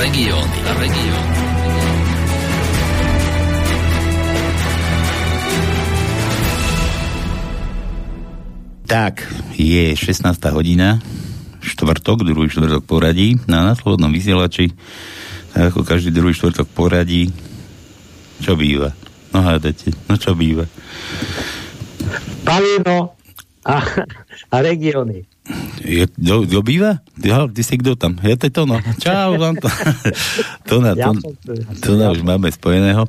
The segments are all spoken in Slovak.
Regióny. Regióny. Tak, je 16. hodina, štvrtok, druhý štvrtok poradí, na následnom vysielači, tak ako každý druhý štvrtok poradí, čo býva? No hádate, no čo býva? Palino a, a regióny. Je, kto, kto býva? Ja, ty si kto tam? Ja to je to, no. Čau, vám to. to, na, to, to na už máme spojeného.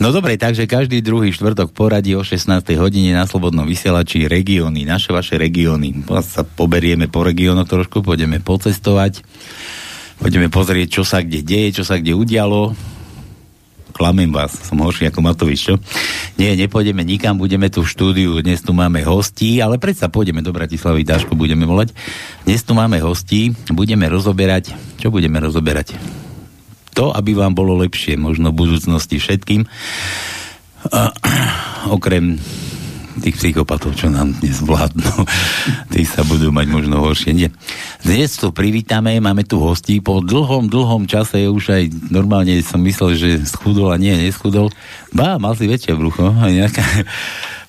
No dobre, takže každý druhý štvrtok poradí o 16. hodine na Slobodnom vysielači regióny, naše vaše regióny. Sa poberieme po regiónoch trošku, pôjdeme pocestovať, pôjdeme pozrieť, čo sa kde deje, čo sa kde udialo, klamem vás, som horší ako Matovič, čo? Nie, nepôjdeme nikam, budeme tu v štúdiu, dnes tu máme hostí, ale predsa pôjdeme do Bratislavy, Dáško budeme volať. Dnes tu máme hostí, budeme rozoberať, čo budeme rozoberať? To, aby vám bolo lepšie, možno v budúcnosti všetkým. A, okrem tých psychopatov, čo nám dnes vládnu. Tí sa budú mať možno horšie. Nie. Dnes tu privítame, máme tu hostí. Po dlhom, dlhom čase už aj normálne som myslel, že schudol a nie, neschudol. Bá, mal si väčšie brucho. Nejaká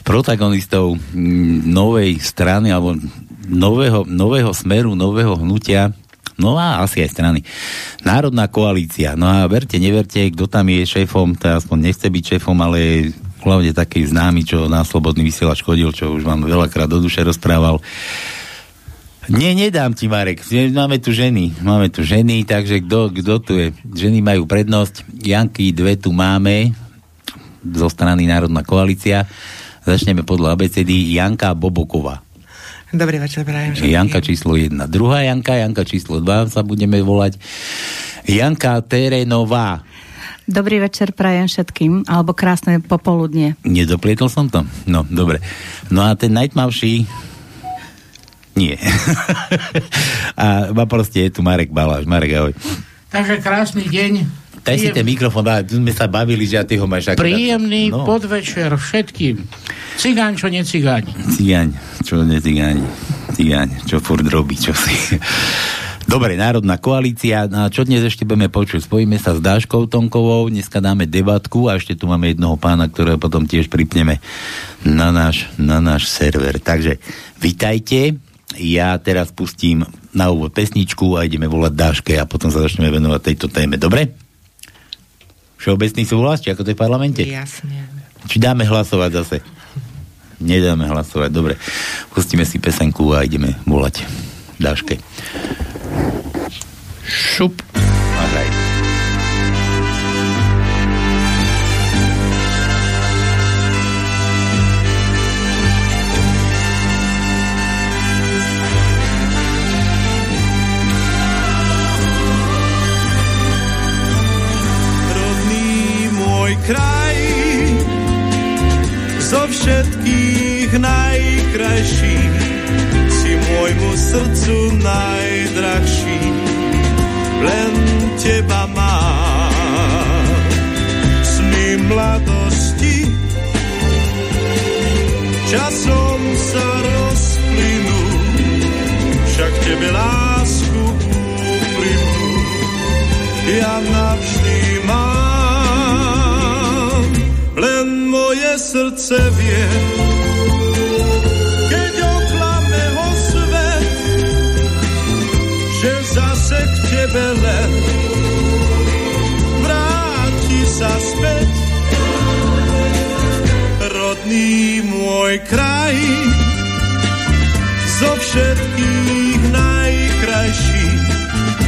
protagonistov mm, novej strany alebo nového, nového smeru, nového hnutia No a asi aj strany. Národná koalícia. No a verte, neverte, kto tam je šéfom, to aspoň nechce byť šéfom, ale hlavne taký známy, čo na Slobodný vysielač chodil, čo už vám veľakrát do duše rozprával. Nie, nedám ti, Marek. Máme tu ženy. Máme tu ženy, takže kto, kto tu je? Ženy majú prednosť. Janky dve tu máme zo strany Národná koalícia. Začneme podľa ABCD. Janka Boboková. Dobrý večer, prajem Janka číslo 1. Druhá Janka, Janka číslo 2 sa budeme volať. Janka Terenová. Dobrý večer prajem všetkým, alebo krásne popoludnie. Nedoplietol som to? No, dobre. No a ten najtmavší nie. a ma proste je tu Marek Baláš. Marek, ahoj. Takže krásny deň. Daj si ten mikrofón, tu sme sa bavili, že ty ho máš ako... Príjemný no. podvečer všetkým. Cigáň, čo necigáň. Cigáň, čo necigáň. Cigáň, čo furt robí, čo si... Dobre, Národná koalícia. A čo dnes ešte budeme počuť? Spojíme sa s Dáškou Tonkovou, dneska dáme debatku a ešte tu máme jednoho pána, ktorého potom tiež pripneme na náš, na náš server. Takže vitajte. Ja teraz pustím na úvod pesničku a ideme volať Dáške a potom sa začneme venovať tejto téme. Dobre? Všeobecný súhlas, či ako to je v parlamente? Jasne. Či dáme hlasovať zase? Nedáme hlasovať, dobre. Pustíme si pesenku a ideme volať Dáške. Šup. A hraj. kraj zo všetkých najkrajší si môjmu srdcu najdrahší len teba mám. Sny mladosti časom sa rozplynú, však tebe lásku úprimnú ja navždy mám. Len moje srdce vie, tebe len vráti sa späť. Rodný môj kraj, zo všetkých najkrajší,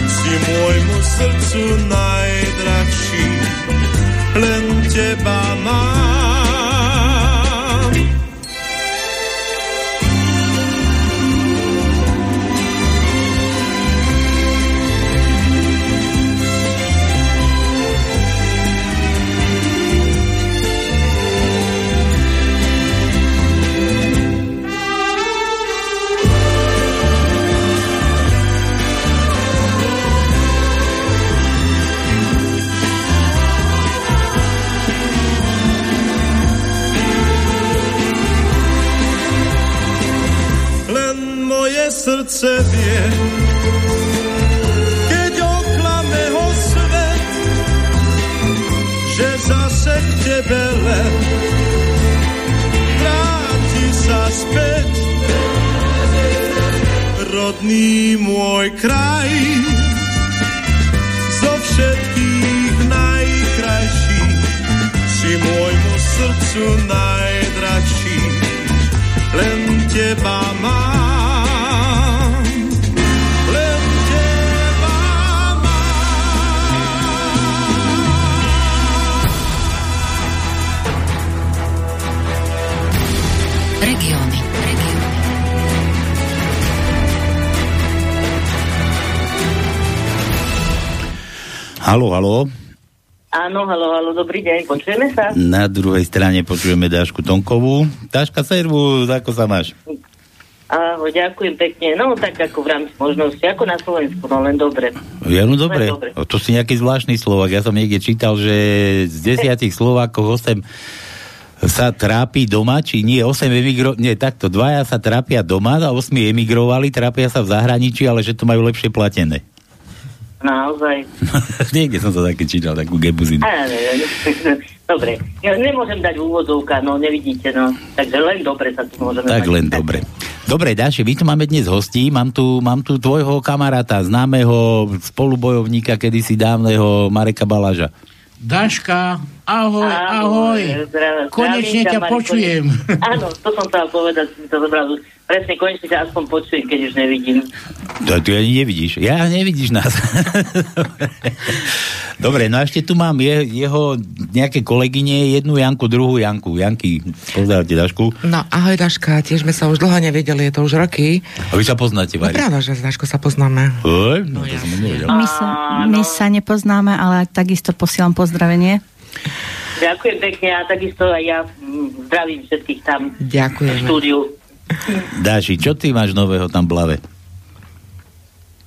si môjmu srdcu najdrahší, len teba mám. Srdce vie, keď oklame ho svet, zase k tebe len vráti sa späť. Rodný môj kraj zo všetkých najkrajší si môjmu srdcu najdražší. Len teba mám Halo, halo. Áno, halo, halo, dobrý deň, počujeme sa? Na druhej strane počujeme Dášku Tonkovú. Dáška, servus, ako sa máš? Ahoj, ďakujem pekne. No tak ako v rámci možnosti, ako na Slovensku, no len dobre. Ja, no dobre. Dobre. To si nejaký zvláštny Slovak. Ja som niekde čítal, že z desiatich Slovákov 8 sa trápi doma, či nie, 8 emigro... Nie, takto, dvaja sa trápia doma a 8 emigrovali, trápia sa v zahraničí, ale že to majú lepšie platené. Naozaj. Niekde som to také čítal, takú gebuzinu. Dobre, ja nemôžem dať úvodzovka, no nevidíte, no. Takže len dobre sa tu môžeme Tak dať. len dobre. Dobre, Dáši, my tu máme dnes hostí. Mám tu, mám tu tvojho kamaráta, známeho spolubojovníka kedysi dávneho Mareka Baláža. Daška, ahoj, ahoj. zdravím, Konečne ťa Marko. počujem. Áno, to som chcel povedať, si to zobral. Presne, konečne ťa aspoň počujem, keď už nevidím. To, ty ani nevidíš. Ja nevidíš nás. Dobre, no a ešte tu mám je, jeho nejaké kolegyne, jednu Janku, druhú Janku. Janky, pozdravte Dašku. No, ahoj Daška, tiež sme sa už dlho nevedeli, je to už roky. A vy sa poznáte, No Vari? práve, že s Daškou sa poznáme. Oj, no, to som nevedel. My sa, my sa nepoznáme, ale takisto posielam pozdravenie. Ďakujem pekne a takisto aj ja mm, zdravím všetkých tam v Ďakujeme. štúdiu. Dáši, čo ty máš nového tam v blave?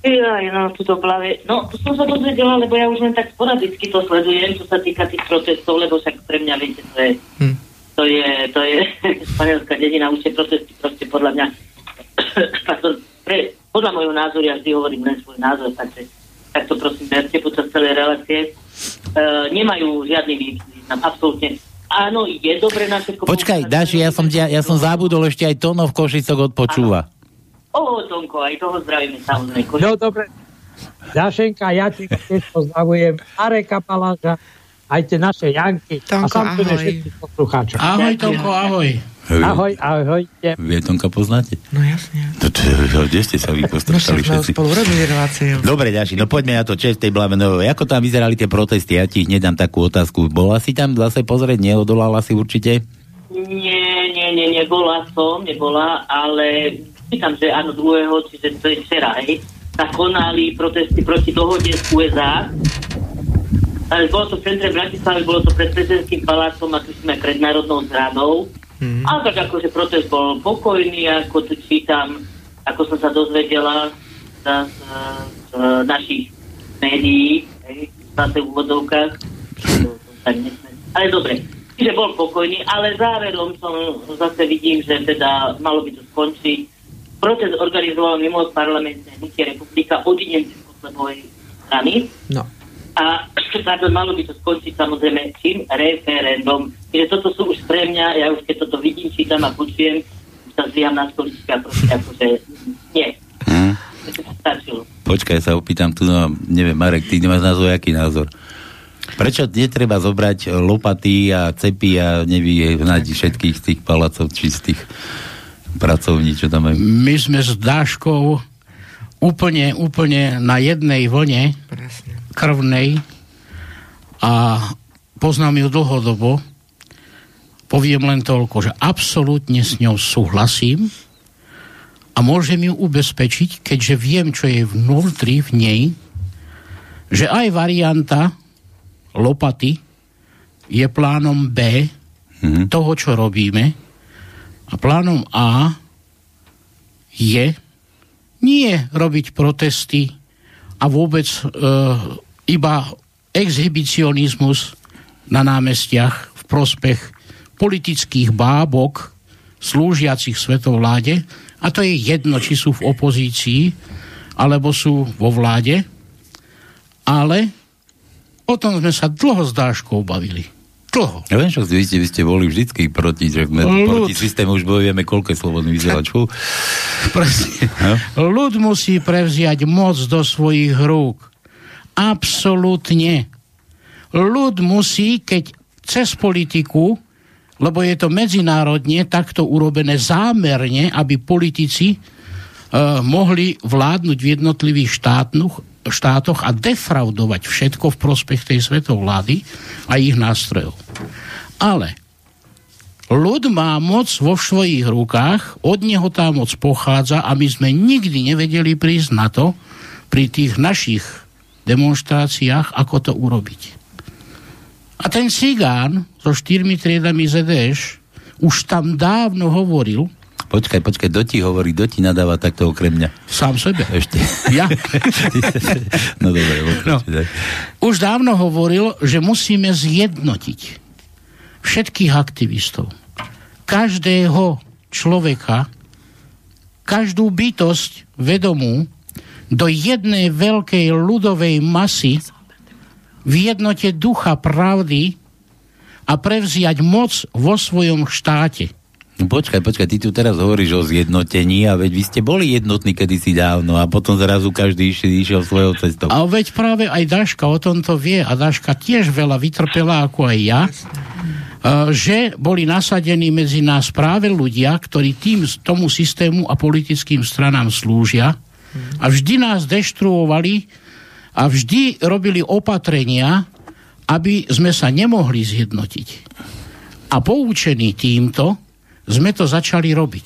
Jaj, no, tuto plave. No, to som sa dozvedela, lebo ja už len tak sporadicky to sledujem, čo sa týka tých protestov, lebo však pre mňa, viete, to je, Hm. to je, to je španielská dedina, už tie protesty proste podľa mňa, pardon, pre, podľa môjho názoru, ja vždy hovorím len svoj názor, takže tak to prosím berte počas celej relácie, e, nemajú žiadny význam, absolútne. Áno, je dobre na všetko... Počkaj, Dáši, ja som, ťa- ja som zabudol ešte aj Tono v Košicok odpočúva. O, Tonko, aj toho zdravíme samozrejme. No dobre. Dašenka, ja ti tiež pozdravujem. Areka Paláža, aj tie naše Janky. a Tonko, samozrejme ahoj. všetkých poslucháčov. Ahoj, Tonko, ahoj. Ahoj, ahojte. Vy Tonka poznáte? No jasne. To, to, to, kde ste sa vy No postrčali však sme všetci? spolu robili. Dobre, Ďaši, no poďme na to, čo je v tej Blavenovej. Ako tam vyzerali tie protesty? Ja ti hneď dám takú otázku. Bola si tam zase pozrieť? Neodolala si určite? Nie, nie, nie, nebola som, nebola, ale čítam, že áno, druhého, čiže to je včera, hej, sa konali protesty proti dohode z USA. Ale bolo to v centre Bratislavy, bolo to pred prezidentským palácom a tuším aj pred Národnou zradou. Mhm. A tak akože protest bol pokojný, ako tu čítam, ako som sa dozvedela z, z, z našich médií, hej, zase v nesmie- Ale dobre, čiže bol pokojný, ale záverom som zase vidím, že teda malo by to skončiť. Protest organizoval mimo parlamentné hnutie Republika odinenci z Kotlebovej strany No. A pardon, malo by to skončiť samozrejme čím referendum. Čiže toto sú už pre mňa, ja už keď toto vidím, čítam a počujem, už sa zvíjam na stoličke a proste akože nie. Hm? Stačilo. Počkaj, sa opýtam tu, no, neviem, Marek, ty nemáš na to jaký názor? Prečo netreba zobrať lopaty a cepy a nevyhnať všetkých tých palacov, či z tých pracovní, čo tam majú? My sme s Dáškou úplne, úplne na jednej vlne Presne. Krvnej a poznám ju dlhodobo. Poviem len toľko, že absolútne s ňou súhlasím a môžem ju ubezpečiť, keďže viem, čo je vnútri v nej, že aj varianta lopaty je plánom B Mhm. toho, čo robíme a plánom A je nie robiť protesty a vôbec e, iba exhibicionizmus na námestiach v prospech politických bábok slúžiacich svetovláde a to je jedno, či sú v opozícii alebo sú vo vláde, ale o tom sme sa dlho s Dáškou bavili. Dlho. Ja viem, že vy ste, vy ste boli vždycky proti, že sme Ľud. proti systému, už vieme, koľko je slobodný vysielač. Fú. Presne. No. Ľud musí prevziať moc do svojich rúk. Absolútne. Ľud musí, keď cez politiku, lebo je to medzinárodne takto urobené zámerne, aby politici uh, mohli vládnuť v jednotlivých štátnuch, štátoch a defraudovať všetko v prospech tej svetovlády a ich nástrojov. Ale ľud má moc vo svojich rukách, od neho tá moc pochádza a my sme nikdy nevedeli prísť na to pri tých našich demonstráciách, ako to urobiť. A ten cigán so štyrmi triedami ZDŠ už tam dávno hovoril, Počkaj, počkaj, doti hovorí, doti nadáva takto okrem mňa. sám sebe. Ešte. Ja? no dobre, No. Už dávno hovoril, že musíme zjednotiť všetkých aktivistov, každého človeka, každú bytosť vedomú do jednej veľkej ľudovej masy v jednote ducha pravdy a prevziať moc vo svojom štáte. No počkaj, počkaj, ty tu teraz hovoríš o zjednotení a veď vy ste boli jednotní kedysi dávno a potom zrazu každý išiel, išiel svojou cestou. A veď práve aj Daška o tomto vie a Daška tiež veľa vytrpela ako aj ja, že boli nasadení medzi nás práve ľudia, ktorí tým, tomu systému a politickým stranám slúžia a vždy nás deštruovali a vždy robili opatrenia, aby sme sa nemohli zjednotiť. A poučení týmto sme to začali robiť.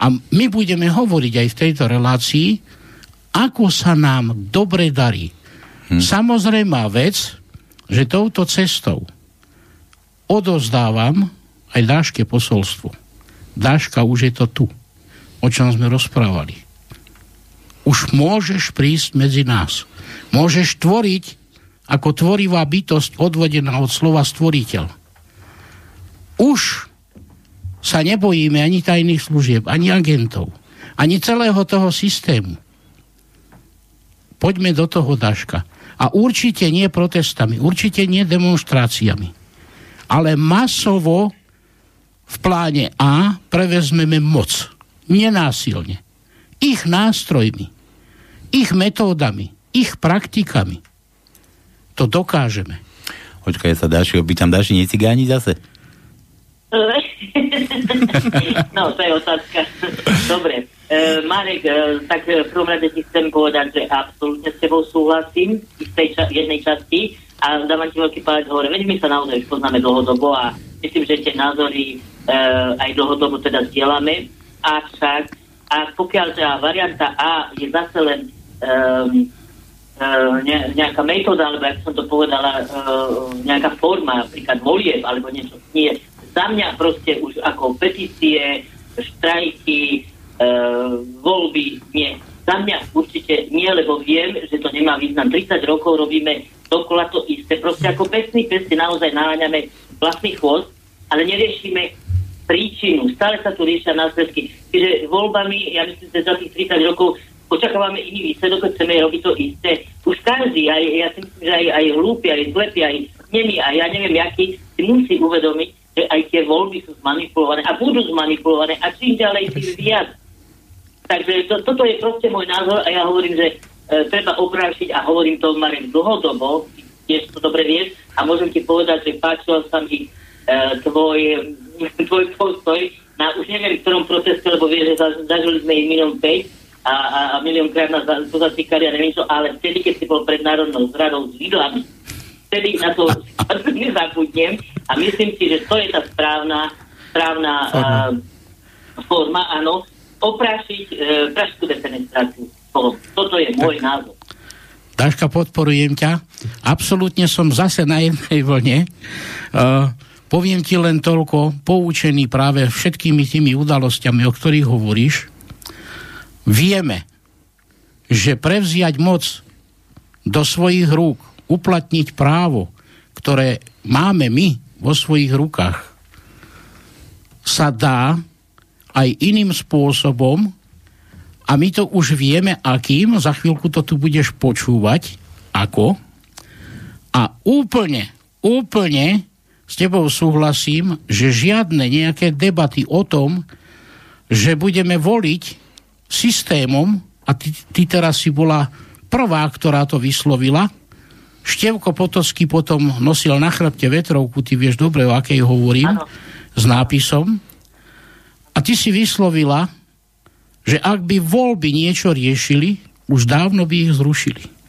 A my budeme hovoriť aj v tejto relácii, ako sa nám dobre darí. Hm. Samozrejmá vec, že touto cestou odozdávam aj Dáške posolstvo. Dáška, už je to tu, o čom sme rozprávali. Už môžeš prísť medzi nás. Môžeš tvoriť ako tvorivá bytosť odvodená od slova stvoriteľ. Už sa nebojíme ani tajných služieb, ani agentov, ani celého toho systému. Poďme do toho, Daška. A určite nie protestami, určite nie demonstráciami, ale masovo v pláne A prevezmeme moc. Nenásilne. Ich nástrojmi, ich metódami, ich praktikami. To dokážeme. Počkaj, ja sa Dáši opýtam, Dáši necigáni zase? no, to je otázka. Dobre. E, Marek, e, tak v prvom rade ti chcem povedať, že absolútne s tebou súhlasím v tej ča- jednej časti a dávam ti veľký palec hore. Veď my sa naozaj už poznáme dlhodobo a myslím, že tie názory e, aj dlhodobo teda zdieľame. Avšak, a pokiaľ tá varianta A je zase len um, ne, nejaká metóda, alebo jak som to povedala, uh, nejaká forma, napríklad volieb, alebo niečo, nie. Za mňa proste už ako petície, štrajky, uh, voľby, nie. Za mňa určite nie, lebo viem, že to nemá význam. 30 rokov robíme dokola to isté. Proste ako pesný pesty naozaj naháňame vlastný chvost, ale neriešime príčinu. Stále sa tu riešia následky. Čiže voľbami, ja myslím, že za tých 30 rokov očakávame iný výsledok, chceme robiť to isté. Už každý, aj, ja si myslím, že aj, aj hlúpi, aj slepí, aj nemý, aj ja neviem, aký, si musí uvedomiť, že aj tie voľby sú zmanipulované a budú zmanipulované a čím ďalej, tým viac. Takže to, toto je proste môj názor a ja hovorím, že e, treba oprášiť a hovorím to Marek dlhodobo, tiež to dobre vieš a môžem ti povedať, že páčil sa mi e, tvoj, tvoj postoj na už neviem v ktorom proteste, lebo vieš, že za, zažili sme ich milión 5 a, a, a miliónkrát nás za- pozatýkali a neviem čo, ale vtedy, keď si bol pred národnou zradou s vidlami, vtedy na to nezabudnem a myslím si, že to je tá správna, správna Forma. uh, forma, áno, oprášiť uh, pražskú defenestráciu. To, toto je môj názor. Daška, podporujem ťa. Absolútne som zase na jednej vlne. Uh, poviem ti len toľko, poučený práve všetkými tými udalosťami, o ktorých hovoríš. Vieme, že prevziať moc do svojich rúk, uplatniť právo, ktoré máme my vo svojich rukách, sa dá aj iným spôsobom, a my to už vieme, akým, za chvíľku to tu budeš počúvať, ako. A úplne, úplne s tebou súhlasím, že žiadne nejaké debaty o tom, že budeme voliť systémom, a ty, ty teraz si bola prvá, ktorá to vyslovila, Števko Potosky potom nosil na chrbte vetrovku, ty vieš dobre, o akej hovorím, ano. s nápisom. A ty si vyslovila, že ak by voľby niečo riešili, už dávno by ich zrušili.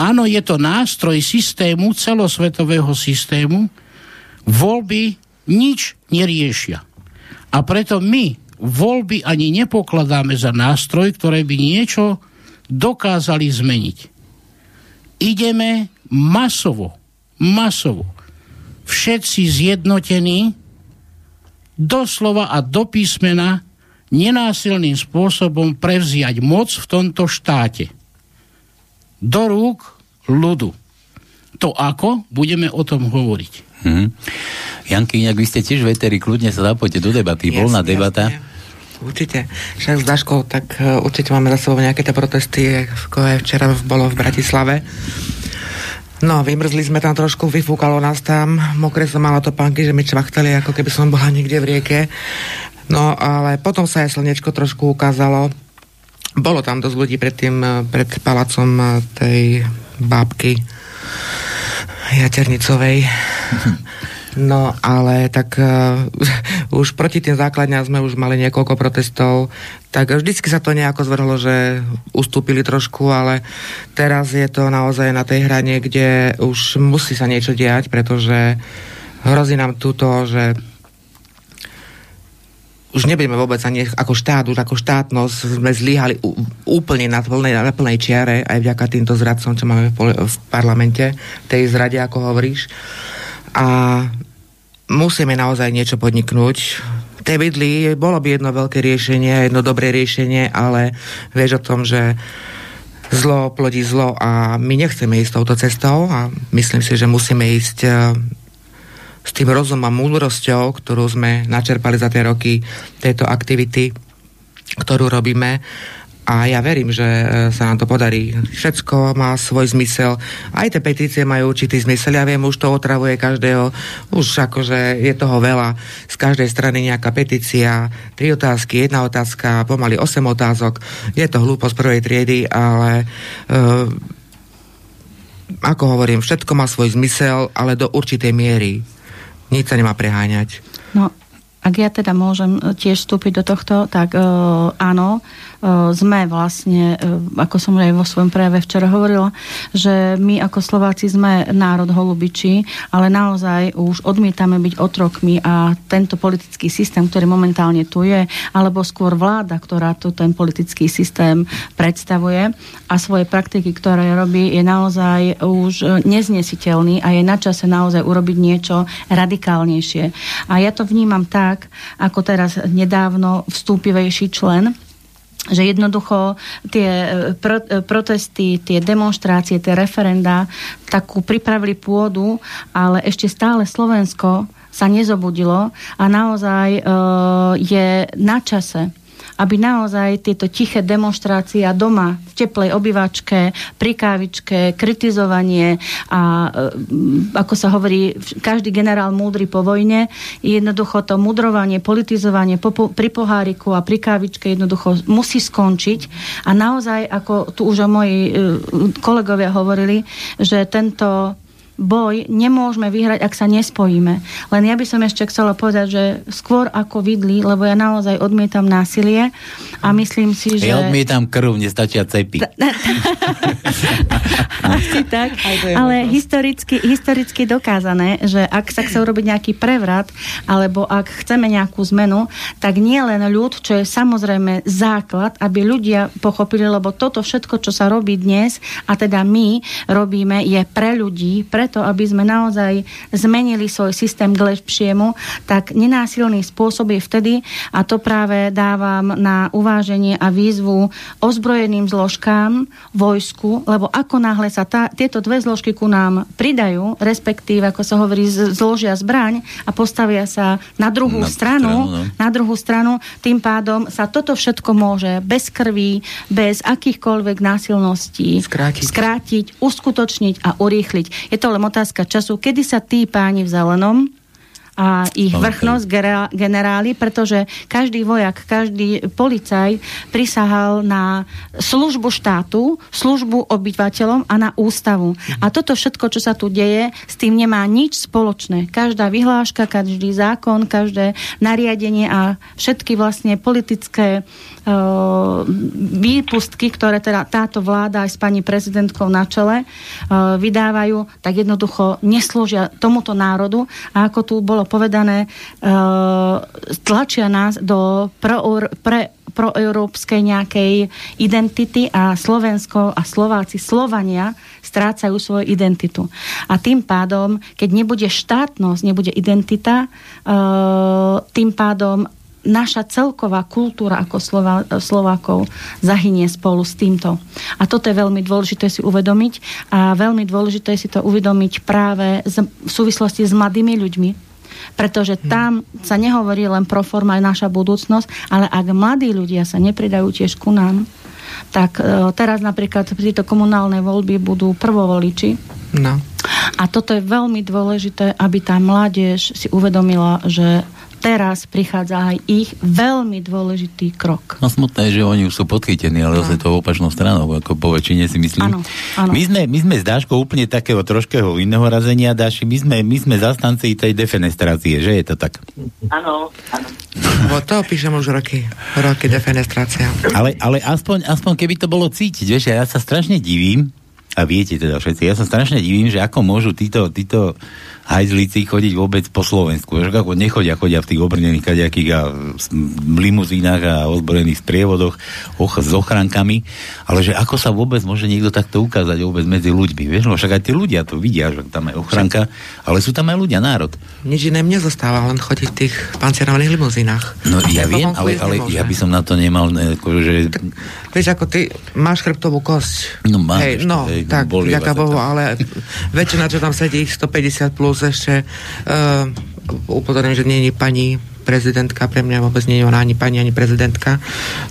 Áno, je to nástroj systému, celosvetového systému. Voľby nič neriešia. A preto my voľby ani nepokladáme za nástroj, ktoré by niečo dokázali zmeniť. Ideme masovo, masovo, všetci zjednotení, doslova a do písmena nenásilným spôsobom prevziať moc v tomto štáte. Do rúk ľudu. To ako? Budeme o tom hovoriť. Hmm. Janky, ak vy ste tiež veteri, kľudne sa zapojte do debaty. Jasne, Voľná debata. Jasne. Určite. Však s Daškou, tak uh, určite máme za sebou nejaké tie protesty, ako aj včera bolo v Bratislave. No, vymrzli sme tam trošku, vyfúkalo nás tam, mokré som mala to pánky, že mi čvachtali, ako keby som bola niekde v rieke. No ale potom sa aj slnečko trošku ukázalo. Bolo tam dosť ľudí pred tým, pred palacom tej bábky Jaternicovej. No, ale tak uh, už proti tým základňam sme už mali niekoľko protestov, tak vždycky sa to nejako zvrhlo, že ustúpili trošku, ale teraz je to naozaj na tej hrane, kde už musí sa niečo diať, pretože hrozí nám túto, že už nebudeme vôbec ani ako štát, už ako štátnosť sme zlíhali úplne na plnej, na plnej čiare aj vďaka týmto zradcom, čo máme v, v parlamente, tej zrade, ako hovoríš. A musíme naozaj niečo podniknúť. Tej vidli, bolo by jedno veľké riešenie, jedno dobré riešenie, ale vieš o tom, že zlo plodí zlo a my nechceme ísť touto cestou a myslím si, že musíme ísť s tým rozumom a múdrosťou, ktorú sme načerpali za tie roky tejto aktivity, ktorú robíme. A ja verím, že e, sa nám to podarí. Všetko má svoj zmysel. Aj tie petície majú určitý zmysel. Ja viem, už to otravuje každého. Už akože je toho veľa. Z každej strany nejaká petícia. Tri otázky, jedna otázka, pomaly 8 otázok. Je to hlúposť prvej triedy, ale uh, ako hovorím, všetko má svoj zmysel, ale do určitej miery. Nič sa nemá preháňať. No, ak ja teda môžem tiež vstúpiť do tohto, tak uh, áno, E, sme vlastne, e, ako som aj vo svojom prejave včera hovorila, že my ako Slováci sme národ holubičí, ale naozaj už odmietame byť otrokmi a tento politický systém, ktorý momentálne tu je, alebo skôr vláda, ktorá tu ten politický systém predstavuje a svoje praktiky, ktoré robí, je naozaj už neznesiteľný a je na čase naozaj urobiť niečo radikálnejšie. A ja to vnímam tak, ako teraz nedávno vstúpivejší člen že jednoducho tie e, pro, e, protesty, tie demonstrácie, tie referenda takú pripravili pôdu, ale ešte stále Slovensko sa nezobudilo a naozaj e, je na čase aby naozaj tieto tiché demonstrácie doma v teplej obývačke, pri kávičke, kritizovanie a e, ako sa hovorí, každý generál múdry po vojne, jednoducho to mudrovanie, politizovanie po, po, pri poháriku a pri kávičke jednoducho musí skončiť. A naozaj, ako tu už o moji e, kolegovia hovorili, že tento boj nemôžeme vyhrať, ak sa nespojíme. Len ja by som ešte chcela povedať, že skôr ako vidli, lebo ja naozaj odmietam násilie a myslím si, že... Ja odmietam krv, nestačia cepy. Asi tak, ale historicky, historicky dokázané, že ak sa chce urobiť nejaký prevrat, alebo ak chceme nejakú zmenu, tak nie len ľud, čo je samozrejme základ, aby ľudia pochopili, lebo toto všetko, čo sa robí dnes, a teda my robíme, je pre ľudí, pre preto, aby sme naozaj zmenili svoj systém k lepšiemu, tak nenásilný spôsob je vtedy, a to práve dávam na uváženie a výzvu ozbrojeným zložkám vojsku, lebo ako náhle sa tá, tieto dve zložky ku nám pridajú, respektíve, ako sa hovorí, zložia zbraň a postavia sa na druhú na stranu, stranu no. na druhú stranu, tým pádom sa toto všetko môže bez krví, bez akýchkoľvek násilností skrátiť, skrátiť uskutočniť a urýchliť. Je to len otázka času, kedy sa tí páni v zelenom a ich vrchnosť, generáli, pretože každý vojak, každý policaj prisahal na službu štátu, službu obyvateľom a na ústavu. A toto všetko, čo sa tu deje, s tým nemá nič spoločné. Každá vyhláška, každý zákon, každé nariadenie a všetky vlastne politické e, výpustky, ktoré teda táto vláda aj s pani prezidentkou na čele e, vydávajú, tak jednoducho neslúžia tomuto národu a ako tu bolo povedané, e, tlačia nás do pro, pre, proeurópskej nejakej identity a Slovensko a Slováci, Slovania strácajú svoju identitu. A tým pádom, keď nebude štátnosť, nebude identita, e, tým pádom naša celková kultúra ako Slova, Slovákov zahynie spolu s týmto. A toto je veľmi dôležité si uvedomiť a veľmi dôležité si to uvedomiť práve v súvislosti s mladými ľuďmi, pretože tam sa nehovorí len pro forma aj naša budúcnosť, ale ak mladí ľudia sa nepridajú tiež ku nám, tak e, teraz napríklad tieto komunálne voľby budú prvovoliči. No. A toto je veľmi dôležité, aby tá mládež si uvedomila, že teraz prichádza aj ich veľmi dôležitý krok. No smutné že oni už sú podchytení, ale zase to opačnou stranou, ako po väčšine si myslím. Áno, áno. My, sme, my sme s Dáškou úplne takého troškého iného razenia, Dáši, my sme, my sme zastanci tej defenestrácie, že je to tak? Áno, áno. To píšem už roky. Roky defenestrácia. Ale, ale aspoň, aspoň keby to bolo cítiť, vieš, ja sa strašne divím, a viete teda všetci, ja sa strašne divím, že ako môžu títo, títo hajzlíci chodiť vôbec po Slovensku. Že ako nechodia, chodia v tých obrnených kaďakých a limuzínach a ozbrojených sprievodoch och, s ochrankami, ale že ako sa vôbec môže niekto takto ukázať vôbec medzi ľuďmi. Vieš, no však aj tí ľudia to vidia, že tam je ochranka, ale sú tam aj ľudia, národ. Nič iné mne zostáva, len chodiť v tých pancierovaných limuzínach. No ja Lebo viem, ale, ale ja by som na to nemal, ne, akože, Vieš, ako ty máš chrbtovú kosť. No mám hej, no, hej, tak, to Bohu, tam. ale väčšina, čo tam sedí, 150 plus ešte, uh, upozorňujem, že nie je pani prezidentka, pre mňa vôbec nie je ona ani pani, ani prezidentka.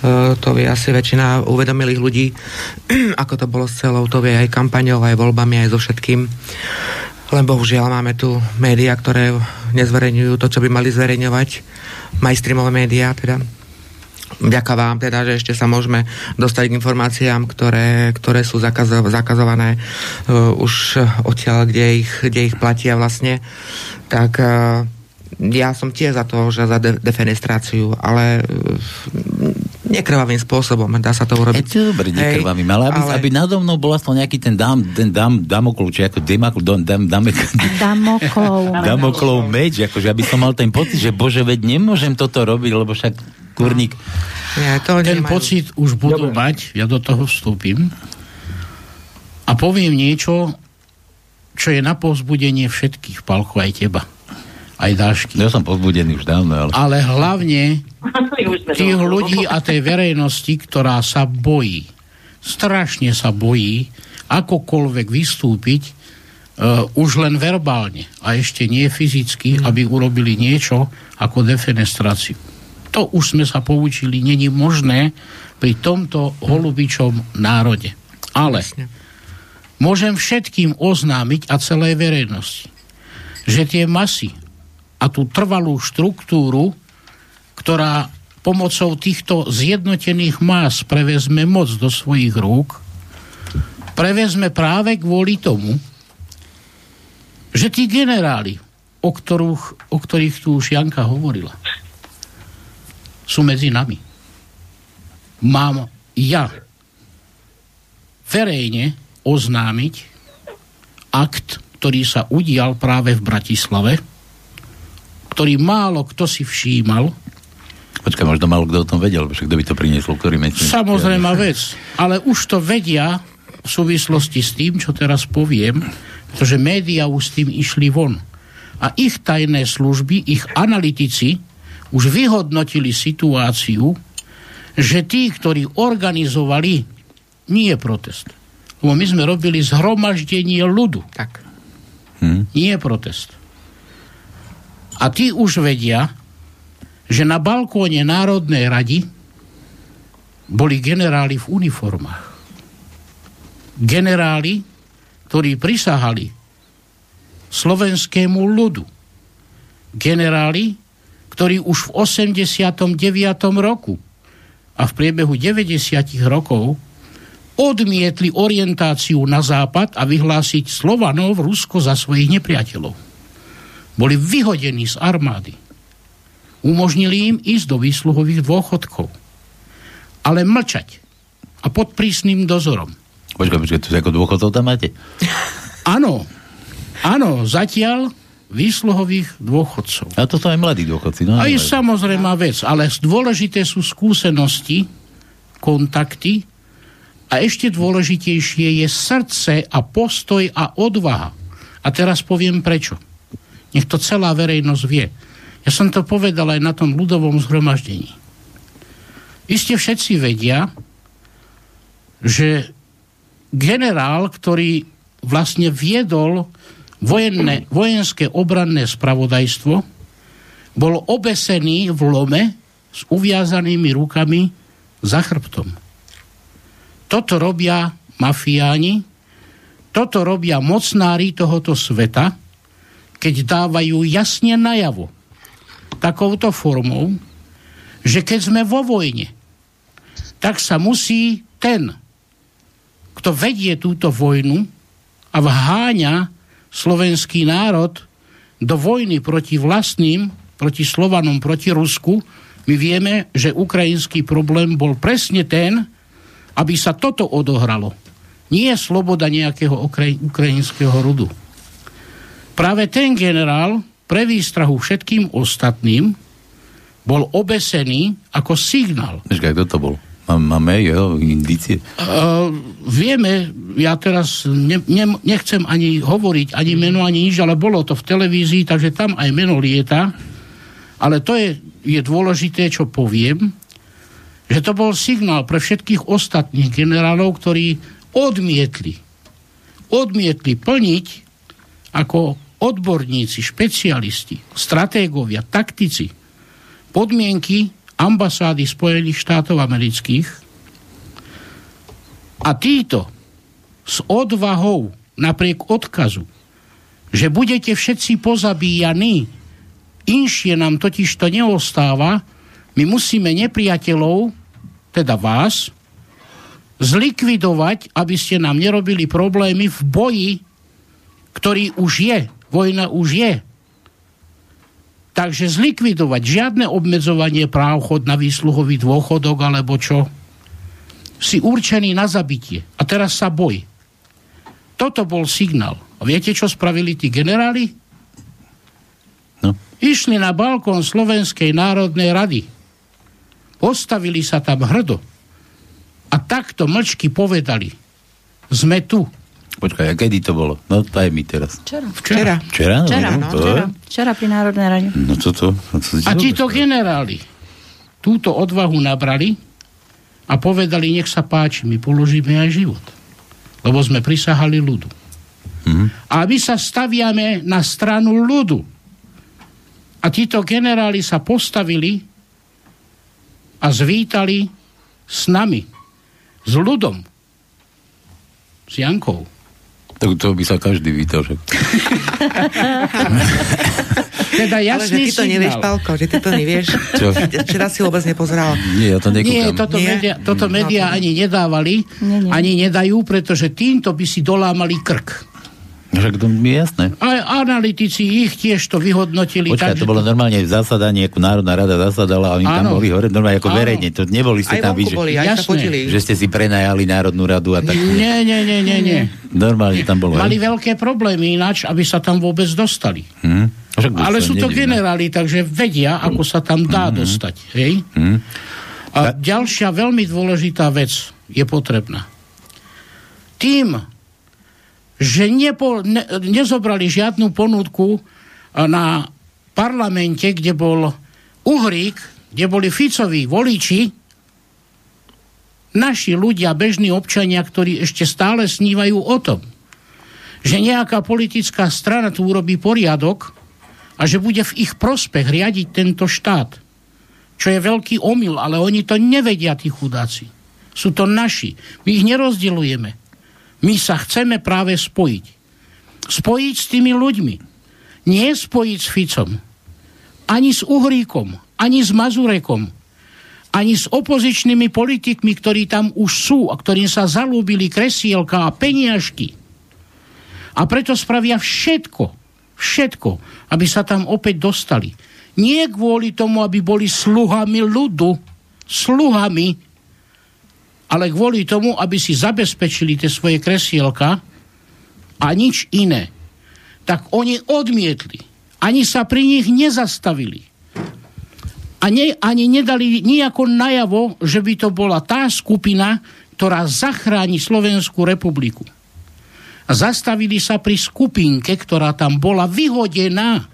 Uh, to vie asi väčšina uvedomilých ľudí, ako to bolo s celou, to vie aj kampaňou, aj voľbami, aj so všetkým. Len bohužiaľ máme tu médiá, ktoré nezverejňujú to, čo by mali zverejňovať. Mainstreamové médiá, teda Vďaka vám teda, že ešte sa môžeme dostať k informáciám, ktoré, ktoré sú zakazo- zakazované uh, už odtiaľ, kde ich, kde ich platia vlastne. Tak uh, ja som tiež za to, že za de- defenestráciu, ale uh, nekrvavým spôsobom dá sa to Je urobiť. to dobre, nekrvavým, ale aby, ale... aby nado mnou bol aspoň nejaký ten dám, ten dám, damoklov, či ako demakl, dam, dam, dam, Damoklov. damoklov meč, akože aby som mal ten pocit, že bože, veď nemôžem toto robiť, lebo však kurník, Nie, to Ten nemajú. pocit už budú mať, ja do toho vstúpim a poviem niečo, čo je na povzbudenie všetkých, Palko, aj teba, aj Dášky. ja som pozbudený už dávno, ale... Ale hlavne tých ľudí a tej verejnosti, ktorá sa bojí, strašne sa bojí akokoľvek vystúpiť uh, už len verbálne a ešte nie fyzicky, aby urobili niečo ako defenestráciu. To už sme sa poučili, není možné pri tomto holubičom národe. Ale môžem všetkým oznámiť a celej verejnosti, že tie masy a tú trvalú štruktúru, ktorá pomocou týchto zjednotených más prevezme moc do svojich rúk, prevezme práve kvôli tomu, že tí generáli, o, ktorých, o ktorých tu už Janka hovorila, sú medzi nami. Mám ja verejne oznámiť akt, ktorý sa udial práve v Bratislave, ktorý málo kto si všímal, Počkaj, možno málo kto o tom vedel, však kto by to priniesol, ktorý meč. Samozrejme vec, ale už to vedia v súvislosti s tým, čo teraz poviem, pretože médiá už s tým išli von. A ich tajné služby, ich analytici už vyhodnotili situáciu, že tí, ktorí organizovali, nie protest. Lebo my sme robili zhromaždenie ľudu, Tak. Hm? nie protest. A tí už vedia, že na balkóne Národnej rady boli generáli v uniformách. Generáli, ktorí prisahali slovenskému ľudu. Generáli, ktorí už v 89. roku a v priebehu 90 rokov odmietli orientáciu na západ a vyhlásiť Slovanov Rusko za svojich nepriateľov. Boli vyhodení z armády. Umožnili im ísť do výsluhových dôchodkov. Ale mlčať a pod prísnym dozorom. Počkaj, počkaj, to ako dôchodcov tam máte? Áno, áno, zatiaľ výsluhových dôchodcov. A to sú aj mladí dôchodci. No, Aj samozrejme vec, ale dôležité sú skúsenosti, kontakty a ešte dôležitejšie je srdce a postoj a odvaha. A teraz poviem prečo. Nech to celá verejnosť vie. Ja som to povedal aj na tom ľudovom zhromaždení. Iste všetci vedia, že generál, ktorý vlastne viedol vojenné, vojenské obranné spravodajstvo, bol obesený v lome s uviazanými rukami za chrbtom. Toto robia mafiáni, toto robia mocnári tohoto sveta, keď dávajú jasne najavo takouto formou, že keď sme vo vojne, tak sa musí ten, kto vedie túto vojnu a vháňa slovenský národ do vojny proti vlastným, proti Slovanom, proti Rusku, my vieme, že ukrajinský problém bol presne ten, aby sa toto odohralo. Nie je sloboda nejakého okraj, ukrajinského rudu. Práve ten generál pre výstrahu všetkým ostatným bol obesený ako signál. Počkaj, kto to bol? Mám- Máme jeho indície? Uh, vieme, ja teraz ne, ne, nechcem ani hovoriť, ani meno, ani nič, ale bolo to v televízii, takže tam aj meno lieta. Ale to je, je dôležité, čo poviem, že to bol signál pre všetkých ostatných generálov, ktorí odmietli, odmietli plniť ako odborníci, špecialisti, stratégovia, taktici podmienky ambasády Spojených štátov amerických a títo s odvahou napriek odkazu, že budete všetci pozabíjaní, inšie nám totiž to neostáva, my musíme nepriateľov, teda vás, zlikvidovať, aby ste nám nerobili problémy v boji, ktorý už je. Vojna už je. Takže zlikvidovať žiadne obmedzovanie práv, chod na výsluhový dôchodok alebo čo. Si určený na zabitie. A teraz sa boj. Toto bol signál. A viete, čo spravili tí generáli? No. Išli na balkón Slovenskej národnej rady. Postavili sa tam hrdo. A takto mlčky povedali. Sme tu. Počkaj, a kedy to bolo? No daj mi teraz. Včera. Včera. Včera? Včera, no, no, to včera. Včera pri Národnej rade. No to? No, to A títo generáli túto odvahu nabrali a povedali, nech sa páči, my položíme aj život. Lebo sme prisahali ľudu. Mhm. A my sa staviame na stranu ľudu. A títo generáli sa postavili a zvítali s nami. S ľudom. S Jankou. Tak to by sa každý vítal. Že... Teda Ale že ty to nevieš. Palko, že ty to nevieš. Čo? Včera si vôbec nepozeral. Nie, ja to nekúkam. Nie, toto Nie? média, toto Mm. média ani nedávali, Nie, nie. ani nedajú, pretože týmto by si dolámali krk. Však to mi jasné. A analytici ich tiež to vyhodnotili. Počkaj, tak, to bolo normálne zasadanie, ako Národná rada zasadala a oni tam Áno. boli hore, normálne ako Áno. verejne. To neboli ste Aj tam vy, že, boli, aj Jasné. že ste si prenajali Národnú radu a tak. Nie, nie, nie, nie, nie. Normálne tam bolo. Mali hej? veľké problémy ináč, aby sa tam vôbec dostali. Hm? Však Ale sú to generáli, takže vedia, ako sa tam dá dostať. Hej? Hm? A ďalšia veľmi dôležitá vec je potrebná. Tým, že nepo, ne, nezobrali žiadnu ponúdku a, na parlamente, kde bol Uhrík, kde boli Ficoví voliči, naši ľudia, bežní občania, ktorí ešte stále snívajú o tom, že nejaká politická strana tu urobí poriadok a že bude v ich prospech riadiť tento štát. Čo je veľký omyl, ale oni to nevedia, tí chudáci. Sú to naši. My ich nerozdeľujeme. My sa chceme práve spojiť. spojiť s tými ľuďmi. Nie spojiť s Ficom. Ani s Uhríkom, ani s Mazurekom, ani s opozičnými politikmi, ktorí tam už sú a ktorým sa zalúbili kresielka a peniažky. A preto spravia všetko, všetko, aby sa tam opäť dostali. Nie kvôli tomu, aby boli sluhami ľudu, sluhami, ale kvôli tomu, aby si zabezpečili tie svoje kresielka a nič iné. Tak oni odmietli. Ani sa pri nich nezastavili a ne, ani nedali nejako najavo, že by to bola tá skupina, ktorá zachráni Slovenskú republiku. Zastavili sa pri skupinke, ktorá tam bola vyhodená,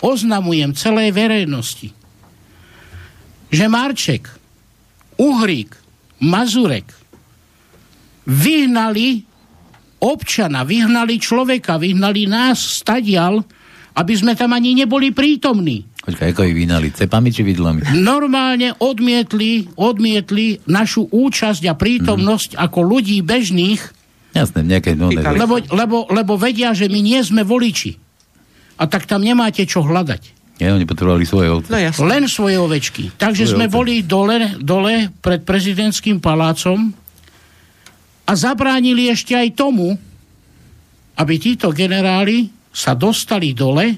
oznamujem celej verejnosti, že Marček, Uhrík, Mazurek vyhnali občana, vyhnali človeka, vyhnali nás stadial, aby sme tam ani neboli prítomní. Počkaj, ako ich vynali? Cepami či vidlami? Normálne odmietli, odmietli našu účasť a prítomnosť mm. ako ľudí bežných, Jasné, nejaké no, lebo, lebo, lebo vedia, že my nie sme voliči. A tak tam nemáte čo hľadať. Ja, oni potrebovali svoje ovce. No, Len svoje ovečky. Takže svoje sme ovce. boli dole, dole pred prezidentským palácom a zabránili ešte aj tomu, aby títo generáli sa dostali dole,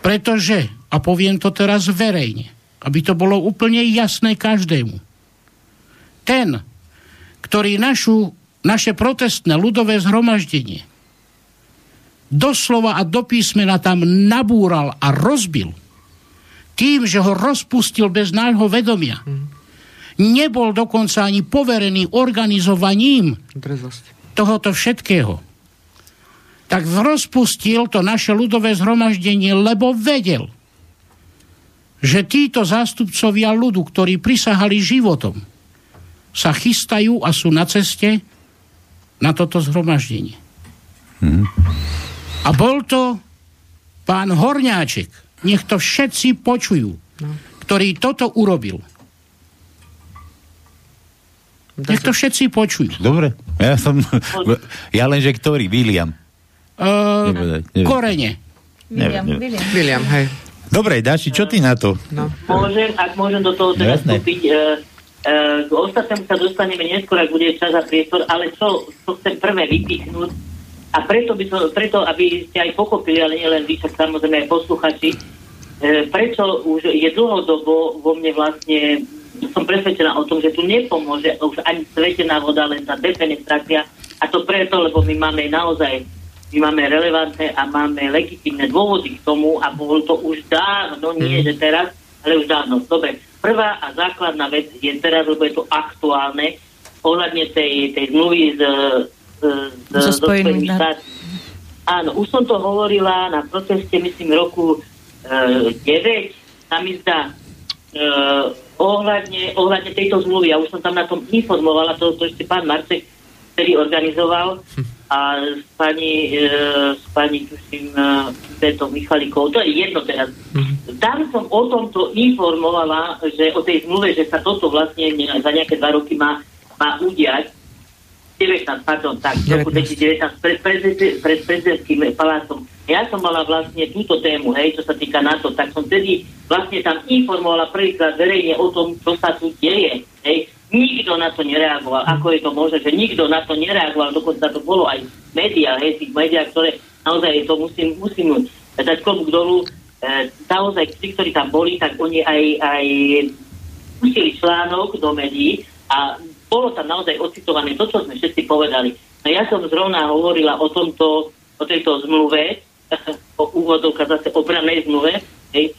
pretože a poviem to teraz verejne, aby to bolo úplne jasné každému. Ten, ktorý našu, naše protestné ľudové zhromaždenie doslova a do písmena tam nabúral a rozbil, tým, že ho rozpustil bez nášho vedomia. Nebol dokonca ani poverený organizovaním tohoto všetkého. Tak rozpustil to naše ľudové zhromaždenie, lebo vedel, že títo zástupcovia ľudu, ktorí prisahali životom, sa chystajú a sú na ceste na toto zhromaždenie. Hmm. A bol to pán Horňáček, nech to všetci počujú, no. ktorý toto urobil. Nech to všetci počujú. Dobre, ja som... Ja len, že ktorý? William. Uh, nevedať, nevedať. Korene. William, William. William, hej. Dobre, Daši, čo ty na to? No. Môžem, ak môžem do toho teraz no, vstúpiť. E, e, k ostatnému sa dostaneme neskôr, ak bude čas a priestor, ale čo, čo chcem prvé vypichnúť, a preto, by som, preto, aby ste aj pochopili, ale nielen vy, však samozrejme aj posluchači, e, prečo už je dlhodobo vo mne vlastne, som presvedčená o tom, že tu nepomôže už ani svetená voda, len tá defenestrácia. A to preto, lebo my máme naozaj my máme relevantné a máme legitimné dôvody k tomu a bol to už dávno, nie mm. že teraz, ale už dávno. Dobre, prvá a základná vec je teraz, lebo je to aktuálne, ohľadne tej, tej zmluvy z, z, so Spojenými štátmi. Áno, už som to hovorila na proteste, myslím, roku e, 9, sa mi zdá, e, ohľadne, ohľadne tejto zmluvy. Ja už som tam na tom informovala, to, to ešte pán Marcek ktorý organizoval a s pani, e, s pani tuším, Beto e, Michalikou, to je jedno teraz. Mm-hmm. Tam som o tomto informovala, že o tej zmluve, že sa toto vlastne za nejaké dva roky má, má udiať. 19, pardon, tak, v roku 2019 pred, pred prezidentským palácom. Ja som mala vlastne túto tému, hej, čo sa týka NATO, tak som tedy vlastne tam informovala prvýkrát verejne o tom, čo sa tu deje, hej, Nikto na to nereagoval. Ako je to možné, že nikto na to nereagoval? Dokonca to bolo aj médiá, hej, tých médiá, ktoré naozaj to musím, musím dať klobúk dolu. E, naozaj tí, ktorí tam boli, tak oni aj, aj pustili článok do médií a bolo tam naozaj ocitované to, čo sme všetci povedali. No ja som zrovna hovorila o tomto, o tejto zmluve, o úvodovka zase obranej zmluve, hej,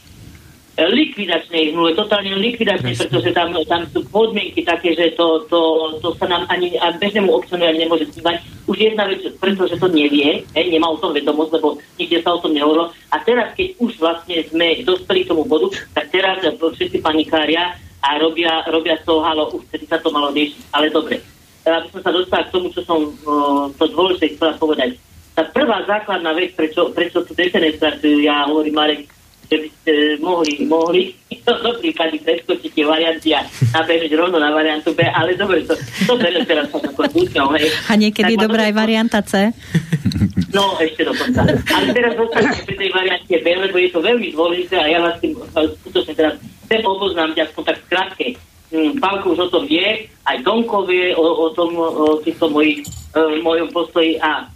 likvidačnej zmluve, totálne likvidačnej, pretože tam, tam sú podmienky také, že to, to, to sa nám ani a bežnému občanu ani nemôže snívať. Už jedna vec, pretože to nevie, hej, nemá o tom vedomosť, lebo nikde sa o tom nehovorilo. A teraz, keď už vlastne sme dospeli k tomu bodu, tak teraz všetci panikária a robia, robia toho halo, už vtedy sa to malo riešiť. Ale dobre, aby som sa dostala k tomu, čo som uh, to dôležité chcela povedať. Tá prvá základná vec, prečo, prečo tú defenestráciu, ja hovorím, Marek, že by ste mohli, mohli v tomto prípade preskočiť tie varianty a nabehnúť rovno na variantu B, ale dobre, to, to teraz ako dúťou, hej. A niekedy tak dobrá aj varianta C. No, ešte dokonca. Ale teraz zostaňme pri tej variante B, lebo je to veľmi dôležité a ja vás tým e, skutočne teraz chcem oboznámiť aspoň tak skrátke. Mm, Pálko už o tom vie, aj Donko vie o, o tom, o týchto mojich, uh, mojom postoji a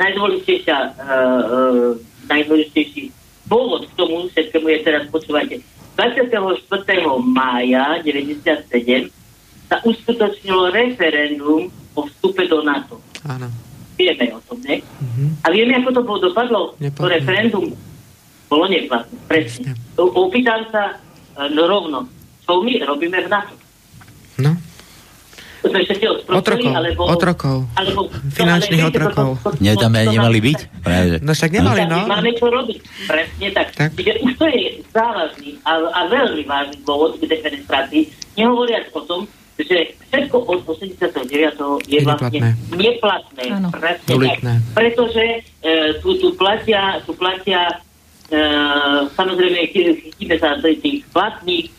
najdôležitejšia, uh, uh, najdôležitejší dôvod k tomu všetkému je teraz, počúvajte, 24. mája 97 sa uskutočnilo referendum o vstupe do NATO. Áno. Vieme o tom, ne? Uh-huh. A vieme, ako to bolo dopadlo? To referendum bolo neplatné. Presne. Opýtam sa uh, rovno, čo my robíme v NATO? No. Sme všetci otrokov, alebo, otrokov. Alebo, finančných no, otrokov. Nie, tam aj nemali byť? Práve. No však nemali, no. Máme čo robiť. Presne tak. tak. Čiže už to je závažný a, a veľmi vážny dôvod k defenestrácii. Nehovoriac o tom, že všetko od 89. je vlastne neplatné. Presne Pretože e, tu, tu platia, tu platia e, samozrejme chytíme sa tých platných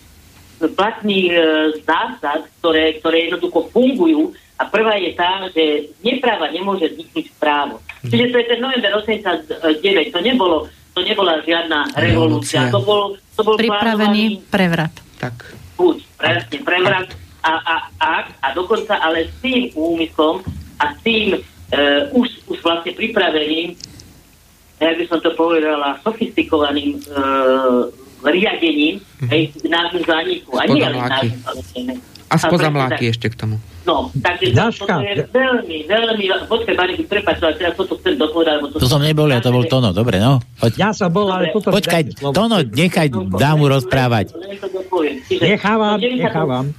platných e, zásad, ktoré, ktoré jednoducho fungujú a prvá je tá, že nepráva nemôže vzniknúť právo. Mm. Čiže to je ten november 89, to nebolo to nebola žiadna revolúcia, to bol, to bol pripravený prevrat. Tak. Buď, presne, prevrat a, a, a, a dokonca ale s tým úmyslom a s tým e, už, už vlastne pripraveným, ja by som to povedala, sofistikovaným e, riadením mm-hmm. hej, nášmu zániku. A nie len nášmu, A spoza mláky ešte k tomu. No, takže Daška. to, to je veľmi, veľmi... Počkaj, Mariky, prepáč, ale teraz toto chcem dopovedať. To, to som nebol, ja to bol Tono, dobre, no. Poď. Ja som bol, ale toto... Počkaj, Tono, nechaj dámu rozprávať. Nechávam, nechávam.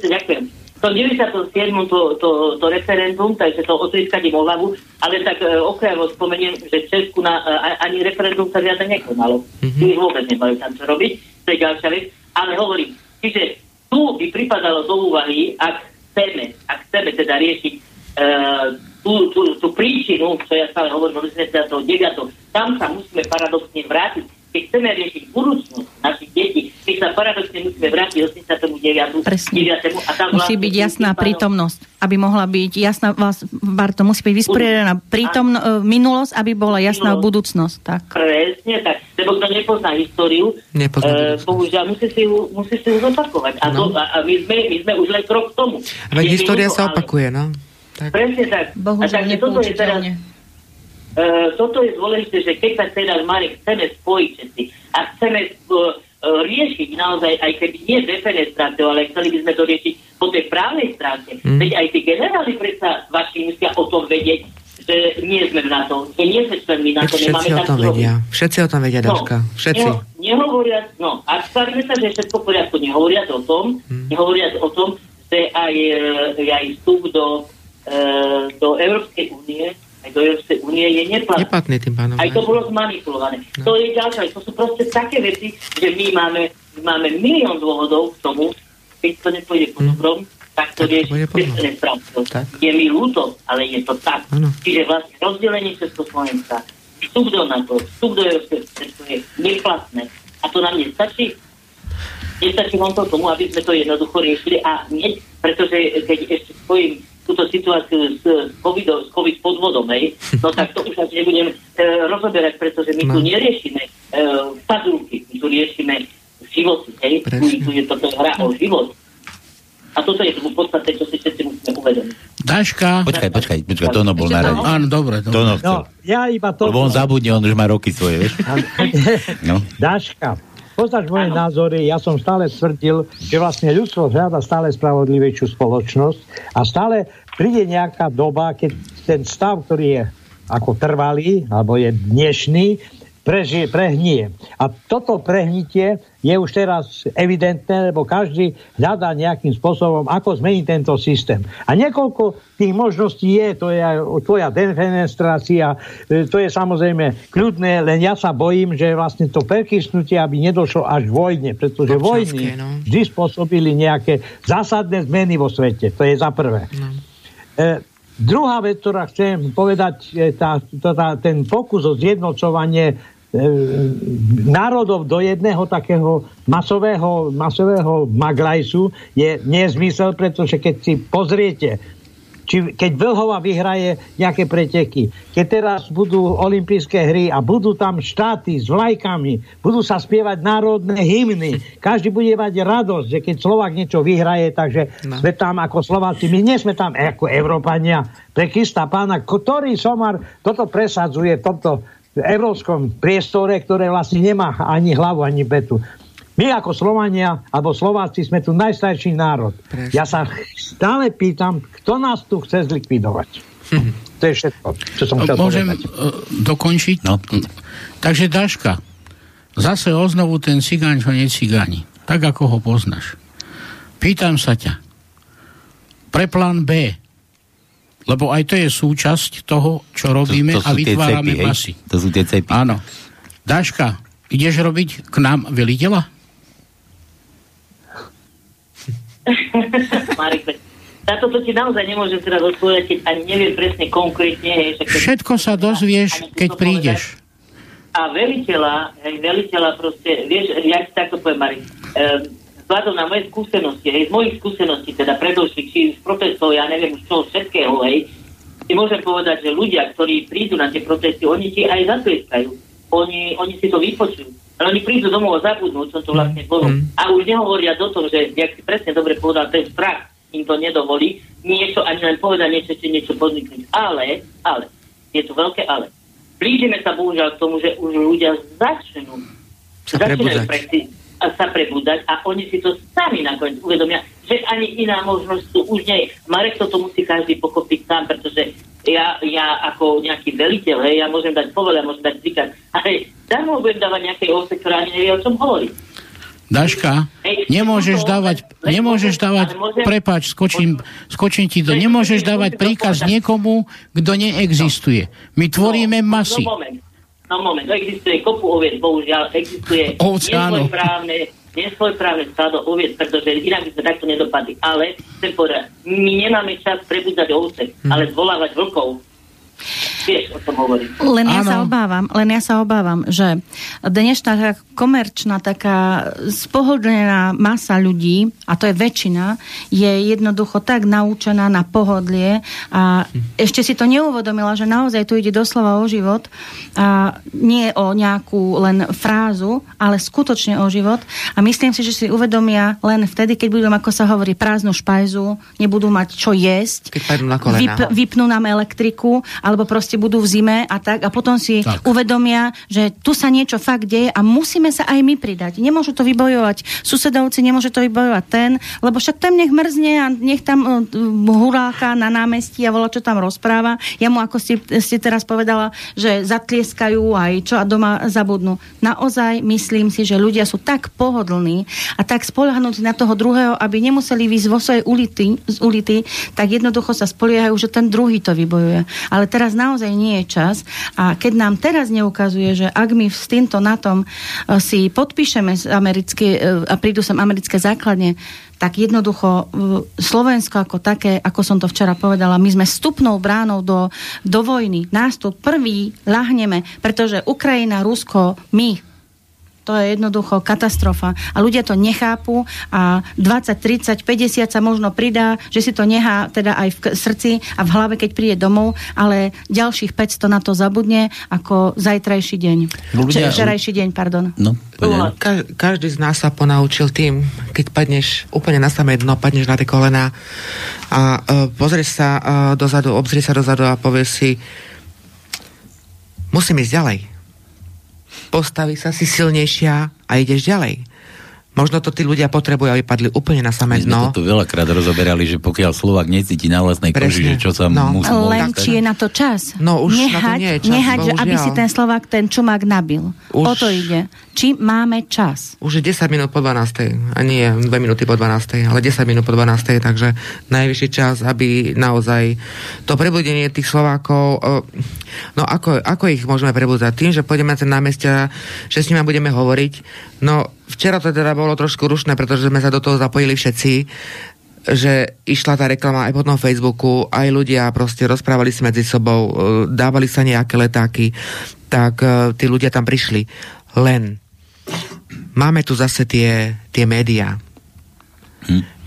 Ďakujem to 97. To, to, to referendum, takže to otriskanie o hlavu, ale tak e, okrem spomeniem, že v Česku na, e, ani referendum sa žiadne nekonalo. Mm-hmm. Už vôbec nemajú tam čo robiť, to je ďalšia vec. Ale hovorím, čiže tu by pripadalo do úvahy, ak chceme, ak chceme teda riešiť e, tú, tú, tú príčinu, čo ja stále hovorím o 89. Tam sa musíme paradoxne vrátiť keď chceme riešiť budúcnosť našich detí, keď sa paradoxne musíme vrátiť 89. Presne. a tam musí byť jasná vypadalo... prítomnosť, aby mohla byť jasná, vás, Barto, musí byť vysporiadaná prítomno, e, minulosť, aby bola jasná minulosť. budúcnosť. Tak. Presne tak, lebo kto nepozná históriu, nepozná e, bohužiaľ musí si ju, musí si ju zopakovať. A, no. to, a, a my, sme, my sme už len krok k tomu. Ale história sa opakuje, no. Tak. Presne tak. Bohužiaľ, a tak, toto je teraz, E, toto je dôležité, že keď sa teraz Marek chceme spojiť všetci a chceme uh, riešiť naozaj, aj keby nie defenestráciou, ale chceli by sme to riešiť po tej právnej stránke. Mm. Veď aj tí generáli predsa vaši musia o tom vedieť, že nie sme v NATO, že nie sme členmi NATO, Všetci nemáme o tom vedia. Všetci o tom vedia, Daška. No, Všetci. Neho, nehovoriac, no, a stvarme sa, že všetko v poriadku, nehovoriac o tom, mm. nehovoriac o tom, že aj, aj vstup do, uh, do Európskej únie aj do Európskej únie je neplatný. Neplatný tým pánom. Aj to bolo zmanipulované. No. To je ďalšie, to sú proste také veci, že my máme, máme milión dôvodov k tomu, keď to nepôjde po hm. dobrom, tak to vieš, tak. Je mi ľúto, ale je to tak. Ano. Čiže vlastne rozdelenie Československa, vstup do NATO, vstup do Európskej je neplatné. A to nám nestačí. Nestačí vám to tomu, aby sme to jednoducho riešili a nie, pretože keď ešte spojím túto situáciu s, COVID, s COVID podvodom, hej, no tak to už asi nebudem e, rozoberať, pretože my no. tu neriešime e, padulky, my tu riešime životy, hej, tu, tu je toto hra o život. A toto je v podstate, čo si všetci musíme uvedomiť. Daška. Počkaj, počkaj, počkaj, Tono bol na rade. Áno, dobre. dobre. Tono chcel. No, ja iba to... Lebo on zabudne, on už má roky svoje, vieš. no. Daška, Poznáš moje ano. názory, ja som stále tvrdil, že vlastne ľudstvo hľada stále spravodlivejšiu spoločnosť a stále príde nejaká doba, keď ten stav, ktorý je ako trvalý, alebo je dnešný, prežije, prehnie. A toto prehnitie je už teraz evidentné, lebo každý hľadá nejakým spôsobom, ako zmeniť tento systém. A niekoľko tých možností je, to je tvoja defenestrácia, e, to je samozrejme kľudné, len ja sa bojím, že vlastne to prekysnutie, aby nedošlo až vojne, pretože Občanské, vojny no. vždy spôsobili nejaké zásadné zmeny vo svete. To je za prvé. No. E, Druhá vec, ktorá chcem povedať, je tá, tá, ten pokus o zjednocovanie e, národov do jedného takého masového, masového maglajsu je nezmysel, pretože keď si pozriete, či keď Vlhova vyhraje nejaké preteky, keď teraz budú olympijské hry a budú tam štáty s vlajkami, budú sa spievať národné hymny, každý bude mať radosť, že keď Slovak niečo vyhraje, takže no. sme tam ako Slováci, my nie sme tam ako Európania, pre Krista pána, ktorý somar toto presadzuje v tomto európskom priestore, ktoré vlastne nemá ani hlavu, ani betu. My ako Slovania alebo Slováci sme tu najstarší národ. Presne. Ja sa stále pýtam, kto nás tu chce zlikvidovať. Hm. To je všetko, čo som chcel Môžem povedať. Uh, dokončiť? No. Takže Daška, zase oznovu ten cigáň, čo nie cigáni. Tak, ako ho poznáš. Pýtam sa ťa, pre plán B, lebo aj to je súčasť toho, čo robíme to, to a vytvárame cepy, masy. Hej? To sú tie cepy. Áno. Daška, ideš robiť k nám veliteľa? Marek, táto to ti naozaj nemôžem teraz odpovedať, keď ani neviem presne konkrétne. Hej, keď Všetko sa dozvieš, keď prídeš. A veliteľa, hej, veliteľa proste, vieš, ja ti takto poviem, Marek, um, vzhľadom na moje skúsenosti, hej, z mojich skúseností, teda predošlých, či z profesov, ja neviem už čo všetkého, hej, ti môžem povedať, že ľudia, ktorí prídu na tie protesty, oni ti aj zatlieskajú. Oni, oni si to vypočujú. Ale oni prídu domov a zabudnú, čo to vlastne bolo. Mm. A už nehovoria do toho, že, jak si presne dobre povedal, ten strach im to nedovolí, niečo, ani len povedať niečo, či niečo podniknúť. Ale, ale, je to veľké ale. Blížime sa bohužiaľ k tomu, že už ľudia začnú sa začínajú a sa prebúdať a oni si to sami nakoniec uvedomia, že ani iná možnosť tu už nie je. Marek toto musí každý pochopiť sám, pretože ja, ja ako nejaký veliteľ, hej, ja môžem dať povole, môžem dať príkaz, ale darmo budem dávať nejaké ovce, ktorá ani nevie, o čom hovorí. Daška, nemôžeš dávať, nemôžeš dávať, prepač, skočím, skočím ti to, nemôžeš dávať príkaz niekomu, kto neexistuje. My tvoríme no, masy. No moment, no moment, existuje kopu oviec, bohužiaľ, existuje nesvojprávne, nesvojprávne stádo oviec, pretože inak by sme takto nedopadli. Ale chcem povedať, my nemáme čas prebudzať ovce, hmm. ale zvolávať vlkov Vieš, o tom hovorím. Len ja sa obávam, len ja sa obávam, že dnešná komerčná taká spohodlená masa ľudí, a to je väčšina, je jednoducho tak naučená na pohodlie a ešte si to neuvedomila, že naozaj tu ide doslova o život a nie o nejakú len frázu, ale skutočne o život. A myslím si, že si uvedomia len vtedy, keď budú, ako sa hovorí, prázdnu špajzu, nebudú mať čo jesť, keď na vyp, vypnú nám elektriku alebo proste budú v zime a tak a potom si tak. uvedomia, že tu sa niečo fakt deje a musíme sa aj my pridať. Nemôžu to vybojovať susedovci, nemôže to vybojovať ten, lebo však ten nech mrzne a nech tam uh, huráka na námestí a volá, čo tam rozpráva. Ja mu, ako ste, ste teraz povedala, že zatlieskajú aj čo a doma zabudnú. Naozaj myslím si, že ľudia sú tak pohodlní a tak spolahnutí na toho druhého, aby nemuseli výsť vo svojej ulity, z ulity, tak jednoducho sa spoliehajú, že ten druhý to vybojuje. Ale teraz teraz naozaj nie je čas a keď nám teraz neukazuje, že ak my s týmto na tom e, si podpíšeme americké, e, a prídu sem americké základne, tak jednoducho e, Slovensko ako také, ako som to včera povedala, my sme vstupnou bránou do, do vojny. Nás tu prvý lahneme, pretože Ukrajina, Rusko, my to je jednoducho katastrofa. A ľudia to nechápu a 20, 30, 50 sa možno pridá, že si to nechá teda aj v srdci a v hlave, keď príde domov, ale ďalších 500 na to zabudne ako zajtrajší deň. Ľudia... Včerajší deň, pardon. No, Ka- každý z nás sa ponaučil tým, keď padneš úplne na samé dno, padneš na tie kolena a uh, pozrieš sa uh, dozadu, obzrieš sa dozadu a povieš si musím ísť ďalej postaví sa si silnejšia a ideš ďalej. Možno to tí ľudia potrebujú, aby padli úplne na samé dno. My sme to tu veľakrát rozoberali, že pokiaľ Slovak necíti na vlastnej koži, že čo sa no. musí... Len či je na to čas. No už nehať, na to nie je čas, nehať aby si ten Slovak ten čumák nabil. Už... O to ide. Či máme čas. Už je 10 minút po 12. A nie 2 minúty po 12. Ale 10 minút po 12. Takže najvyšší čas, aby naozaj to prebudenie tých Slovákov... No ako, ako ich môžeme prebudzať? Tým, že pôjdeme na ten námestia, že s nimi budeme hovoriť. No Včera to teda bolo trošku rušné, pretože sme sa do toho zapojili všetci že išla tá reklama aj po tom Facebooku, aj ľudia proste rozprávali si medzi sebou, e, dávali sa nejaké letáky, tak e, tí ľudia tam prišli. Len máme tu zase tie, tie médiá. Hm.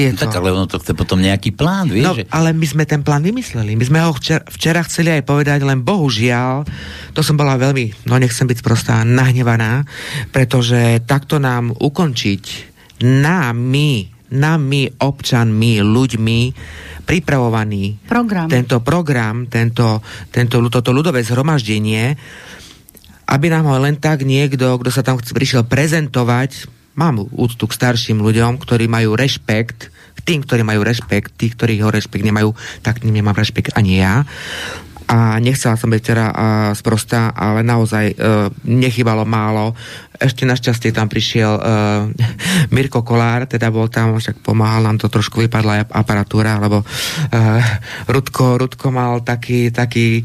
Tieto. Tak ale ono to chce potom nejaký plán, vieš? No, že... ale my sme ten plán vymysleli. My sme ho včera, včera chceli aj povedať, len bohužiaľ, to som bola veľmi, no nechcem byť prostá, nahnevaná, pretože takto nám ukončiť nami, nami, občanmi, ľuďmi, pripravovaný program. tento program, tento, tento, toto ľudové zhromaždenie, aby nám ho len tak niekto, kto sa tam prišiel prezentovať, mám úctu k starším ľuďom, ktorí majú rešpekt, k tým, ktorí majú rešpekt, tí, ktorí ho rešpekt nemajú, tak tým nemám rešpekt ani ja. A nechcela som byť teda sprostá, ale naozaj uh, nechybalo málo. Ešte našťastie tam prišiel uh, Mirko Kolár, teda bol tam, však pomáhal nám to trošku vypadla aparatúra, lebo uh, Rudko, Rudko mal taký, taký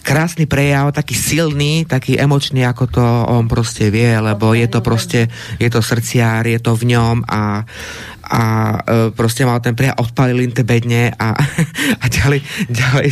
krásny prejav, taký silný, taký emočný, ako to on proste vie, lebo je to proste, je to srdciár, je to v ňom a, a e, proste mal ten prejav, odpalili te bedne a, a ďalej, ďalej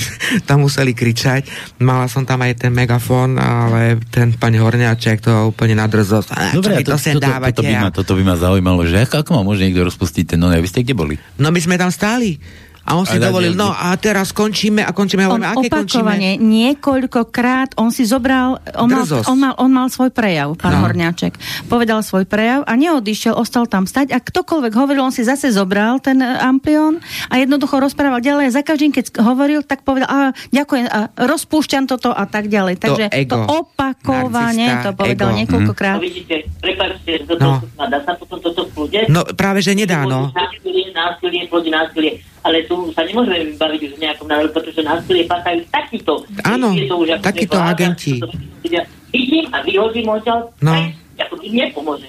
tam museli kričať. Mala som tam aj ten megafón, ale ten pani Horňaček to úplne nadrzol. Dobre, to, to, to, to, toto, by ma, toto by ma zaujímalo, že ako, ako ma môže niekto rozpustiť ten no, vy ste kde boli? No my sme tam stáli. A on si a dovolil, no a teraz končíme a končíme. On aké opakovane, končíme? niekoľkokrát, on si zobral, on mal, on, mal, on mal svoj prejav, pán no. Horňáček. Povedal svoj prejav a neodišiel, ostal tam stať a ktokoľvek hovoril, on si zase zobral ten e, amplión a jednoducho rozprával ďalej. Za každým, keď hovoril, tak povedal, a ďakujem, a rozpúšťam toto a tak ďalej. Takže to, ego, to opakovane narcista, to povedal ego. niekoľkokrát. No vidíte, prepáčte, no. dá sa potom toto v No práve, že nedá, no. Násilie, násilie, násilie ale tu sa nemôžeme baviť už v nejakom návrhu, pretože násilie páchajú takýto. Áno, takýto agenti. Vidím a vyhodím odtiaľ. No.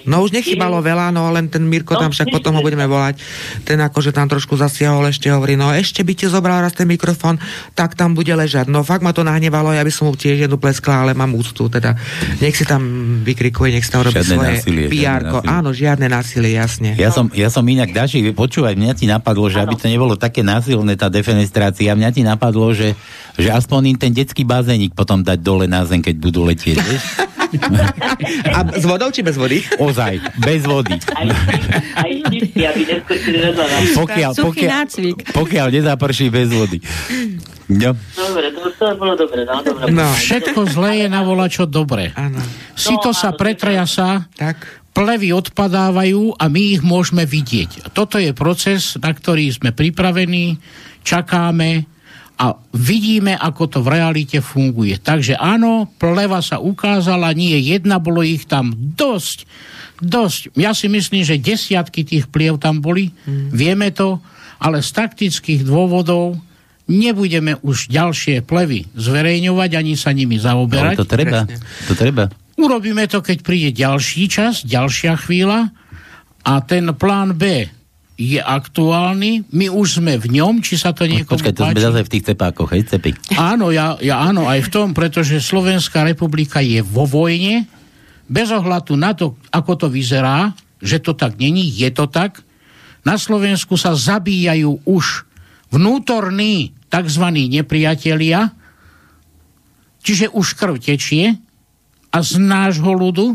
No už nechybalo veľa, no len ten Mirko no, tam však potom ho budeme volať. Ten akože tam trošku zasiahol, ešte hovorí, no ešte by ti zobral raz ten mikrofón, tak tam bude ležať. No fakt ma to nahnevalo, ja by som mu tiež jednu pleskla, ale mám úctu, teda nech si tam vykrikuje, nech si tam robí svoje násilie, pr Áno, žiadne násilie, jasne. Ja som, ja som inak, Daši, počúvaj, mňa ti napadlo, že aby to nebolo také násilné, tá defenestrácia, mňa ti napadlo, že, že aspoň im ten detský bazénik potom dať dole na zem, keď budú letieť, vieš? A s vodou či bez vody? Ozaj, bez vody. Aj, aj pokiaľ, pokiaľ, pokiaľ nezaprší bez vody. No. Dobre, to, to bolo dobre. No, dobre. No. Všetko zlé je na čo dobre. Ano. Sito no, sa pretriasa, tak. plevy odpadávajú a my ich môžeme vidieť. Toto je proces, na ktorý sme pripravení, čakáme, a vidíme, ako to v realite funguje. Takže áno, pleva sa ukázala, nie jedna, bolo ich tam dosť, dosť. Ja si myslím, že desiatky tých pliev tam boli, mm. vieme to, ale z taktických dôvodov nebudeme už ďalšie plevy zverejňovať, ani sa nimi zaoberať. No, to treba, to treba. Urobíme to, keď príde ďalší čas, ďalšia chvíľa a ten plán B, je aktuálny, my už sme v ňom, či sa to niekomu Počkaj, to páči. sme zase v tých cepákoch, hej, cepy. Áno, ja, ja áno, aj v tom, pretože Slovenská republika je vo vojne, bez ohľadu na to, ako to vyzerá, že to tak není, je to tak. Na Slovensku sa zabíjajú už vnútorní tzv. nepriatelia, čiže už krv tečie a z nášho ľudu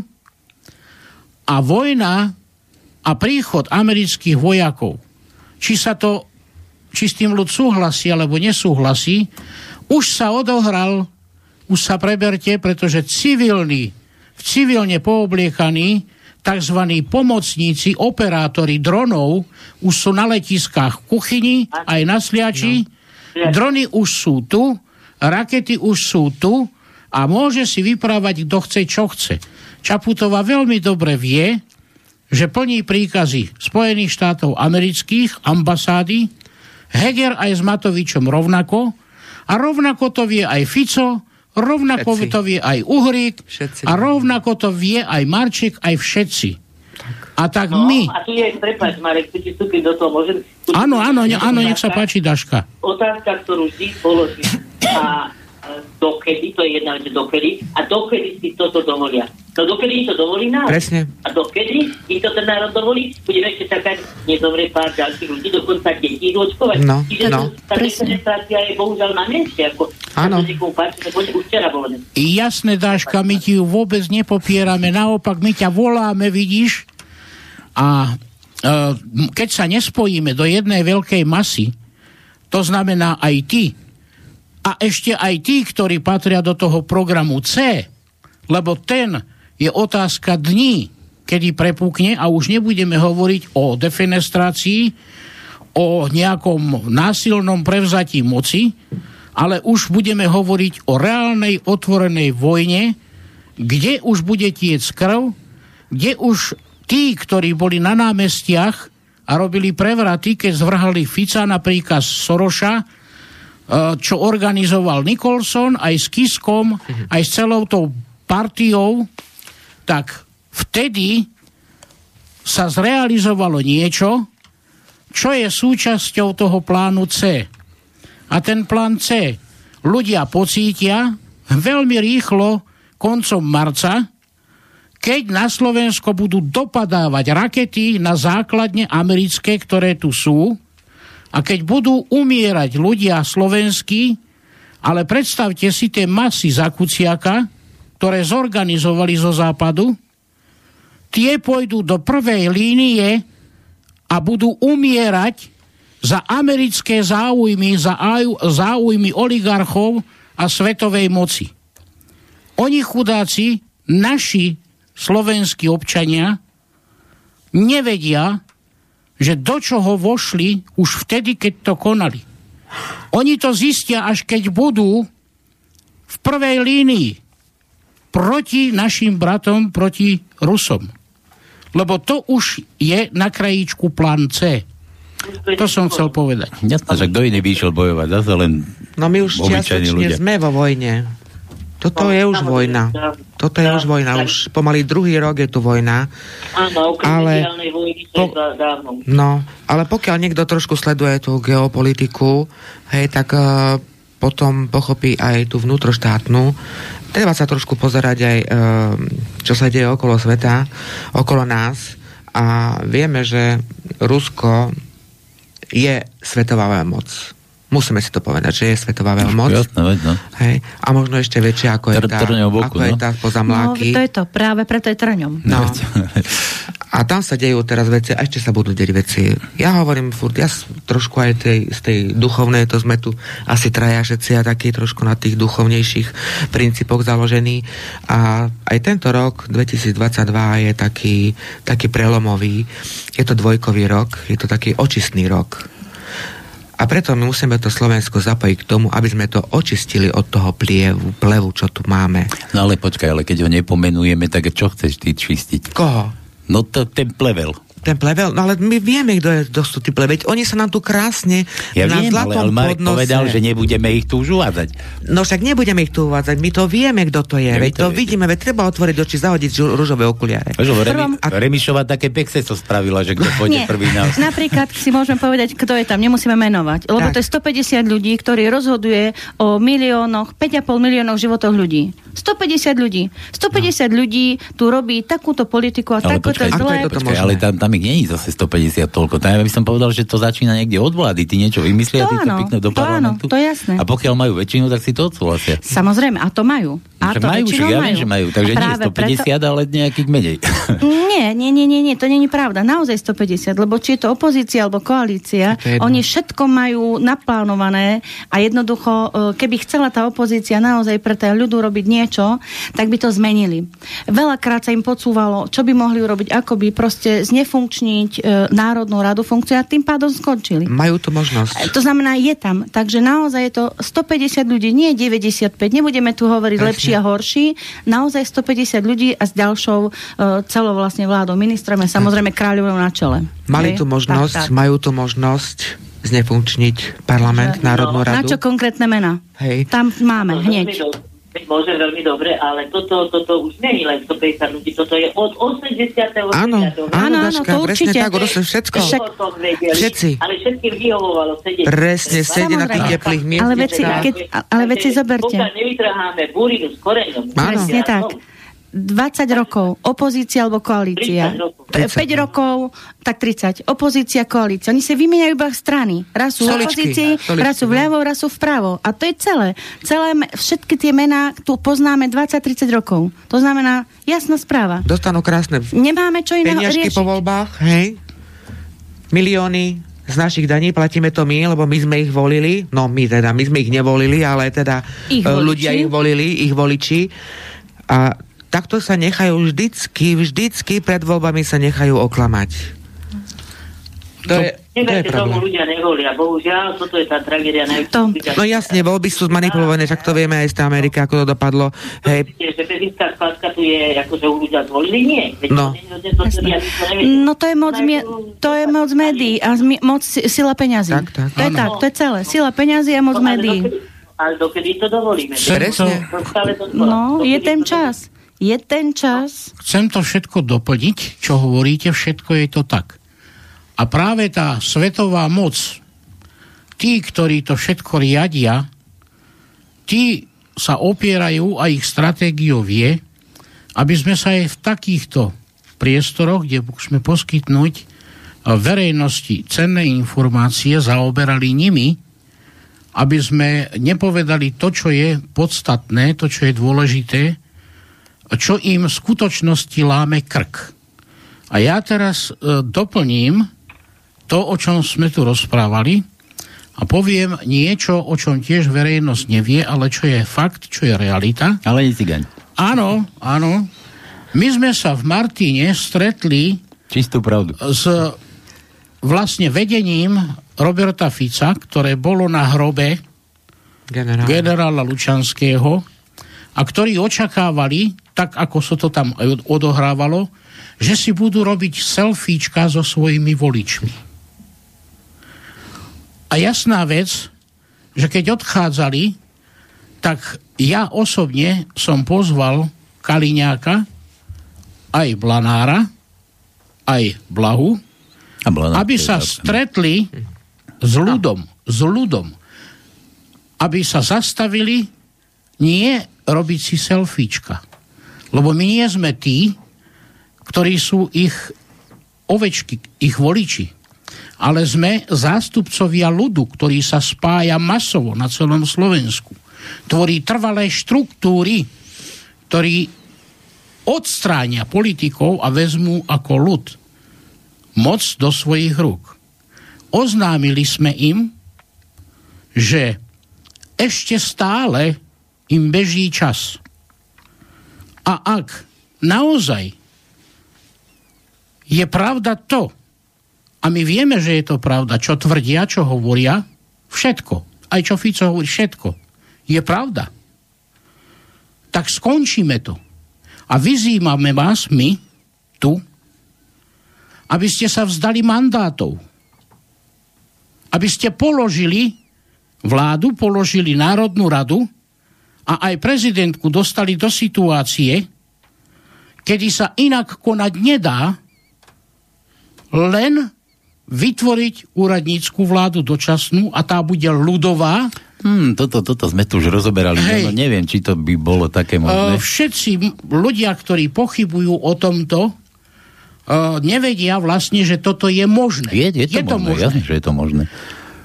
a vojna a príchod amerických vojakov, či sa to, či s tým ľud súhlasí alebo nesúhlasí, už sa odohral, už sa preberte, pretože civilní, civilne poobliekaní, tzv. pomocníci, operátori dronov už sú na letiskách v kuchyni, aj na sliači. No. Drony už sú tu, rakety už sú tu a môže si vyprávať, kto chce, čo chce. Čaputová veľmi dobre vie, že plní príkazy Spojených štátov amerických, ambasády, Heger aj s Matovičom rovnako a rovnako to vie aj Fico, rovnako všetci. to vie aj Uhrík všetci. a rovnako to vie aj Marček, aj všetci. A tak no, my... A tu je, prepáč, Marek, ti vstúpiť do toho, môžem... Áno, áno, áno, nech sa páči, Daška. Otázka, ktorú vždy položím. A dokedy, to je jedna vec, dokedy, a dokedy si toto dovolia. No dokedy to dovolí národ. Presne. A dokedy im to ten národ dovolí, budeme ešte čakať, nezomrie pár ďalších ľudí, dokonca detí zločkovať. No, Čiže no. tá penetrácia je bohužiaľ na mieste, ako Áno. Jasné, Dáška, my ti ju vôbec nepopierame, naopak my ťa voláme, vidíš, a keď sa nespojíme do jednej veľkej masy, to znamená aj ty, a ešte aj tí, ktorí patria do toho programu C, lebo ten je otázka dní, kedy prepukne a už nebudeme hovoriť o defenestrácii, o nejakom násilnom prevzatí moci, ale už budeme hovoriť o reálnej otvorenej vojne, kde už bude tiec krv, kde už tí, ktorí boli na námestiach a robili prevraty, keď zvrhali Fica napríklad Soroša, čo organizoval Nicholson aj s Kiskom, mhm. aj s celou tou partiou, tak vtedy sa zrealizovalo niečo, čo je súčasťou toho plánu C. A ten plán C ľudia pocítia veľmi rýchlo koncom marca, keď na Slovensko budú dopadávať rakety na základne americké, ktoré tu sú, a keď budú umierať ľudia slovenskí, ale predstavte si tie masy za Kuciaka, ktoré zorganizovali zo západu, tie pôjdu do prvej línie a budú umierať za americké záujmy, za záujmy oligarchov a svetovej moci. Oni chudáci, naši slovenskí občania, nevedia, že do čoho vošli už vtedy, keď to konali. Oni to zistia, až keď budú v prvej línii proti našim bratom, proti Rusom. Lebo to už je na krajíčku plán C. To som chcel povedať. Jasné, že kto iný by išiel bojovať, zase len No my už čiastočne sme vo vojne. Toto je už vojna. Toto je už vojna. Už pomaly druhý rok je tu vojna. Áno, ale, po, no, ale pokiaľ niekto trošku sleduje tú geopolitiku, hej, tak uh, potom pochopí aj tú vnútroštátnu. Treba sa trošku pozerať aj, uh, čo sa deje okolo sveta, okolo nás. A vieme, že Rusko je svetová moc Musíme si to povedať, že je svetová veľmoc. Jasné, veď, no. Hej. A možno ešte väčšia, ako je tá, boku, ako no? je tá poza mláky. No, to je to, práve preto je trňom. No. A tam sa dejú teraz veci, a ešte sa budú deť veci. Ja hovorím furt, ja trošku aj tej, z tej duchovnej, to sme tu asi traja všetci a taký trošku na tých duchovnejších princípoch založení. A aj tento rok, 2022, je taký, taký prelomový. Je to dvojkový rok, je to taký očistný rok a preto my musíme to Slovensko zapojiť k tomu, aby sme to očistili od toho plievu, plevu, čo tu máme. No ale počkaj, ale keď ho nepomenujeme, tak čo chceš ty čistiť? Koho? No to, ten plevel ten plevel, no ale my vieme, kto, je, kto sú tí pleveť. Oni sa nám tu krásne ja na viem, zlatom ale, ale Marek podnose... povedal, že nebudeme ich tu už uvádzať. No však nebudeme ich tu uvádzať, my to vieme, kto to je. Ja, veď to, to vidíme, veď treba otvoriť oči, zahodiť rúžové okuliare. Remi, Prvom... a... Remišová také pekse to spravila, že kto pôjde prvý na Napríklad si môžeme povedať, kto je tam, nemusíme menovať. Lebo tak. to je 150 ľudí, ktorí rozhoduje o miliónoch, 5,5 miliónov životoch ľudí. 150 ľudí. 150 ľudí tu robí takúto politiku a ale takúto zlé... ale tam, tam ich je zase 150 150 toľko. Tak ja by som povedal, že to začína niekde od vlády. Ty niečo vymyslia, ty to piknú do parlamentu. To áno, to jasné. A pokiaľ majú väčšinu, tak si to odsúhlasia. Samozrejme, a to majú. A to majú, že ja majú. viem, že majú. Takže nie 150, preto... ale nejakých menej. Nie, nie, nie, nie, nie, to nie je pravda. Naozaj 150, lebo či je to opozícia alebo koalícia, oni všetko majú naplánované a jednoducho, e, keby chcela tá opozícia naozaj pre tá ľudu robiť niečo, tak by to zmenili. Veľakrát sa im podsúvalo, čo by mohli urobiť, ako by proste znefunkčniť e, Národnú radu funkciu a tým pádom skončili. Majú tu možnosť. E, to znamená, je tam. Takže naozaj je to 150 ľudí, nie 95. Nebudeme tu hovoriť Presne. Lepší a horší. Naozaj 150 ľudí a s ďalšou uh, celou vlastne vládou, ministrami, samozrejme kráľovou na čele. Mali tu možnosť, tak, tak. majú tu možnosť znefunkčniť parlament, no, Národnú radu. Na čo konkrétne mena? Hej. Tam máme, hneď môže veľmi dobre, ale toto, toto už nie je len 150 ľudí, toto je od 80. Áno, áno, áno, Daška, to určite. tak, určite, všetko. Však, všetci. Ale všetkým vyhovovalo sedieť. Presne, sedieť na tých teplých miestach. Ale veci, keď, ale veci zoberte. Pokiaľ nevytrháme búrinu s koreňom. Presne tak. 20 rokov opozícia alebo koalícia. 5 rokov, tak 30. Opozícia, koalícia. Oni sa vymieňajú iba strany. Raz sú v opozícii, raz sú vľavo, raz sú vpravo. A to je celé. celé. Všetky tie mená tu poznáme 20-30 rokov. To znamená jasná správa. Dostanú krásne Nemáme čo iné riešiť. po voľbách, hej? milióny z našich daní, platíme to my, lebo my sme ich volili, no my teda, my sme ich nevolili, ale teda Ich e, voliči. ľudia ich volili, ich voliči. A takto sa nechajú vždycky, vždycky pred voľbami sa nechajú oklamať. To, je, to je Neverte, tomu ľudia nevolia. Bohužiaľ, toto je tá tragédia To-. No jasne, voľby sú zmanipulované, však to vieme aj z tej Ameriky, ako to dopadlo. Hej, Myslíte, že prezidentská skladka tu je, akože u ľudia zvolili? Nie. No. to to, to. No to je moc, mie- to je moc médií a zmi- moc si- sila peňazí. Tak, tak. To je tak, to je celé. Sila peňazí a moc No, médií. Ale dokedy to dovolíme? To, Presne. To to No, je ten to- čas. Je ten čas. chcem to všetko doplniť, čo hovoríte, všetko je to tak. A práve tá svetová moc, tí, ktorí to všetko riadia, tí sa opierajú a ich stratégiou je, aby sme sa aj v takýchto priestoroch, kde môžeme poskytnúť verejnosti cenné informácie, zaoberali nimi, aby sme nepovedali to, čo je podstatné, to, čo je dôležité, čo im v skutočnosti láme krk. A ja teraz e, doplním to, o čom sme tu rozprávali a poviem niečo, o čom tiež verejnosť nevie, ale čo je fakt, čo je realita. Ale nie cigaň. Áno, áno. My sme sa v Martine stretli Čistú pravdu. s vlastne vedením Roberta Fica, ktoré bolo na hrobe generál. generála Lučanského a ktorí očakávali, tak ako sa to tam odohrávalo, že si budú robiť selfiečka so svojimi voličmi. A jasná vec, že keď odchádzali, tak ja osobne som pozval Kaliňáka, aj Blanára, aj Blahu, A bola nám aby sa stretli s ľudom, s ľudom, aby sa zastavili nie robiť si selfiečka. Lebo my nie sme tí, ktorí sú ich ovečky, ich voliči. Ale sme zástupcovia ľudu, ktorý sa spája masovo na celom Slovensku. Tvorí trvalé štruktúry, ktorí odstránia politikov a vezmú ako ľud moc do svojich rúk. Oznámili sme im, že ešte stále im beží čas. A ak naozaj je pravda to, a my vieme, že je to pravda, čo tvrdia, čo hovoria, všetko, aj čo Fico hovorí, všetko, je pravda. Tak skončíme to. A vyzývame vás, my, tu, aby ste sa vzdali mandátov. Aby ste položili vládu, položili Národnú radu a aj prezidentku dostali do situácie, kedy sa inak konať nedá, len vytvoriť úradnícku vládu dočasnú a tá bude ľudová. Hmm, toto, toto sme tu už rozoberali. Hej. No, neviem, či to by bolo také Uh, možné. všetci m- ľudia, ktorí pochybujú o tomto, uh, nevedia vlastne, že toto je možné. Je, je, to, možné, jasne, že je to možné.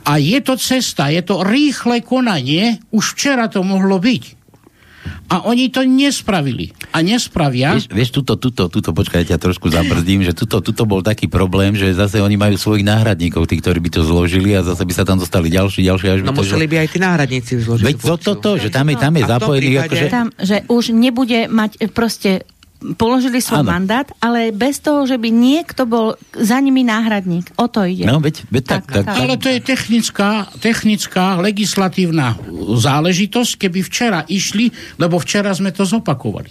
A je to cesta, je to rýchle konanie, už včera to mohlo byť. A oni to nespravili. A nespravia. Vieš, vieš tuto, tuto, tuto, počkaj, ja ťa trošku zabrzdím, že tuto, tuto bol taký problém, že zase oni majú svojich náhradníkov, tí, ktorí by to zložili a zase by sa tam dostali ďalší, ďalší, až by No to... museli by aj tí náhradníci zložiť. Veď tú to, to, že tam je, tam je zapojený, prípade- akože... Tam, že už nebude mať e, proste položili svoj Áno. mandát, ale bez toho, že by niekto bol za nimi náhradník. O to ide. No, veď, veď tak, tak, Tak, tak. Ale to je technická, technická legislatívna záležitosť, keby včera išli, lebo včera sme to zopakovali.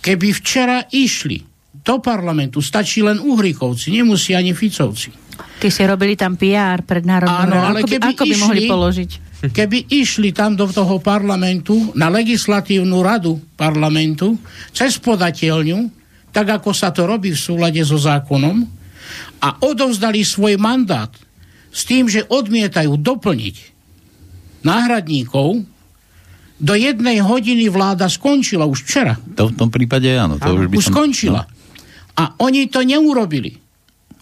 Keby včera išli do parlamentu, stačí len Uhrikovci, nemusí ani Ficovci. Ty si robili tam PR pred národnou Áno, ale ako, by, keby ako by mohli išli- položiť? Keby išli tam do toho parlamentu, na legislatívnu radu parlamentu, cez podateľňu, tak ako sa to robí v súlade so zákonom, a odovzdali svoj mandát s tým, že odmietajú doplniť náhradníkov, do jednej hodiny vláda skončila už včera. to v tom prípade áno. To už by Už som, skončila. A oni to neurobili.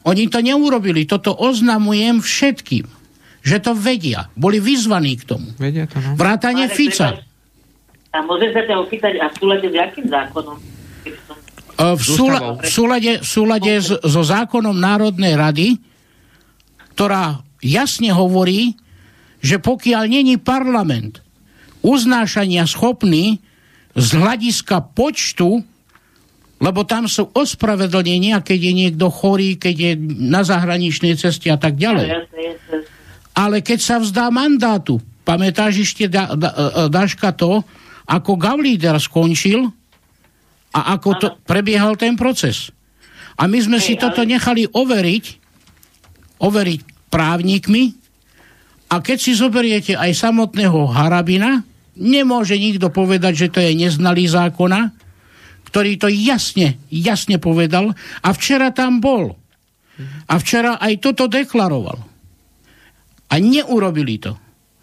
Oni to neurobili. Toto oznamujem všetkým, že to vedia. Boli vyzvaní k tomu. Vedia to, no. Vrátane Ale Fica. A môžem sa ťa opýtať, a v súlade s akým zákonom? E, V, súla, v súlade, v súlade s, so zákonom Národnej rady ktorá jasne hovorí, že pokiaľ není parlament uznášania schopný z hľadiska počtu, lebo tam sú ospravedlnenia, keď je niekto chorý, keď je na zahraničnej ceste a tak ďalej. Ale keď sa vzdá mandátu, pamätáš ešte da, da, e, Daška to, ako Gavlíder skončil a ako to prebiehal ten proces. A my sme si toto nechali overiť, overiť právnikmi a keď si zoberiete aj samotného Harabina, nemôže nikto povedať, že to je neznalý zákona, ktorý to jasne, jasne povedal a včera tam bol. A včera aj toto deklaroval. A neurobili to.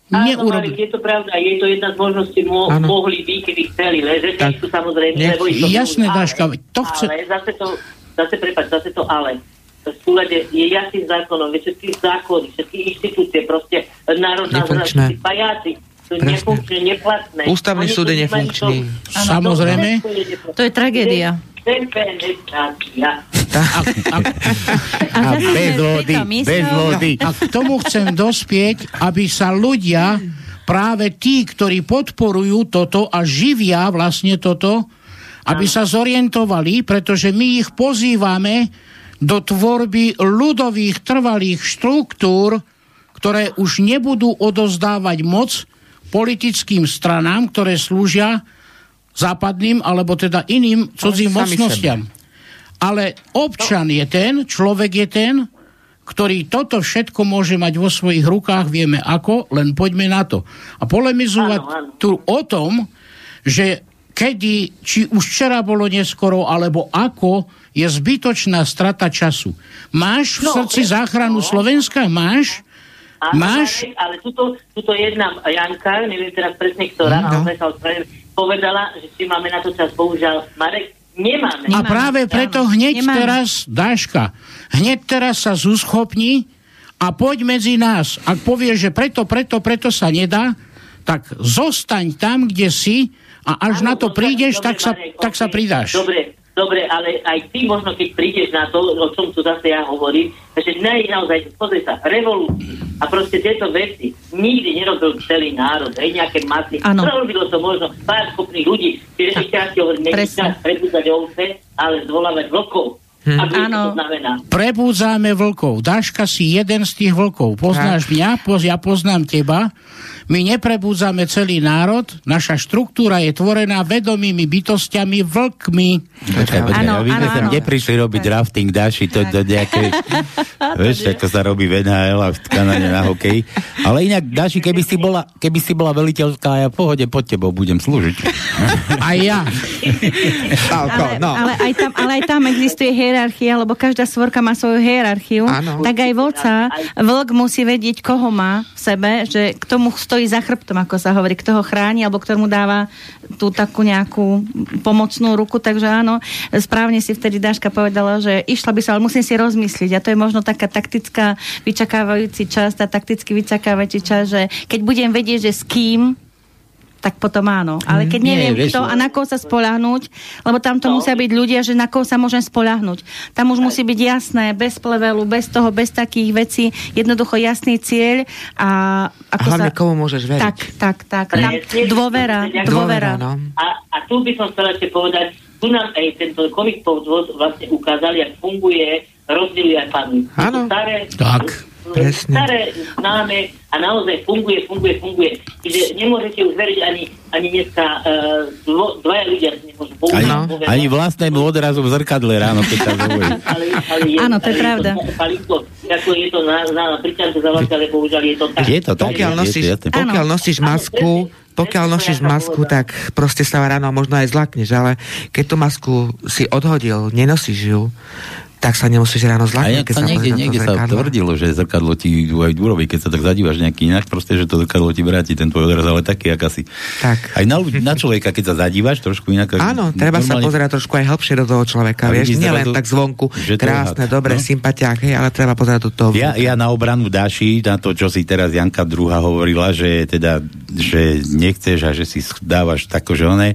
Áno, ale je to pravda, je to jedna z možností, mo- mohli by, keby chceli, leže sú samozrejme, lebo to Jasné, Daška, to chce... Ale zase to, zase prepáč, zase to ale. V súlade je jasný zákonom, všetky zákony, všetky inštitúcie, proste národná zrada, pajáci, sú nefunkčné, neplatné. Ústavný súd je nefunkčný. Samozrejme. To je tragédia. A bez vody, bez vody. A k tomu chcem dospieť, aby sa ľudia, práve tí, ktorí podporujú toto a živia vlastne toto, aby sa zorientovali, pretože my ich pozývame do tvorby ľudových trvalých štruktúr, ktoré už nebudú odozdávať moc politickým stranám, ktoré slúžia západným alebo teda iným cudzím mocnostiam. Ale občan je ten, človek je ten, ktorý toto všetko môže mať vo svojich rukách, vieme ako, len poďme na to. A polemizovať áno, áno. tu o tom, že kedy, či už včera bolo neskoro, alebo ako, je zbytočná strata času. Máš v no, srdci záchranu no. Slovenska? Máš? Áno, Máš? Ale, ale tuto, tuto jedna Janka, neviem teraz presne ktorá, no. ale sa povedala, že či máme na to čas. Bohužiaľ, Marek, nemáme. A práve preto hneď nemáme. teraz, Dáška, hneď teraz sa zúschopni a poď medzi nás. Ak povieš, že preto, preto, preto sa nedá, tak zostaň tam, kde si a až ano, na to prídeš, dobre, tak, sa, Marek, tak okay. sa pridáš. Dobre, Dobre, ale aj ty možno, keď prídeš na to, o čom tu zase ja hovorím, že ne, naozaj, pozri sa, revolúciu a proste tieto veci nikdy nerobil celý národ, aj nejaké masy. Ano. Robilo to možno pár schopných ľudí, čiže ešte hovorím, nechcem prebúzať ovce, ale zvolávať vlkov. Hm. Áno. Prebúdzame vlkov. Dáška si jeden z tých vlkov. Poznáš tak. mňa, poz, ja poznám teba. My neprebúdzame celý národ, naša štruktúra je tvorená vedomými bytostiami vlkmi. Počkaj, počkaj, ano, my sme sem neprišli robiť tak. rafting, dáši to do nejakej... vieš, ako sa robí v NHL a v Kanade na hokej. Ale inak, Dáši, keby si bola, keby si bola veliteľská, ja v pohode pod tebou budem slúžiť. Aj ja. ale, no. ale, aj tam, ale aj tam existuje hierarchia, lebo každá svorka má svoju hierarchiu. Ano. Tak aj vlca, vlk musí vedieť, koho má v sebe, že k tomu stojí stojí za chrbtom, ako sa hovorí, kto ho chráni, alebo kto dáva tú takú nejakú pomocnú ruku. Takže áno, správne si vtedy Dáška povedala, že išla by sa, ale musím si rozmyslieť. A to je možno taká taktická vyčakávajúci čas, tá takticky vyčakávajúci čas, že keď budem vedieť, že s kým tak potom áno. Ale keď neviem Nie, kto a na koho sa spolahnúť, lebo tam to no. musia byť ľudia, že na koho sa môžem spolahnúť. Tam už musí byť jasné, bez plevelu, bez toho, bez takých vecí, jednoducho jasný cieľ a ako a hlavne sa... komu môžeš veriť. Tak, tak, tak. Tam dôvera, dôvera. No. A, a tu by som chcel ešte povedať, tu nám aj tento COVID podvod vlastne ukázali, ako funguje rozdiely aj panu. Áno. Staré, tak Presne. staré, známe a naozaj funguje, funguje, funguje. Čiže nemôžete už veriť ani, ani dneska uh, dvo, dvaja ľudia nemôžu ani, no. ani vlastnému odrazu v zrkadle ráno, keď sa hovorí. Áno, to je pravda. Ako je to na, na pričanke za ale bohužiaľ je to tak. Je to tak. Pokiaľ nosíš, pokiaľ nosíš masku, pokiaľ nosíš masku, tak proste sa ráno možno aj zlakneš, ale keď tú masku si odhodil, nenosíš ju, tak sa nemusíš ráno zlaknúť. keď sa niekde, niekde sa tvrdilo, že zrkadlo ti aj urobí, keď sa tak zadívaš nejaký inak, proste, že to zrkadlo ti vráti ten tvoj odraz, ale taký, ak asi. Tak. Aj na, na človeka, keď sa zadívaš trošku inak. Áno, treba normálne... sa pozerať trošku aj hlbšie do toho človeka, vieš, nielen to, tak zvonku, krásne, dobre, no? sympatiák, hej, ale treba pozerať do toho. Ja, ja na obranu Dáši, na to, čo si teraz Janka druhá hovorila, že teda, že nechceš a že si dávaš tako, že one,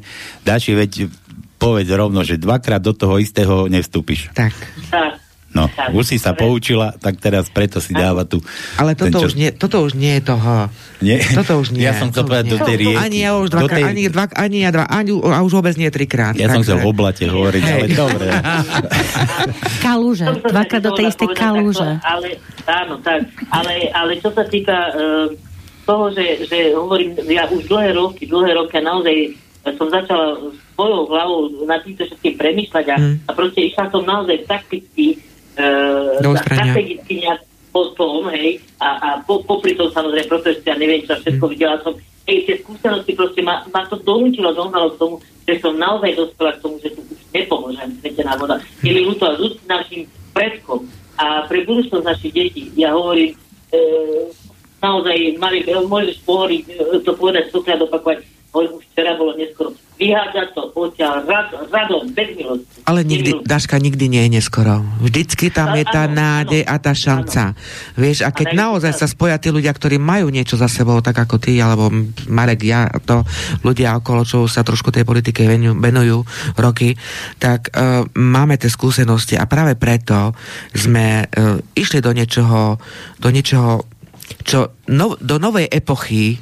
Dáši, veď povedz rovno, že dvakrát do toho istého nevstúpiš. Tak. Tak. No, tak, už si sa poučila, tak teraz preto si dáva tu... Ale toto, čo... už nie, toto už nie je toho. Nie? Toto už nie. Ja som chcel povedať do tej rieky. Ani ja už dvakrát, tej... ani, dva, ani ja dva, ani, a už vôbec nie trikrát. Ja takže... som chcel o blate hovoriť, ale dobre. kalúže, dvakrát do tej istej kalúže. Ale, áno, tak. Ale, ale čo sa týka uh, toho, že, že hovorím, ja už dlhé roky, dlhé roky naozaj som začala svojou hlavou nad týmto všetkým premyšľať a, mm. a proste išla som naozaj takticky uh, strategicky nejak po tom, hej, a, a po, popri tom samozrejme profesia, neviem čo, všetko mm. videla som, hej, tie skúsenosti proste ma, ma to donútilo, dohnalo k tomu, že som naozaj dospela k tomu, že tu už nepomôžem svetená voda. Je mi ľúto a našim predkom a pre budúcnosť našich detí, ja hovorím, e, naozaj, mali, môžeš pohovoriť, to povedať, stokrát opakovať, už včera bolo neskoro. Vyhádzať to odtiaľ rad, radom, bez milosti. Ale nikdy, Daška, nikdy nie je neskoro. Vždycky tam a, je tá áno, nádej áno, a tá šanca. Áno. Vieš, a keď a naozaj sa spoja tí ľudia, ktorí majú niečo za sebou, tak ako ty, alebo Marek, ja, to ľudia okolo, čo sa trošku tej politike venujú roky, tak uh, máme tie skúsenosti a práve preto sme uh, išli do niečoho, do niečoho, čo no, do novej epochy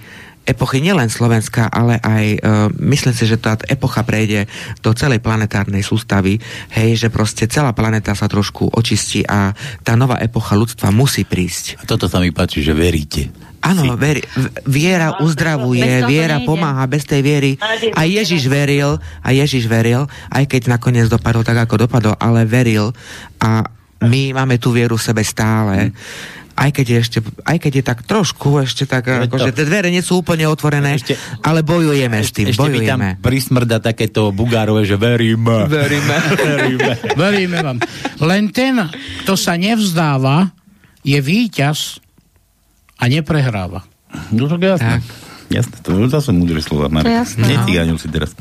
epochy nielen Slovenska, ale aj uh, myslím si, že tá epocha prejde do celej planetárnej sústavy, hej, že proste celá planeta sa trošku očistí a tá nová epocha ľudstva musí prísť. A toto sa mi páči, že veríte. Áno, ver, viera uzdravuje, viera pomáha, bez tej viery. A Ježiš veril, a Ježiš veril, aj keď nakoniec dopadol tak, ako dopadol, ale veril a my máme tú vieru v sebe stále. Hmm aj keď je ešte, aj keď je tak trošku ešte tak, je akože tie dvere nie sú úplne otvorené, ešte, ale bojujeme ešte, s tým, ešte bojujeme. Ešte tam prismrda takéto bugárové, že veríme. Veríme. veríme. veríme vám. Len ten, kto sa nevzdáva, je víťaz a neprehráva. No to jasné. Tak. Jasné, to je zase múdre slova, Marek. Neciganil si teraz.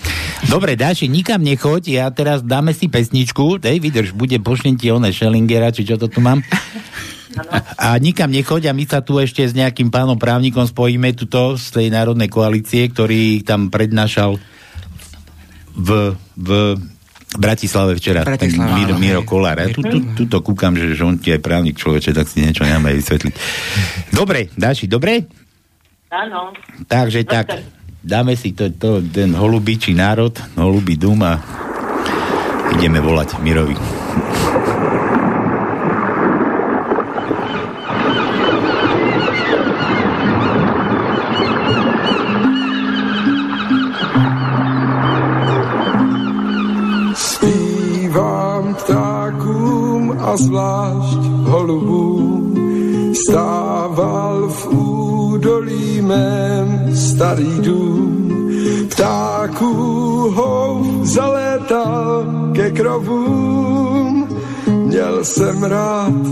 Dobre, Dáši, nikam nechoď, ja teraz dáme si pesničku, tej vydrž, bude pošlem ti one Schellingera, či čo to tu mám. A nikam nechoď a my sa tu ešte s nejakým pánom právnikom spojíme tuto z tej národnej koalície, ktorý tam prednášal v, v Bratislave včera, Bratislava, ten Miro, Miro Kolár. Ja tu, tu, tu to kúkam, že, že on ti je právnik človeče, tak si niečo nemáme vysvetliť. Dobre, Dáši, dobre? Áno. Takže tak, dáme si to, to, ten holubičí národ, holubý dum a ideme volať Mirovi. A zvlášť holubů stával v údolí mém starý dům. Ptáků ho zalétal ke krovům, měl jsem rád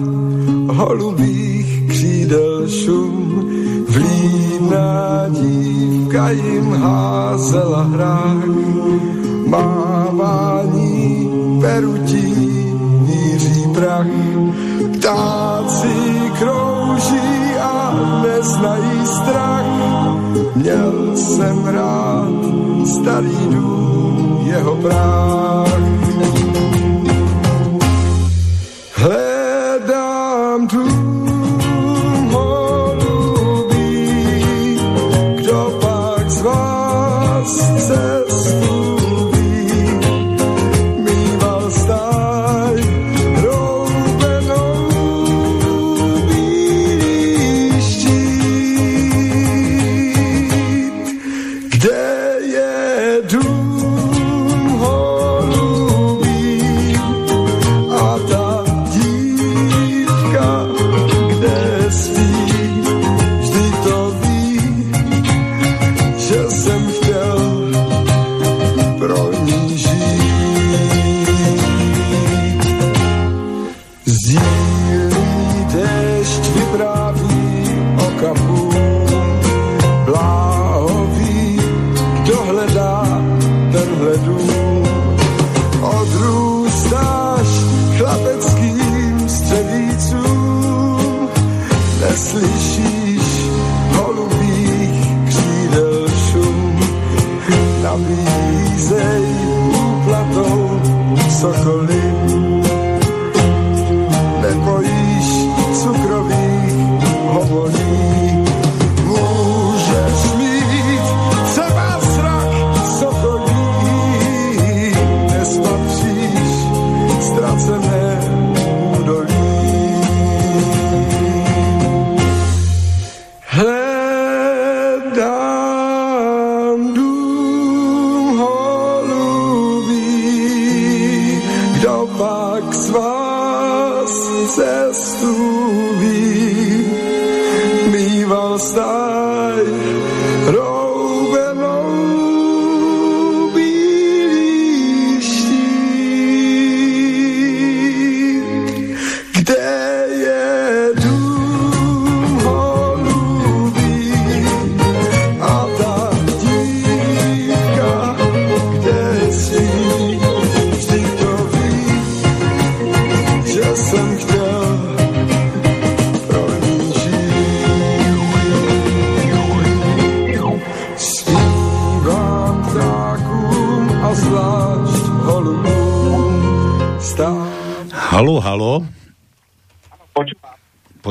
holubých křídel šum. Vlídná dívka jim házela hrách, mávání perutí prach. Ptáci krouží a neznají strach. Měl jsem rád starý dům, jeho práh.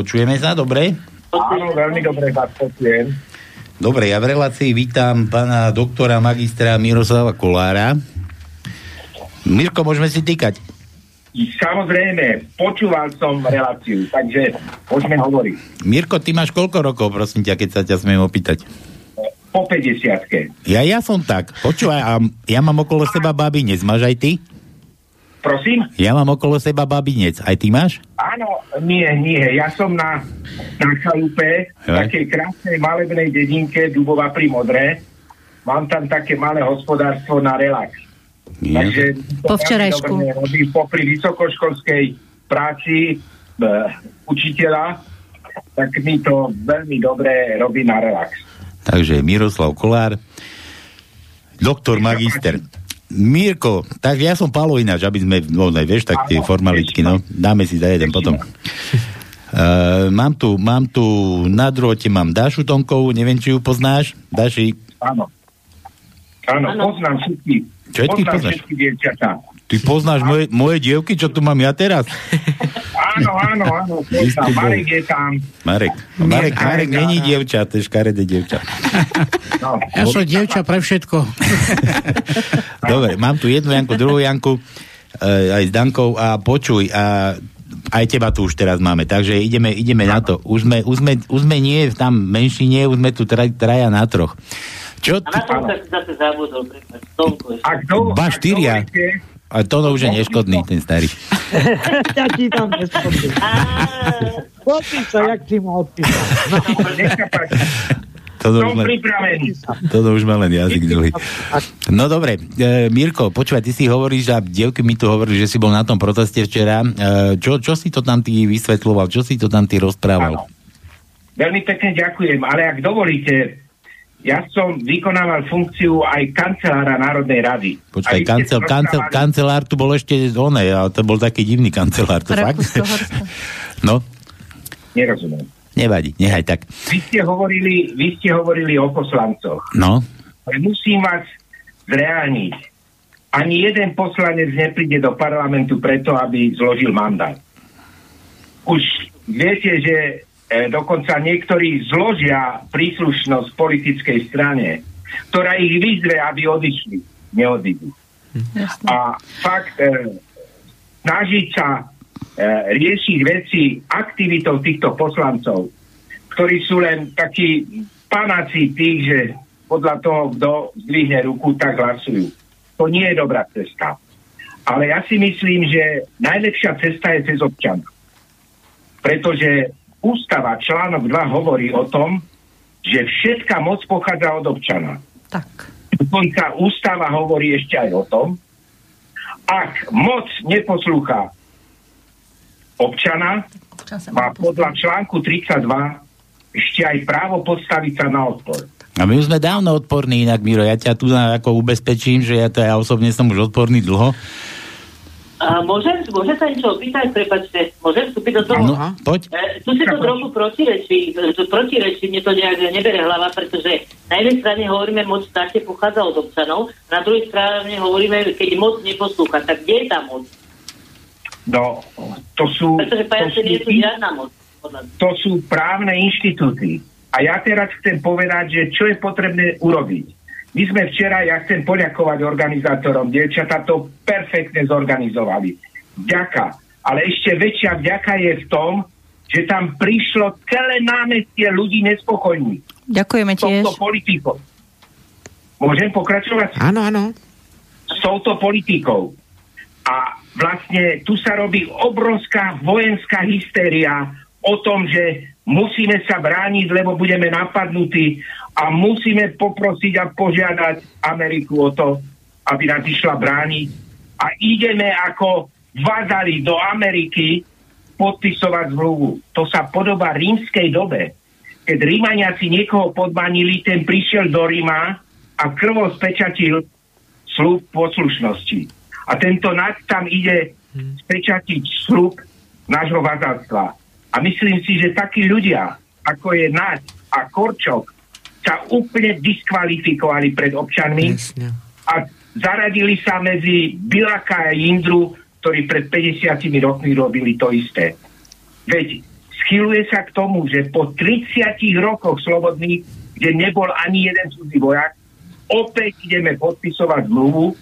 Počujeme sa, dobre? Áno, veľmi dobre vás počujem. Dobre, ja v relácii vítam pána doktora magistra Miroslava Kolára. Mirko, môžeme si týkať. Samozrejme, počúval som reláciu, takže môžeme hovoriť. Mirko, ty máš koľko rokov, prosím ťa, keď sa ťa smiem opýtať? Po 50 Ja, ja som tak. Počúvaj, a ja mám okolo seba babinec. Máš aj ty? Prosím? Ja mám okolo seba babinec. Aj ty máš? Nie, nie. Ja som na, na chalupe, v takej krásnej malebnej dedinke Dubova pri Modre. Mám tam také malé hospodárstvo na relax. Ja. Takže Po včerajšku. veľmi dobre robí popri vysokoškolskej práci e, učiteľa, tak mi to veľmi dobre robí na relax. Takže Miroslav Kolár, doktor magister. Mirko, tak ja som Pálo ináč, aby sme, no ne, vieš, tak tie formalitky, no, dáme si za jeden potom. Uh, mám tu, mám tu na drôte, mám Dášu Tonkovú, neviem, či ju poznáš. Dáši, Áno. Áno, poznám všetky. Všetky poznám poznáš? všetky ty poznáš moje, moje dievky, čo tu mám ja teraz? Áno, áno, áno. Marek je tam. Marek. Marek, Marek není dievča, to je škaredé dievča. No. Ja som dievča pre všetko. Dobre, mám tu jednu Janku, druhú Janku, e, aj s Dankou a počuj, a aj teba tu už teraz máme, takže ideme, ideme na to. Už sme, už, sme, už sme nie tam menšine, už sme tu tra, traja na troch. Čo A ty? na tom sa zase zabudol, prepáč, Tomko ešte. A kto, Ba, ak štyria. dovolíte, A to no už je neškodný, ten starý. Ja ti tam nespomínam. Podpísať, jak si ma odpísal. nech sa páči. To už, len, už má len jazyk dlhý. No dobre, e, Mirko, počúvaj, ty si hovoríš, a dievky mi tu hovorí, že si bol na tom proteste včera. E, čo, čo si to tam ty vysvetľoval, čo si to tam ty rozprával? Áno. Veľmi pekne ďakujem, ale ak dovolíte, ja som vykonával funkciu aj kancelára Národnej rady. Počkaj, A kancel, kancel, rozprávali- kancelár tu bol ešte oné, ale to bol taký divný kancelár, to fakt? No, Nerozumiem. nevadí, nehaj tak. Vy ste hovorili, vy ste hovorili o poslancoch. No, Ale musím vás zreálniť. Ani jeden poslanec nepríde do parlamentu preto, aby zložil mandát. Už viete, že e, dokonca niektorí zložia príslušnosť politickej strane, ktorá ich vyzve, aby odišli. Neodídu. A fakt, e, snažiť sa e, riešiť veci aktivitou týchto poslancov, ktorí sú len takí panáci tých, že podľa toho, kto zdvihne ruku, tak hlasujú. To nie je dobrá cesta. Ale ja si myslím, že najlepšia cesta je cez občana. Pretože ústava článok 2 hovorí o tom, že všetká moc pochádza od občana. Tak. Dokonca ústava hovorí ešte aj o tom, ak moc neposlúcha občana, má podľa článku 32 ešte aj právo postaviť sa na odpor. a my už sme dávno odporní, inak Miro, ja ťa tu ako ubezpečím, že ja to ja osobne som už odporný dlho. A môžem, môžem sa niečo opýtať, prepačte, môžem vstúpiť do toho? No, poď. E, tu si to trochu protirečí, e, to protirečí, mne to nejak nebere hlava, pretože na jednej strane hovoríme, moc štáte pochádza od občanov, na druhej strane hovoríme, keď moc neposlúcha, tak kde je tá moc? No, to sú, Pretože to pajace sú, nie sú žiadna moc. to sú právne inštitúty. A ja teraz chcem povedať, že čo je potrebné urobiť. My sme včera, ja chcem poďakovať organizátorom, dievčatá to perfektne zorganizovali. Vďaka. Ale ešte väčšia vďaka je v tom, že tam prišlo celé námestie ľudí nespokojných. Ďakujeme tiež. touto politikou. Môžem pokračovať? Áno, áno. s touto politikou. A vlastne tu sa robí obrovská vojenská hystéria o tom, že musíme sa brániť, lebo budeme napadnutí a musíme poprosiť a požiadať Ameriku o to, aby nás išla brániť. A ideme ako vazali do Ameriky podpisovať zmluvu. To sa podobá rímskej dobe. Keď Rímaniaci niekoho podmanili, ten prišiel do Ríma a krvo spečatil slúb poslušnosti. A tento nad tam ide spečatiť slúb nášho vazalstva. A myslím si, že takí ľudia, ako je Naď a Korčok, sa úplne diskvalifikovali pred občanmi Jasne. a zaradili sa medzi Bilaka a Indru ktorí pred 50 rokmi robili to isté. Veď schyluje sa k tomu, že po 30 rokoch slobodných, kde nebol ani jeden cudzí vojak, opäť ideme podpisovať zmluvu,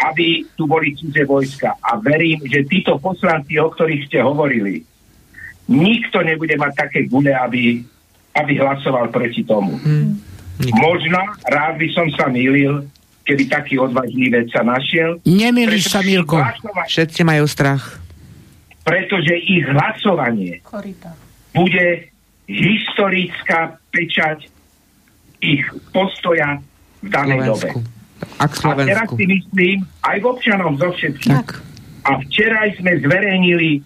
aby tu boli cudzie vojska. A verím, že títo poslanci, o ktorých ste hovorili, nikto nebude mať také gule, aby, aby hlasoval proti tomu. Hmm. Možno, rád by som sa mýlil, keby taký odvážny vec sa našiel. Nemýliš sa, Mirko. Všetci majú strach. Pretože ich hlasovanie Korita. bude historická pečať ich postoja v danej Slovensku. dobe. A, a teraz si myslím, aj v občanom zo všetkých. Tak. A včera sme zverejnili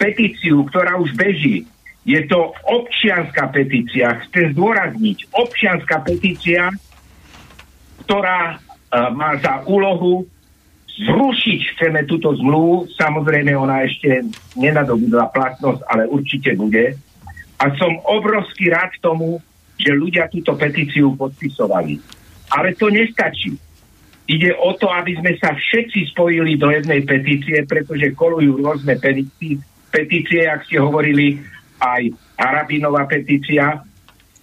petíciu, ktorá už beží. Je to občianská petícia. Chcem zdôrazniť, občianská petícia, ktorá má za úlohu zrušiť chceme túto zmluvu. Samozrejme, ona ešte nenadobudla platnosť, ale určite bude. A som obrovský rád tomu, že ľudia túto petíciu podpisovali. Ale to nestačí. Ide o to, aby sme sa všetci spojili do jednej petície, pretože kolujú rôzne petície, petície, ak ste hovorili, aj Arabinová petícia,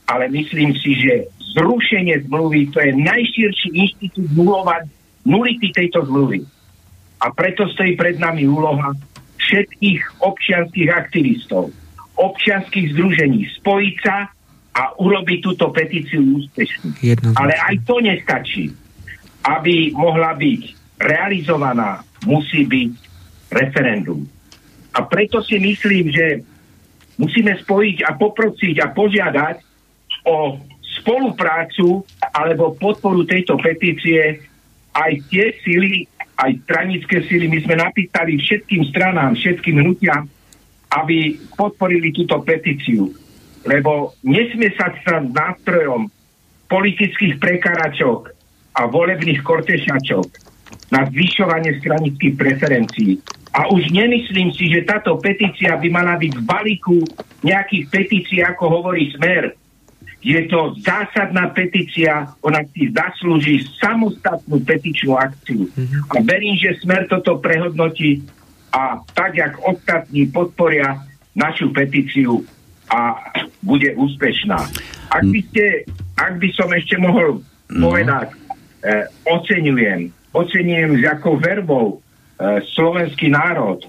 ale myslím si, že zrušenie zmluvy, to je najširší inštitút nulovať nulity tejto zmluvy. A preto stojí pred nami úloha všetkých občianských aktivistov, občianských združení spojiť sa a urobiť túto petíciu úspešnú. Ale aj to nestačí. Aby mohla byť realizovaná, musí byť referendum. A preto si myslím, že musíme spojiť a poprosiť a požiadať o spoluprácu alebo podporu tejto petície. Aj tie sily, aj stranické sily, my sme napísali všetkým stranám, všetkým hnutiam, aby podporili túto petíciu. Lebo nesmie sa stať nástrojom politických prekáračok a volebných kortešačok na zvyšovanie stranických preferencií. A už nemyslím si, že táto petícia by mala byť v balíku nejakých petícií, ako hovorí Smer, je to zásadná petícia, ona si zaslúži samostatnú petičnú akciu. Mm-hmm. A verím, že Smer toto prehodnotí a tak, jak ostatní podporia našu petíciu a bude úspešná. Ak by, ste, ak by som ešte mohol no. povedať, eh, oceňujem, oceňujem s jakou verbou eh, slovenský národ,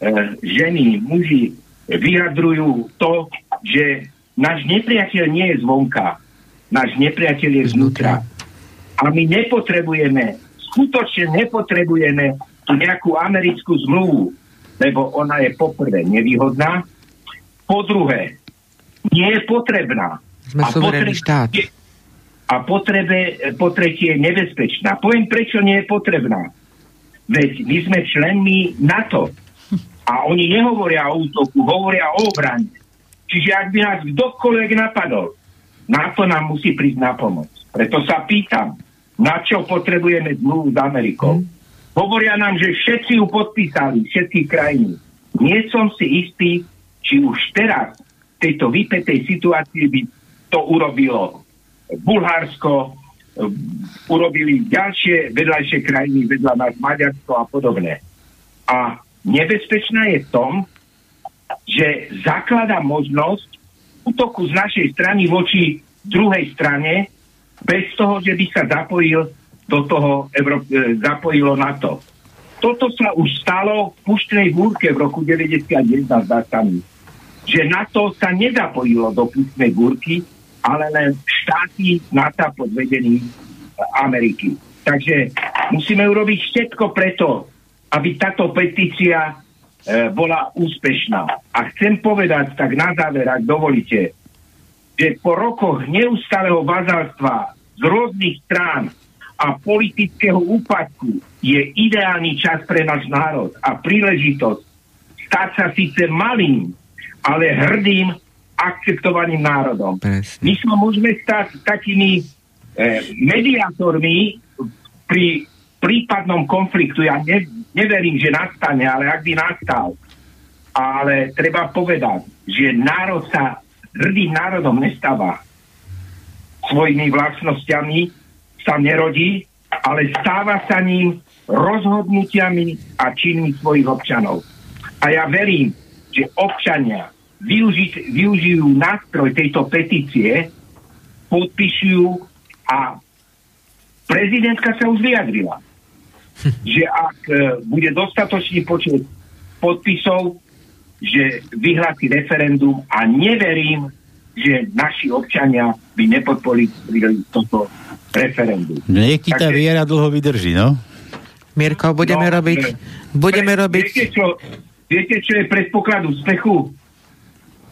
eh, ženy, muži vyjadrujú to, že Náš nepriateľ nie je zvonka. Náš nepriateľ je znútra. A my nepotrebujeme, skutočne nepotrebujeme tú nejakú americkú zmluvu, lebo ona je poprvé nevýhodná, po druhé nie je potrebná. Sme a suverénny štát. A potrebe, po tretie je nebezpečná. Poviem, prečo nie je potrebná. Veď my sme členmi NATO. A oni nehovoria o útoku, hovoria o obrane. Čiže ak by nás kdokoľvek napadol, na to nám musí prísť na pomoc. Preto sa pýtam, na čo potrebujeme zmluvu s Amerikou. Hmm. Hovoria nám, že všetci ju podpísali, všetky krajiny. Nie som si istý, či už teraz v tejto vypetej situácii by to urobilo Bulharsko, urobili ďalšie vedľajšie krajiny, vedľa nás Maďarsko a podobne. A nebezpečná je v tom, že zaklada možnosť útoku z našej strany voči druhej strane bez toho, že by sa zapojil do toho Euró- e, zapojilo NATO. Toto sa už stalo v Puštnej búrke v roku 91, zdá sa mi. Že NATO sa nezapojilo do Puštnej búrky, ale len štáty NATO pod vedením Ameriky. Takže musíme urobiť všetko preto, aby táto petícia e, bola úspešná. A chcem povedať tak na záver, ak dovolíte, že po rokoch neustáleho vazalstva z rôznych strán a politického úpadku je ideálny čas pre náš národ a príležitosť stať sa síce malým, ale hrdým, akceptovaným národom. Presne. My sa môžeme stať takými e, mediátormi pri prípadnom konfliktu. Ja ne, neverím, že nastane, ale ak by nastal. Ale treba povedať, že národ sa hrdým národom nestáva svojimi vlastnosťami, sa nerodí, ale stáva sa ním rozhodnutiami a činmi svojich občanov. A ja verím, že občania využiť, využijú nástroj tejto petície, podpíšu a prezidentka sa už vyjadrila, že ak e, bude dostatočný počet podpisov, že vyhlási referendum a neverím, že naši občania by nepodporili toto referendum. Nieký tá viera dlho vydrží, no? Mirko, budeme no, robiť... Budeme pre, robiť... Viete čo, viete, čo je predpoklad úspechu?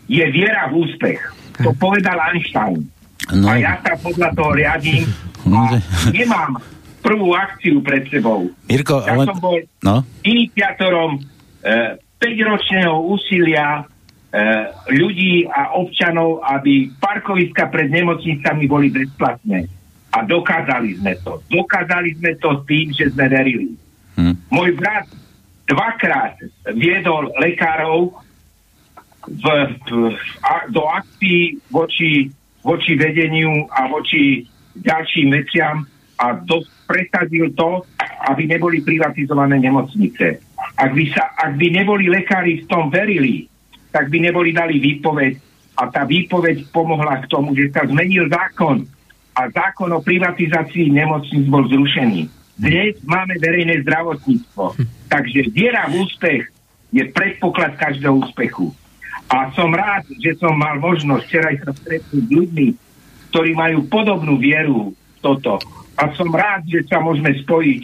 Je viera v úspech. To povedal Einstein. No. A ja sa podľa toho riadím no, a nemám prvú akciu pred sebou. Mirko, ja ale... som bol no? iniciátorom e, 5-ročného úsilia e, ľudí a občanov, aby parkoviska pred nemocnicami boli bezplatné. A dokázali sme to. Dokázali sme to tým, že sme verili. Hm. Môj brat dvakrát viedol lekárov v, a, do akcií voči, voči vedeniu a voči ďalším veciam a do, presadil to, aby neboli privatizované nemocnice. Ak by, sa, ak by neboli lekári v tom verili, tak by neboli dali výpoveď a tá výpoveď pomohla k tomu, že sa zmenil zákon a zákon o privatizácii nemocníc bol zrušený. Dnes máme verejné zdravotníctvo. Takže viera v úspech je predpoklad každého úspechu. A som rád, že som mal možnosť včera sa stretnúť s ľuďmi, ktorí majú podobnú vieru v toto. A som rád, že sa môžeme spojiť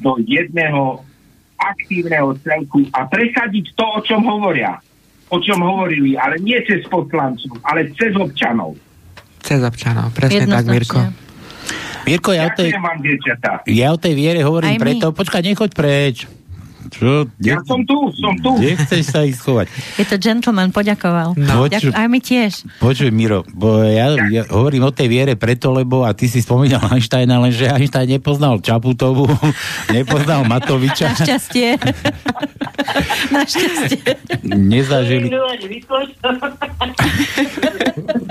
do jedného aktívneho celku a presadiť to, o čom hovoria. O čom hovorili, ale nie cez poslancov, ale cez občanov. Cez občanov, presne tak, Mirko. Mirko, ja o tej, ja o tej viere hovorím preto, počkaj, nechoď preč. Čo? Ja som tu, som tu. Nechceš sa ich schovať. Je to gentleman, poďakoval. No. Poču, aj my tiež. Počuj, Miro, bo ja, ja hovorím o tej viere preto, lebo a ty si spomínal Einsteina, lenže Einstein nepoznal Čaputovu, nepoznal Matoviča. Našťastie. Našťastie. Nezažili.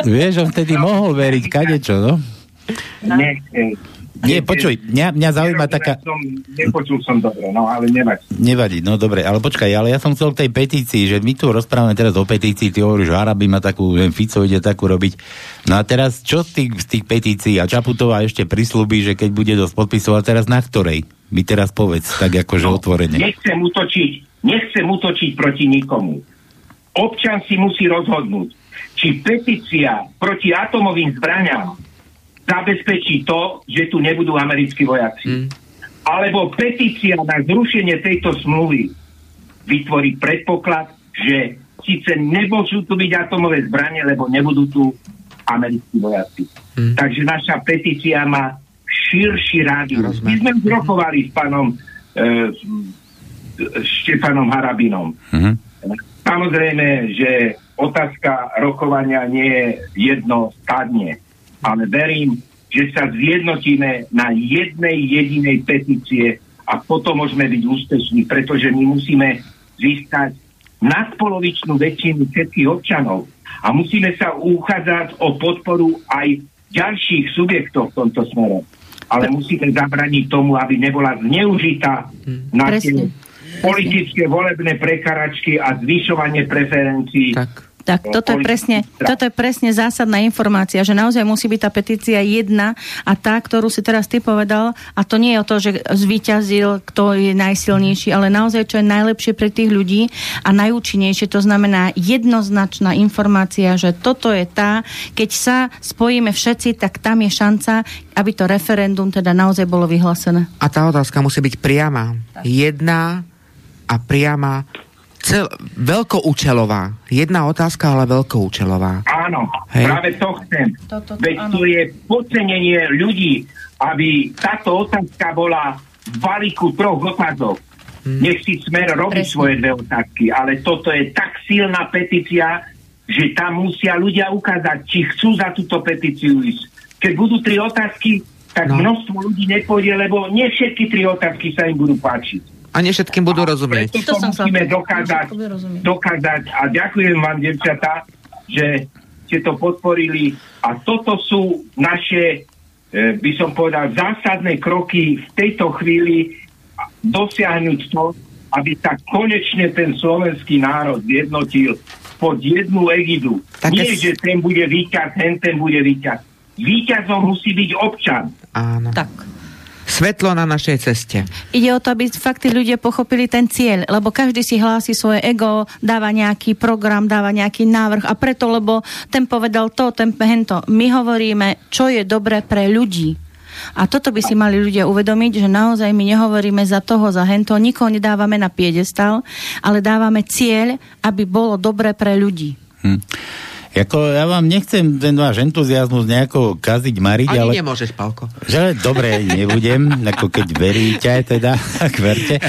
Vieš, on vtedy mohol veriť kadečo, no? Nie, nie, počuj, mňa, mňa zaujíma taká... Som, nepočul som dobre, no ale nevadí. Nevadí, no dobre, ale počkaj, ale ja som chcel k tej petícii, že my tu rozprávame teraz o petícii, ty hovoríš, že Arabi má takú, Fico ide takú robiť. No a teraz, čo z tých, z tých petícií? A Čaputová ešte prislúbi, že keď bude dosť podpisovať, teraz na ktorej? My teraz povedz, tak akože no, otvorene. Nechcem utočiť, nechcem utočiť proti nikomu. Občan si musí rozhodnúť, či petícia proti atomovým zbraniam zabezpečí to, že tu nebudú americkí vojaci. Mm. Alebo petícia na zrušenie tejto smluvy vytvorí predpoklad, že síce nebudú tu byť atomové zbranie, lebo nebudú tu americkí vojaci. Mm. Takže naša petícia má širší rádius. My sme už rokovali s pánom e, Štefanom Harabinom. Mm-hmm. Samozrejme, že otázka rokovania nie je jedno stádne ale verím, že sa zjednotíme na jednej jedinej petície a potom môžeme byť úspešní, pretože my musíme získať nadpolovičnú väčšinu všetkých občanov a musíme sa uchádzať o podporu aj ďalších subjektov v tomto smere. Ale musíme zabraniť tomu, aby nebola zneužitá hmm. na tie politické volebné prekaračky a zvyšovanie preferencií tak tak toto je, presne, toto je presne zásadná informácia, že naozaj musí byť tá petícia jedna a tá, ktorú si teraz ty povedal, a to nie je o to, že zvíťazil, kto je najsilnejší, ale naozaj, čo je najlepšie pre tých ľudí a najúčinnejšie, to znamená jednoznačná informácia, že toto je tá, keď sa spojíme všetci, tak tam je šanca, aby to referendum teda naozaj bolo vyhlásené. A tá otázka musí byť priama. Jedna a priama cel, veľkoučelová. Jedna otázka, ale veľkoučelová. Áno, Hej. práve to chcem. To, to, to, Veď áno. to je podcenenie ľudí, aby táto otázka bola v balíku troch otázok. Hmm. Nech si smer robí Presne. svoje dve otázky, ale toto je tak silná petícia, že tam musia ľudia ukázať, či chcú za túto petíciu ísť. Keď budú tri otázky, tak no. množstvo ľudí nepôjde, lebo nie všetky tri otázky sa im budú páčiť. A nie všetkým budú rozumieť. Preto to, to musíme dokázať, dokázať a ďakujem vám, devčatá, že ste to podporili a toto sú naše, e, by som povedal, zásadné kroky v tejto chvíli dosiahnuť to, aby sa konečne ten slovenský národ zjednotil pod jednu egidu. Také Nie, že ten bude víťaz, ten, ten bude víťaz. Víťazom musí byť občan. Áno. Tak. Svetlo na našej ceste. Ide o to, aby fakt tí ľudia pochopili ten cieľ, lebo každý si hlási svoje ego, dáva nejaký program, dáva nejaký návrh a preto, lebo ten povedal to, ten hento. My hovoríme, čo je dobré pre ľudí. A toto by si mali ľudia uvedomiť, že naozaj my nehovoríme za toho, za hento, nikoho nedávame na piedestal, ale dávame cieľ, aby bolo dobré pre ľudí. Hm. Ako, ja vám nechcem ten váš entuziasmus nejako kaziť, mariť, Ani ale... nemôžeš, Palko. Že dobre, nebudem, ako keď veríte, teda, tak verte.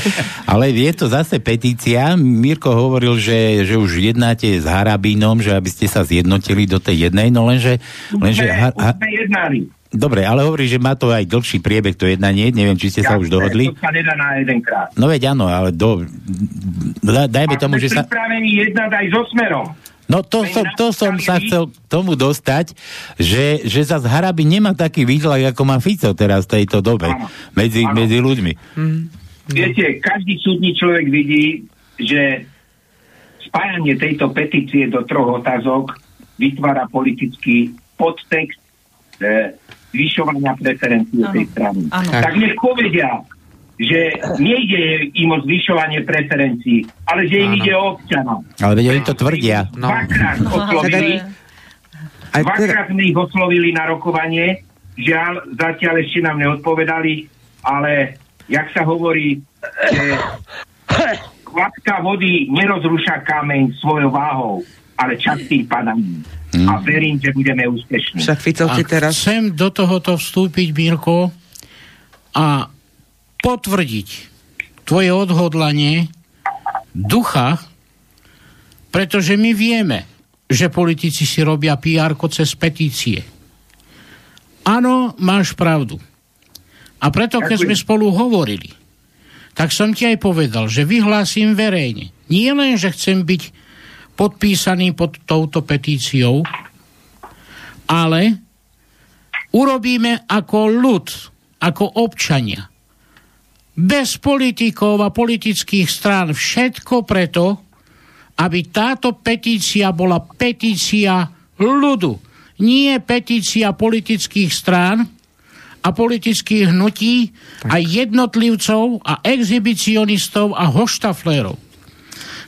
Ale je to zase petícia. Mirko hovoril, že, že už jednáte s Harabínom, že aby ste sa zjednotili do tej jednej, no lenže... lenže Už ha, sme, ha, už sme jednali. dobre, ale hovorí, že má to aj dlhší priebeh, to jednanie, neviem, či ste sa už dohodli. To sa nedá na jeden krát. No veď áno, ale do, da, dajme A tomu, že sa... pripravení jednať aj so smerom. No to som, to som sa chcel k tomu dostať, že, že zase Harabin nemá taký výtlak, ako má Fico teraz v tejto dobe Áno. medzi, Áno. medzi ľuďmi. Viete, každý súdny človek vidí, že spájanie tejto petície do troch otázok vytvára politický podtext e, zvyšovania preferencie tej strany. Áno. Tak nech povedia, že nejde im o zvyšovanie preferencií, ale že im Áno. ide o občana. Ale veď oni to tvrdia. No. Dvakrát oslovili, Aj teda, dvakrát sme ich oslovili na rokovanie, žiaľ, zatiaľ ešte nám neodpovedali, ale jak sa hovorí, že kvapka vody nerozruša kameň svojou váhou, ale častým padaním. A verím, že budeme úspešní. však teraz... chcem do tohoto vstúpiť, Mirko, a potvrdiť tvoje odhodlanie ducha, pretože my vieme, že politici si robia pr cez petície. Áno, máš pravdu. A preto, keď sme spolu hovorili, tak som ti aj povedal, že vyhlásim verejne. Nie len, že chcem byť podpísaný pod touto petíciou, ale urobíme ako ľud, ako občania. Bez politikov a politických strán všetko preto, aby táto petícia bola petícia ľudu. Nie petícia politických strán a politických hnutí a jednotlivcov a exhibicionistov a hoštaflérov.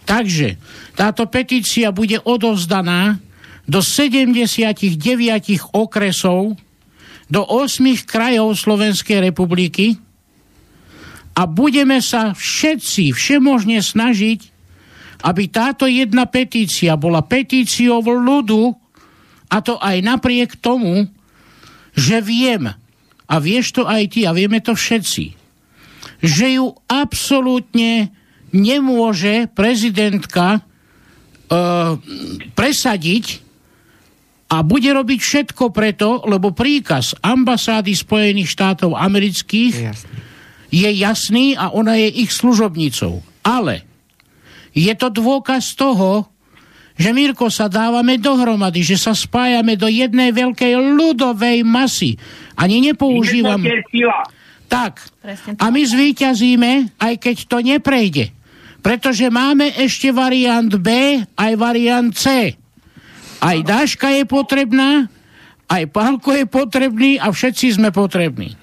Takže táto petícia bude odovzdaná do 79 okresov, do 8 krajov Slovenskej republiky a budeme sa všetci všemožne snažiť, aby táto jedna petícia bola petíciou ľudu, a to aj napriek tomu, že viem, a vieš to aj ty, a vieme to všetci, že ju absolútne nemôže prezidentka e, presadiť a bude robiť všetko preto, lebo príkaz ambasády Spojených štátov amerických Je jasné. Je jasný a ona je ich služobnicou. Ale je to dôkaz toho, že Mirko sa dávame dohromady, že sa spájame do jednej veľkej ľudovej masy. Ani nepoužívam... Tak. A my zvíťazíme, aj keď to neprejde. Pretože máme ešte variant B, aj variant C. Aj Dáška je potrebná, aj Pálko je potrebný a všetci sme potrební.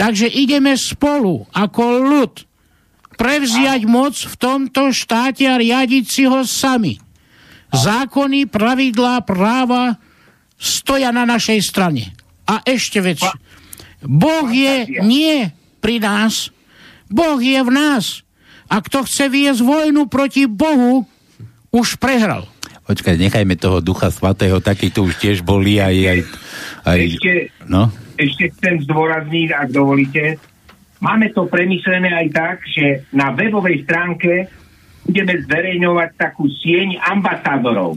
Takže ideme spolu ako ľud prevziať moc v tomto štáte a riadiť si ho sami. Zákony, pravidlá, práva stoja na našej strane. A ešte vec. Boh je nie pri nás, Boh je v nás. A kto chce viesť vojnu proti Bohu, už prehral. Počkaj, nechajme toho ducha svatého, taký tu už tiež boli aj... aj, aj Ešte, no? Ešte chcem zdôrazniť, ak dovolíte, máme to premyslené aj tak, že na webovej stránke budeme zverejňovať takú sieň ambasádorov.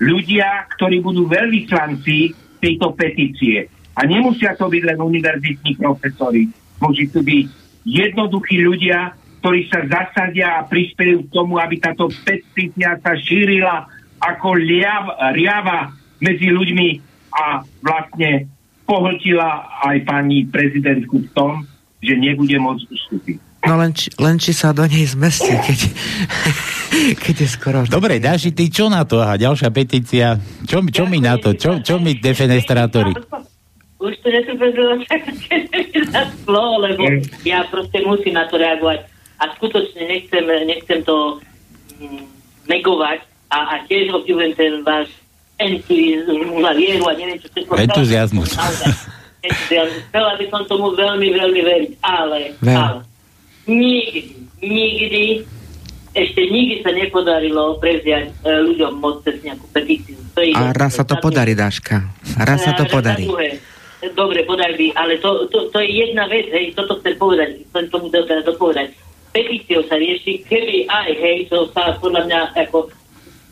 Ľudia, ktorí budú veľvyslanci tejto petície. A nemusia to byť len univerzitní profesori. Môžu to byť jednoduchí ľudia, ktorí sa zasadia a prispiejú k tomu, aby táto petícia sa šírila ako liav, riava medzi ľuďmi a vlastne pohltila aj pani prezidentku v tom, že nebude môcť ustúpiť. No len či, len či sa do nej zmestí, keď, keď je skoro... Dobre, Daši, ty čo na to? Aha, ďalšia petícia. Čo, čo mi na to? Čo, čo mi defenestrátori? Už to nesú na slovo, lebo ja proste musím na to reagovať. A skutočne nechcem, nechcem to mm, negovať a, a tiež obdivujem ten váš entuizmus a vieru a neviem čo všetko. Entuziasmus. Chcela by som tomu veľmi, veľmi veriť, ale, ale nikdy, nikdy, ešte nikdy sa nepodarilo prevziať e, ľuďom moc cez nejakú petíciu. To je a raz sa to podarí, Dáška. Raz sa to podarí. Dobre, podarí, ale to, to, to je jedna vec, hej, toto chcem povedať, chcem tomu dopovedať. Petíciou sa rieši, keby aj, hej, to sa podľa mňa ako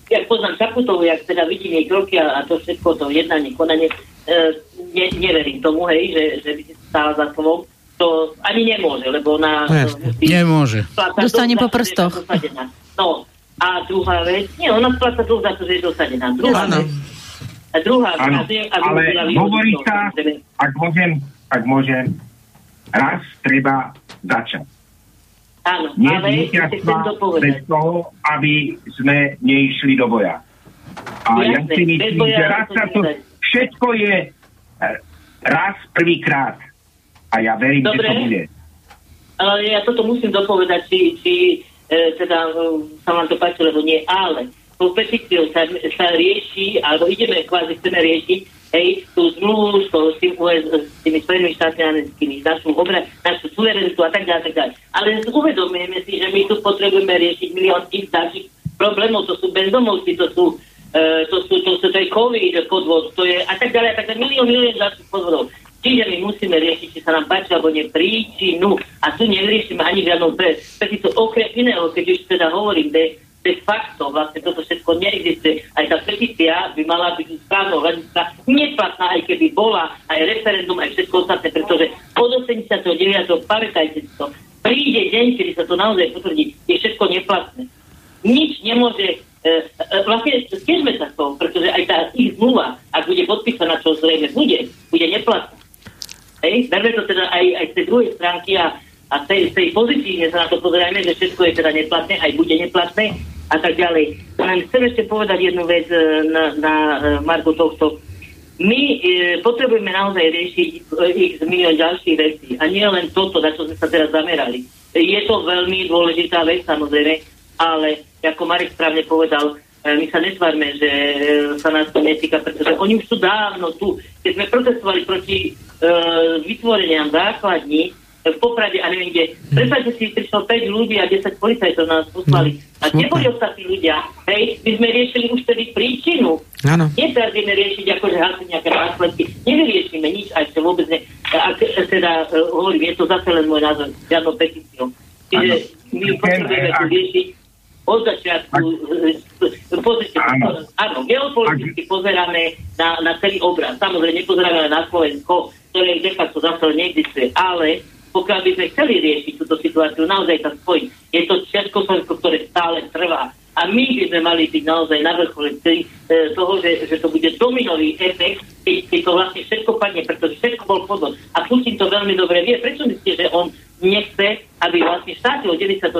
ja poznám Čaputovú, jak teda vidím jej kroky a, a to všetko, to jednanie, konanie, e, ne, neverím tomu, hej, že, že by si stála za slovom to ani nemôže, lebo na... No, nemôže. Dostane po prstoch. No, a druhá vec, nie, ona spláca dlh za to, že je dosadená. Druhá vec, a druhá ano, vec, ale hovorí sa, ak môžem, ak môžem, raz treba začať. Áno, Nie ale bez toho, aby sme neišli do boja. A Jasne, ja si myslím, že raz sa to, všetko je eh, raz prvýkrát a ja verím, Dobre. že to bude. Ale ja toto musím dopovedať, či, či e, teda e, sa vám to páči, lebo nie, ale po petíciou sa, sa rieši, alebo ideme, kvázi chceme riešiť, hej, tú zmluvu s, tým, s tými Spojenými štátmi americkými, našu, obra, našu suverenitu a tak ďalej, tak ďalej. Ale uvedomujeme si, že my tu potrebujeme riešiť milión tých ďalších problémov, to sú bezdomovci, to sú Uh, to, sú, to, to, to je COVID podvod, to je a tak ďalej, a tak ďalej, milión, milión ďalších podvodov. Čiže my musíme riešiť, či sa nám páči alebo nie príčinu a tu neriešime ani žiadnu pre, to okrem iného, keď už teda hovorím, de, de facto vlastne toto všetko neexistuje. Aj tá petícia by mala byť z hľadiska neplatná, aj keby bola, aj referendum, aj všetko ostatné, pretože od 89. pamätajte si to, príde deň, kedy sa to naozaj potvrdí, je všetko neplatné. Nič nemôže E, e, vlastne tiežme sa z toho, pretože aj tá ich zmluva, ak bude podpísaná, čo zrejme bude, bude neplatná. Hej, berme to teda aj, aj z tej druhej stránky a, a tej, tej pozitívne sa na to pozrieme, že všetko je teda neplatné, aj bude neplatné a tak ďalej. Len chcem ešte povedať jednu vec e, na, na e, Marko tohto. My e, potrebujeme naozaj riešiť ich z milión ďalších vecí a nie len toto, na čo sme sa teraz zamerali. Je to veľmi dôležitá vec, samozrejme, ale ako Marek správne povedal, my sa netvárme, že sa nás to netýka, pretože oni už sú dávno tu. Keď sme protestovali proti uh, vytvoreniam základní v Poprade a neviem kde. Predstavte si, prišlo 5 ľudí a 10 policajtov nás poslali. A kde boli ostatní ľudia? Hej, my sme riešili už tedy príčinu. Áno. Nesardíme riešiť akože hasiť nejaké následky. Nevyriešime nič a ešte vôbec ne. Ak teda uh, hovorím, je to zase len môj názor, žiadnou petíciou. Čiže my potrebujeme to riešiť od začiatku, pozrite, áno, áno geopoliticky pozeráme na, na celý obraz. Samozrejme, nepozeráme na Slovensko, ktoré de facto zase neexistuje, ale pokiaľ by sme chceli riešiť túto situáciu, naozaj sa spojiť. Je to Československo, ktoré stále trvá. A my by sme mali byť naozaj na vrchole e, toho, že, že to bude dominový efekt, keď, keď to vlastne všetko padne, pretože všetko bol podvod. A Putin to veľmi dobre vie. Prečo myslíte, že on nechce, aby vlastne štáty od 97.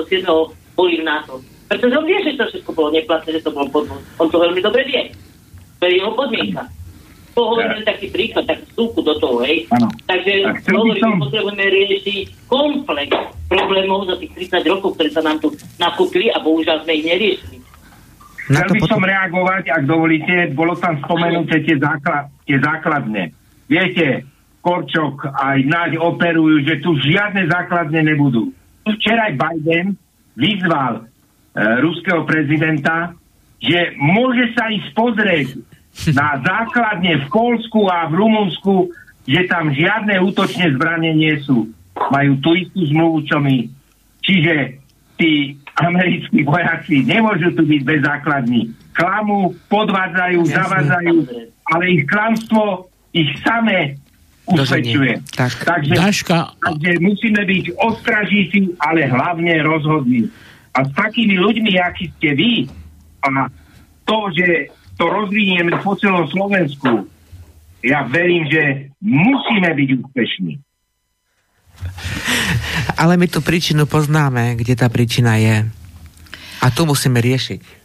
boli v NATO? Pretože on vie, že to všetko bolo neplatné, že to bol podvod. On to veľmi dobre vie. To je jeho podmienka. To hovorím ja. taký príklad, tak vstúku do toho, hej. Ano. Takže hovorím, som... potrebujeme riešiť komplex problémov za tých 30 rokov, ktoré sa nám tu nakúpili a bohužiaľ sme ich neriešili. Chcel by potom... som reagovať, ak dovolíte, bolo tam spomenuté tie, základ, tie základne. Viete, Korčok aj Naď operujú, že tu žiadne základne nebudú. Včera aj Biden vyzval E, ruského prezidenta, že môže sa ísť pozrieť na základne v Polsku a v Rumunsku, že tam žiadne útočné zbranie nie sú. Majú tú istú zmluvu, čo my. Čiže tí americkí vojaci nemôžu tu byť bez základní. Klamu, podvádzajú, zavádzajú, ale ich klamstvo ich samé usvedčuje. Tak. Takže, Daška... takže musíme byť ostražití, ale hlavne rozhodní. A s takými ľuďmi, akí ste vy, a to, že to rozvinieme po celom Slovensku, ja verím, že musíme byť úspešní. Ale my tú príčinu poznáme, kde tá príčina je. A tu musíme riešiť.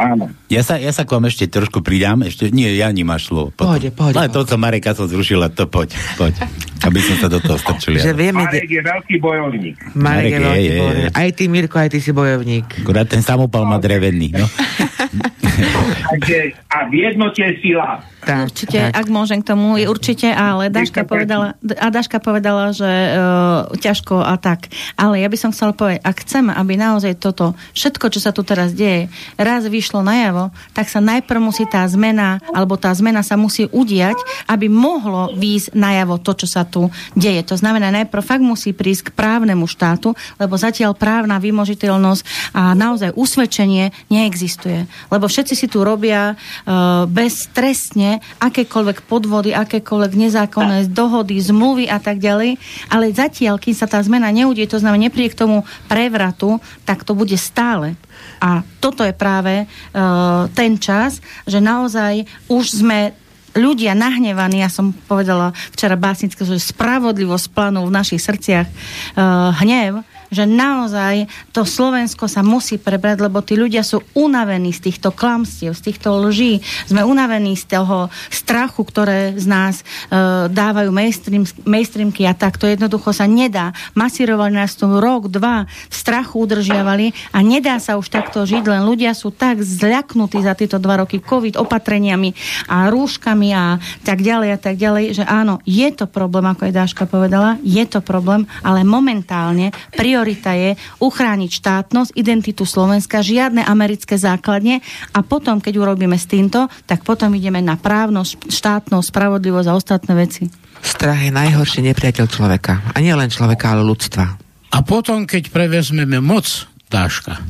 Áno. Ja sa, ja sa k vám ešte trošku pridám. Ešte, nie, ja nemáš slovo. Potom. Pohode, pohode, Ale to, co Mareka som zrušila, to poď, poď. Aby som sa do toho strčil. Že vieme, Marek je veľký bojovník. Marek je Marek je, veľký je, bojovník. Aj ty, Mirko, aj ty si bojovník. Akurát ten samopal má drevený. No. Takže a v jednote je sila. Tak, Určite, ak môžem k tomu, je určite, ale Daška povedala, a Daška povedala, že uh, ťažko a tak. Ale ja by som chcela povedať, ak chceme, aby naozaj toto, všetko, čo sa tu teraz deje, raz vyšlo najavo, tak sa najprv musí tá zmena, alebo tá zmena sa musí udiať, aby mohlo výjsť najavo to, čo sa tu deje. To znamená, najprv fakt musí prísť k právnemu štátu, lebo zatiaľ právna vymožiteľnosť a naozaj usvedčenie neexistuje. Lebo všetci si tu robia uh, beztrestne akékoľvek podvody, akékoľvek nezákonné dohody, zmluvy a tak ďalej. Ale zatiaľ, kým sa tá zmena neudie, to znamená nepríde k tomu prevratu, tak to bude stále. A toto je práve uh, ten čas, že naozaj už sme ľudia nahnevaní, ja som povedala včera básnicky, že spravodlivosť planú v našich srdciach uh, hnev, že naozaj to Slovensko sa musí prebrať, lebo tí ľudia sú unavení z týchto klamstiev, z týchto lží. Sme unavení z toho strachu, ktoré z nás uh, dávajú mainstream, mainstreamky a tak. To jednoducho sa nedá. Masírovali nás tu rok, dva, v strachu udržiavali a nedá sa už takto žiť, len ľudia sú tak zľaknutí za tieto dva roky COVID opatreniami a rúškami a tak ďalej a tak ďalej, že áno, je to problém, ako je Dáška povedala, je to problém, ale momentálne priorita je uchrániť štátnosť, identitu Slovenska, žiadne americké základne a potom, keď urobíme s týmto, tak potom ideme na právnosť, štátnosť, spravodlivosť a ostatné veci. Strach je najhorší nepriateľ človeka. A nie len človeka, ale ľudstva. A potom, keď prevezmeme moc, Dáška,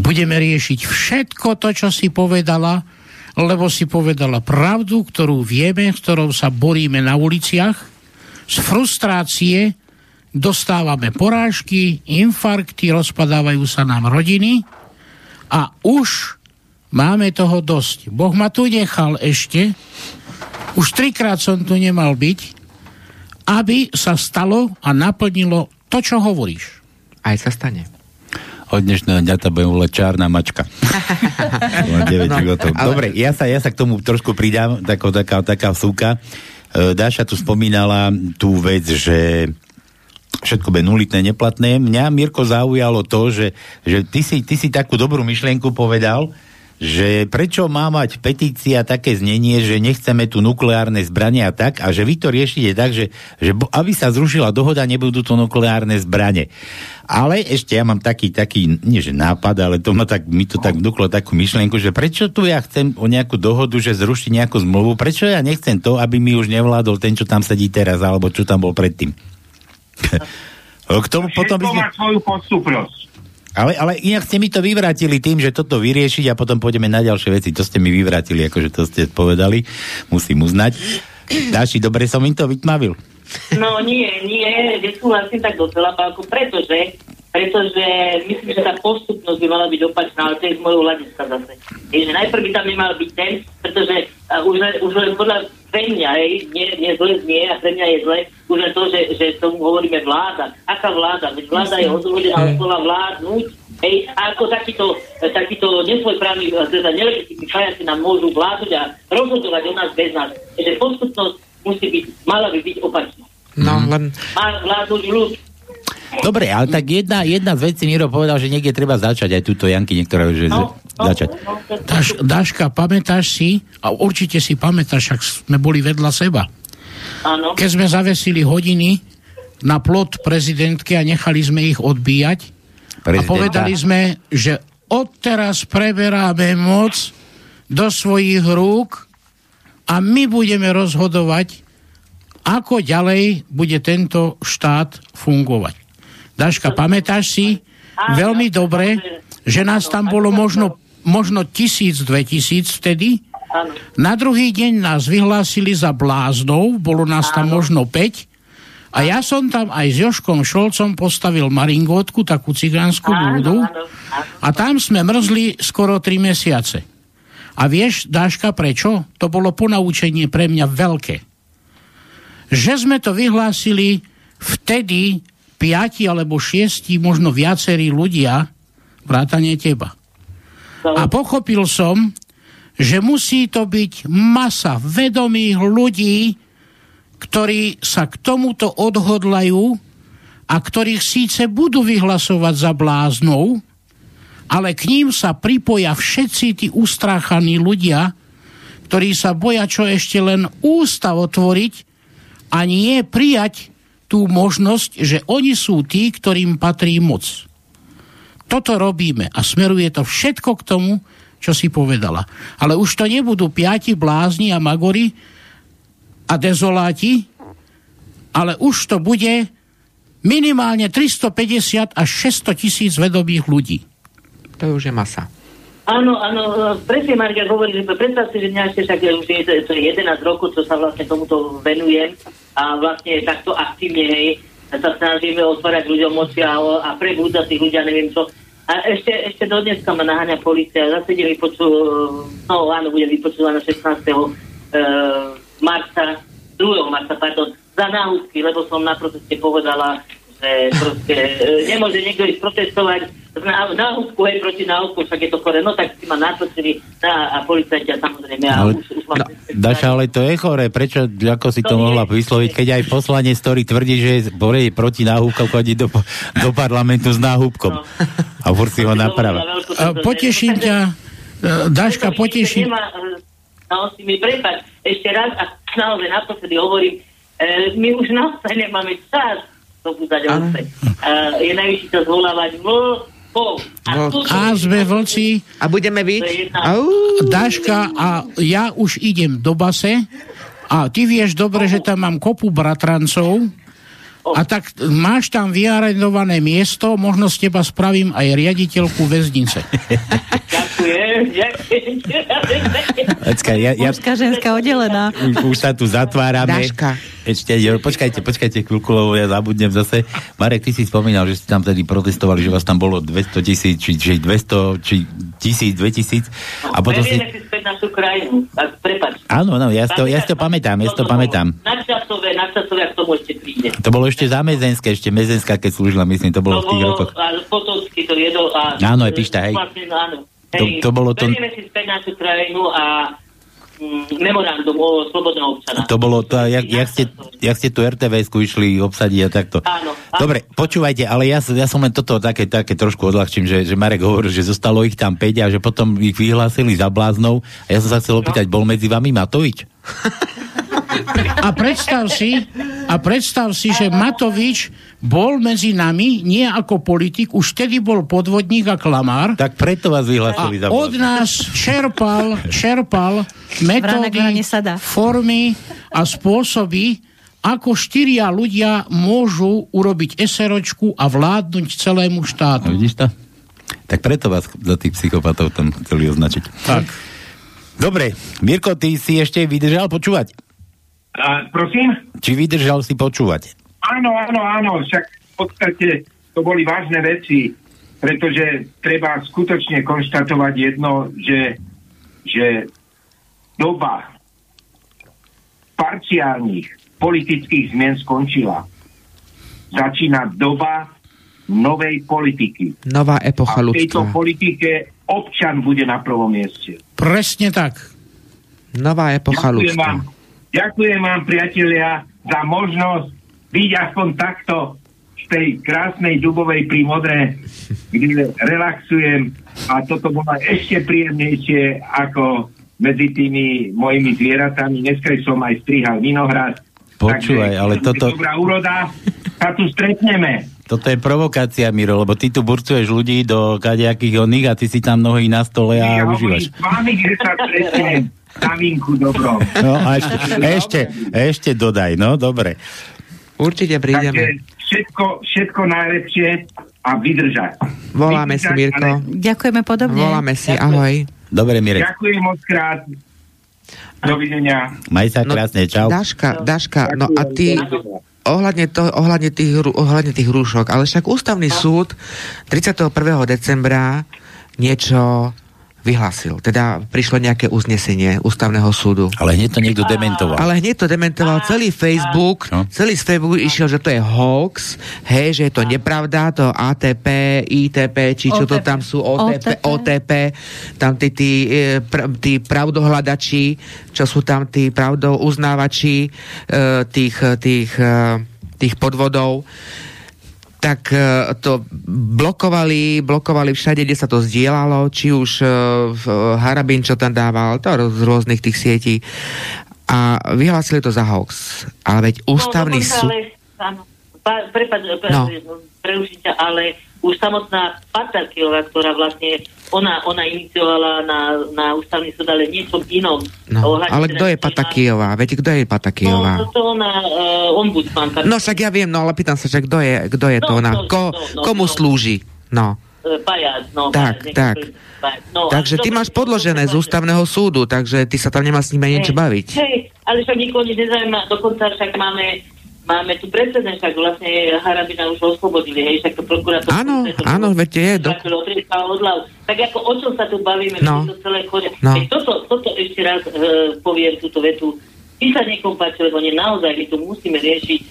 budeme riešiť všetko to, čo si povedala, lebo si povedala pravdu, ktorú vieme, s ktorou sa boríme na uliciach. Z frustrácie dostávame porážky, infarkty, rozpadávajú sa nám rodiny a už máme toho dosť. Boh ma tu nechal ešte, už trikrát som tu nemal byť, aby sa stalo a naplnilo to, čo hovoríš. Aj sa stane. Od dnešného dňa to budem volať čárna mačka. Má 9 No, Dobre, ja sa, ja sa k tomu trošku pridám, taká, taká, taká vsúka. E, Dáša tu spomínala tú vec, že všetko bude nulitné, neplatné. Mňa, Mirko, zaujalo to, že, že ty, si, ty si takú dobrú myšlienku povedal, že prečo má mať petícia také znenie, že nechceme tu nukleárne zbranie a tak, a že vy to riešite tak, že, že aby sa zrušila dohoda, nebudú to nukleárne zbranie. Ale ešte ja mám taký, taký, nie že nápad, ale to ma tak, mi to tak vnúklo takú myšlienku, že prečo tu ja chcem o nejakú dohodu, že zrušiť nejakú zmluvu, prečo ja nechcem to, aby mi už nevládol ten, čo tam sedí teraz, alebo čo tam bol predtým. K tomu potom by sme... svoju postupnosť. Ale, ale inak ste mi to vyvrátili tým, že toto vyriešiť a potom pôjdeme na ďalšie veci. To ste mi vyvrátili, akože to ste povedali. Musím uznať. Dáši, dobre som im to vytmavil. No nie, nie, nesúhlasím tak docela, ako pretože, pretože myslím, že tá postupnosť by mala byť opačná, ale to je z môjho hľadiska zase. Je, že najprv by tam nemal byť ten, pretože uh, už, len, už len podľa pre mňa, hej, nie, nie zle znie a pre mňa je zle, už len to, že, že tomu hovoríme vláda. Aká vláda? Veď vláda je odvodená od slova vládnuť, Hej, a ako takýto, takýto nesvojprávny, teda nelegitímni fajaci nám môžu vládnuť a rozhodovať o nás bez nás. Takže postupnosť musí byť, mala by byť opačná. No, len... Má vládnuť ľud. Dobre, ale tak jedna, jedna z vecí Miro povedal, že niekde treba začať aj túto Janky, niektoré, že No, no, začať. no, no, Dáš, Dáška, pamätáš si, a určite si pamätáš, ak sme boli vedľa seba, Áno. keď sme zavesili hodiny na plot prezidentky a nechali sme ich odbíjať a Prezidenta. povedali sme, že odteraz preberáme moc do svojich rúk a my budeme rozhodovať, ako ďalej bude tento štát fungovať. Daška, pamätáš si veľmi dobre, že nás tam bolo možno, možno tisíc, dve tisíc vtedy? Na druhý deň nás vyhlásili za bláznov, bolo nás tam možno 5 a ja som tam aj s Joškom Šolcom postavil maringotku, takú cigánsku búdu a tam sme mrzli skoro 3 mesiace. A vieš, Dáška, prečo? To bolo ponaučenie pre mňa veľké. Že sme to vyhlásili vtedy piati alebo šiesti, možno viacerí ľudia, vrátane teba. A pochopil som, že musí to byť masa vedomých ľudí, ktorí sa k tomuto odhodlajú a ktorých síce budú vyhlasovať za bláznou, ale k ním sa pripoja všetci tí ustráchaní ľudia, ktorí sa boja čo ešte len ústa otvoriť a nie prijať tú možnosť, že oni sú tí, ktorým patrí moc. Toto robíme a smeruje to všetko k tomu, čo si povedala. Ale už to nebudú piati blázni a magory a dezoláti, ale už to bude minimálne 350 až 600 tisíc vedomých ľudí. To už je masa. Áno, áno, presne Marga hovorí, že predstav si, že mňa ešte však už je, to je 11 rokov, čo sa vlastne tomuto venujem a vlastne takto aktívne, hej, sa snažíme otvárať ľuďom oči a, a prebúdzať tých ľudia, neviem čo. A ešte, ešte do dneska ma naháňa policia, zase ide vypoču, no áno, budem vypočúvaná 16. Uh, marca, 2. marca, pardon, za náhudky, lebo som na proteste povedala, proste e, nemôže niekto ísť protestovať na, náhudku, hej, proti náhudku, však je to chore, no tak si ma natočili a, a policajti a samozrejme. Ale, už, už no, Daša, ale to je chore, prečo, ako si to, to mohla vysloviť, keď aj poslanec, ktorý tvrdí, že je proti náhubkom, chodí do, do parlamentu s náhubkom. No. A furt si ho napravá. Poteším ťa, e, Daška, poteším. No, si mi prepať, ešte raz a naozaj naposledy hovorím, e, my už naozaj nemáme čas dobúdať ovce. Uh, je najvyšší čas volávať vlkov. A, a sme vlci. A budeme byť? Daška a ja už idem do base a ty vieš dobre, že tam mám kopu bratrancov a tak máš tam vyarendované miesto, možno z teba spravím aj riaditeľku väznice. Ďakujem, ďakujem. ja, ja, Mužská, ženská oddelená. Už, už sa tu zatvárame. Daška. Ešte, počkajte, počkajte chvíľku, lebo ja zabudnem zase. Marek, ty si spomínal, že ste tam tedy protestovali, že vás tam bolo 200 tisíc, či, či 200, či tisíc, 2000. A potom si... si späť našu krajinu. Prepač. Áno, no, ja, to, ja si to pamätám, ja si to pamätám. Nadčasové, nadčasové, ak tomu ešte príde. To bolo ešte za Mezenské, ešte Mezenská, keď slúžila, myslím, to bolo to v tých rokoch. Ale Potovský to jedol a... Áno, je píšta, hej. Vlastne, áno. To, to bolo to... Si späť našu krajinu a mm, memorandum o slobodného občana. To bolo to, jak, jak, ste, jak ste tu rtvs išli obsadiť a takto. Áno, áno. Dobre, počúvajte, ale ja, ja som len toto také, také trošku odľahčím, že, že Marek hovoril, že zostalo ich tam 5 a že potom ich vyhlásili za bláznou. A ja som sa chcel opýtať, no. bol medzi vami Matovič? A predstav si, a predstav si, že Matovič bol medzi nami, nie ako politik, už vtedy bol podvodník a klamár. Tak preto vás vyhlasili za od nás čerpal, čerpal metódy, formy a spôsoby, ako štyria ľudia môžu urobiť SROčku a vládnuť celému štátu. No, vidíš to? Tak preto vás za tých psychopatov tam chceli označiť. Tak. Dobre, Mirko, ty si ešte vydržal počúvať? A, prosím? Či vydržal si počúvať? Áno, áno, áno, však v podstate to boli vážne veci, pretože treba skutočne konštatovať jedno, že, že doba parciálnych politických zmien skončila. Začína doba novej politiky. Nová epocha ľudstva. A v tejto politike občan bude na prvom mieste. Presne tak. Nová epocha Ďakujem ľudstva. Vám, Ďakujem vám, priatelia, za možnosť byť aspoň takto v tej krásnej dubovej prímodre, kde relaxujem a toto bolo ešte príjemnejšie ako medzi tými mojimi zvieratami. Dneska som aj strihal vinohrad. Počúvaj, takže, ale toto... Dobrá úroda, sa tu stretneme. Toto je provokácia, Miro, lebo ty tu burcuješ ľudí do kadejakých oných a ty si tam nohy na stole a ja užívaš. Kaminku dobrom. No a ešte, ešte, ešte dodaj, no dobre. Určite prídeme. Takže všetko, všetko najlepšie a vydržať. Voláme vydržať, si, Mirko. Ale... Ďakujeme podobne. Voláme si, ahoj. Dobre, Mirek. Ďakujem moc krát. Dovidenia. Maj sa no, krásne, čau. Daška, Daška, no a ty ohľadne, to, ohľadne, tých, ohľadne tých rúšok, ale však ústavný súd 31. decembra niečo vyhlásil. Teda prišlo nejaké uznesenie ústavného súdu. Ale hneď to niekto dementoval. Ale hneď to dementoval celý Facebook, No. celý z Facebooku išiel, že to je hoax, hej, že je to nepravda, to ATP, ITP, či čo to OTP. tam sú, OTP, OTP. OTP tam tí, tí, e, pr- tí pravdohľadači, čo sú tam tí pravdouznávači e, tých, tých, e, tých podvodov, tak e, to blokovali, blokovali všade, kde sa to zdieľalo, či už e, v Harabin, čo tam dával, to z rôznych tých sietí. A vyhlásili to za hoax. Ale veď ústavný no, súd... Ale, áno, pa, prepad, pre, No. no. ale už samotná Patakiová, ktorá vlastne ona, ona iniciovala na, na ústavný súd, ale niečo inom. No, Ohľadne ale teda kto je tých- Patakijová? Veď kto je Patakijová? No, to ona, uh, ombudsmanka. No však ja viem, no ale pýtam sa, že kto je, kto je No, to ona? no, Ko, no, no, komu no. slúži? No. E, Pajac, no. Tak, pajac, tak. pajac. No, takže ty máš podložené z ústavného súdu, takže ty sa tam nemá s aj niečo baviť. Hej, ale však nikoho nič nezaujíma, dokonca však máme, máme tu precedent, však vlastne Harabina už oslobodili, hej, však to prokurátor... Áno, áno, veď je, do-. Tak ako o čom sa tu bavíme, No. no. to celé chodia. No. Veď toto, toto ešte raz e, poviem túto vetu. Ty sa niekomu páči, lebo nie, naozaj my tu musíme riešiť e,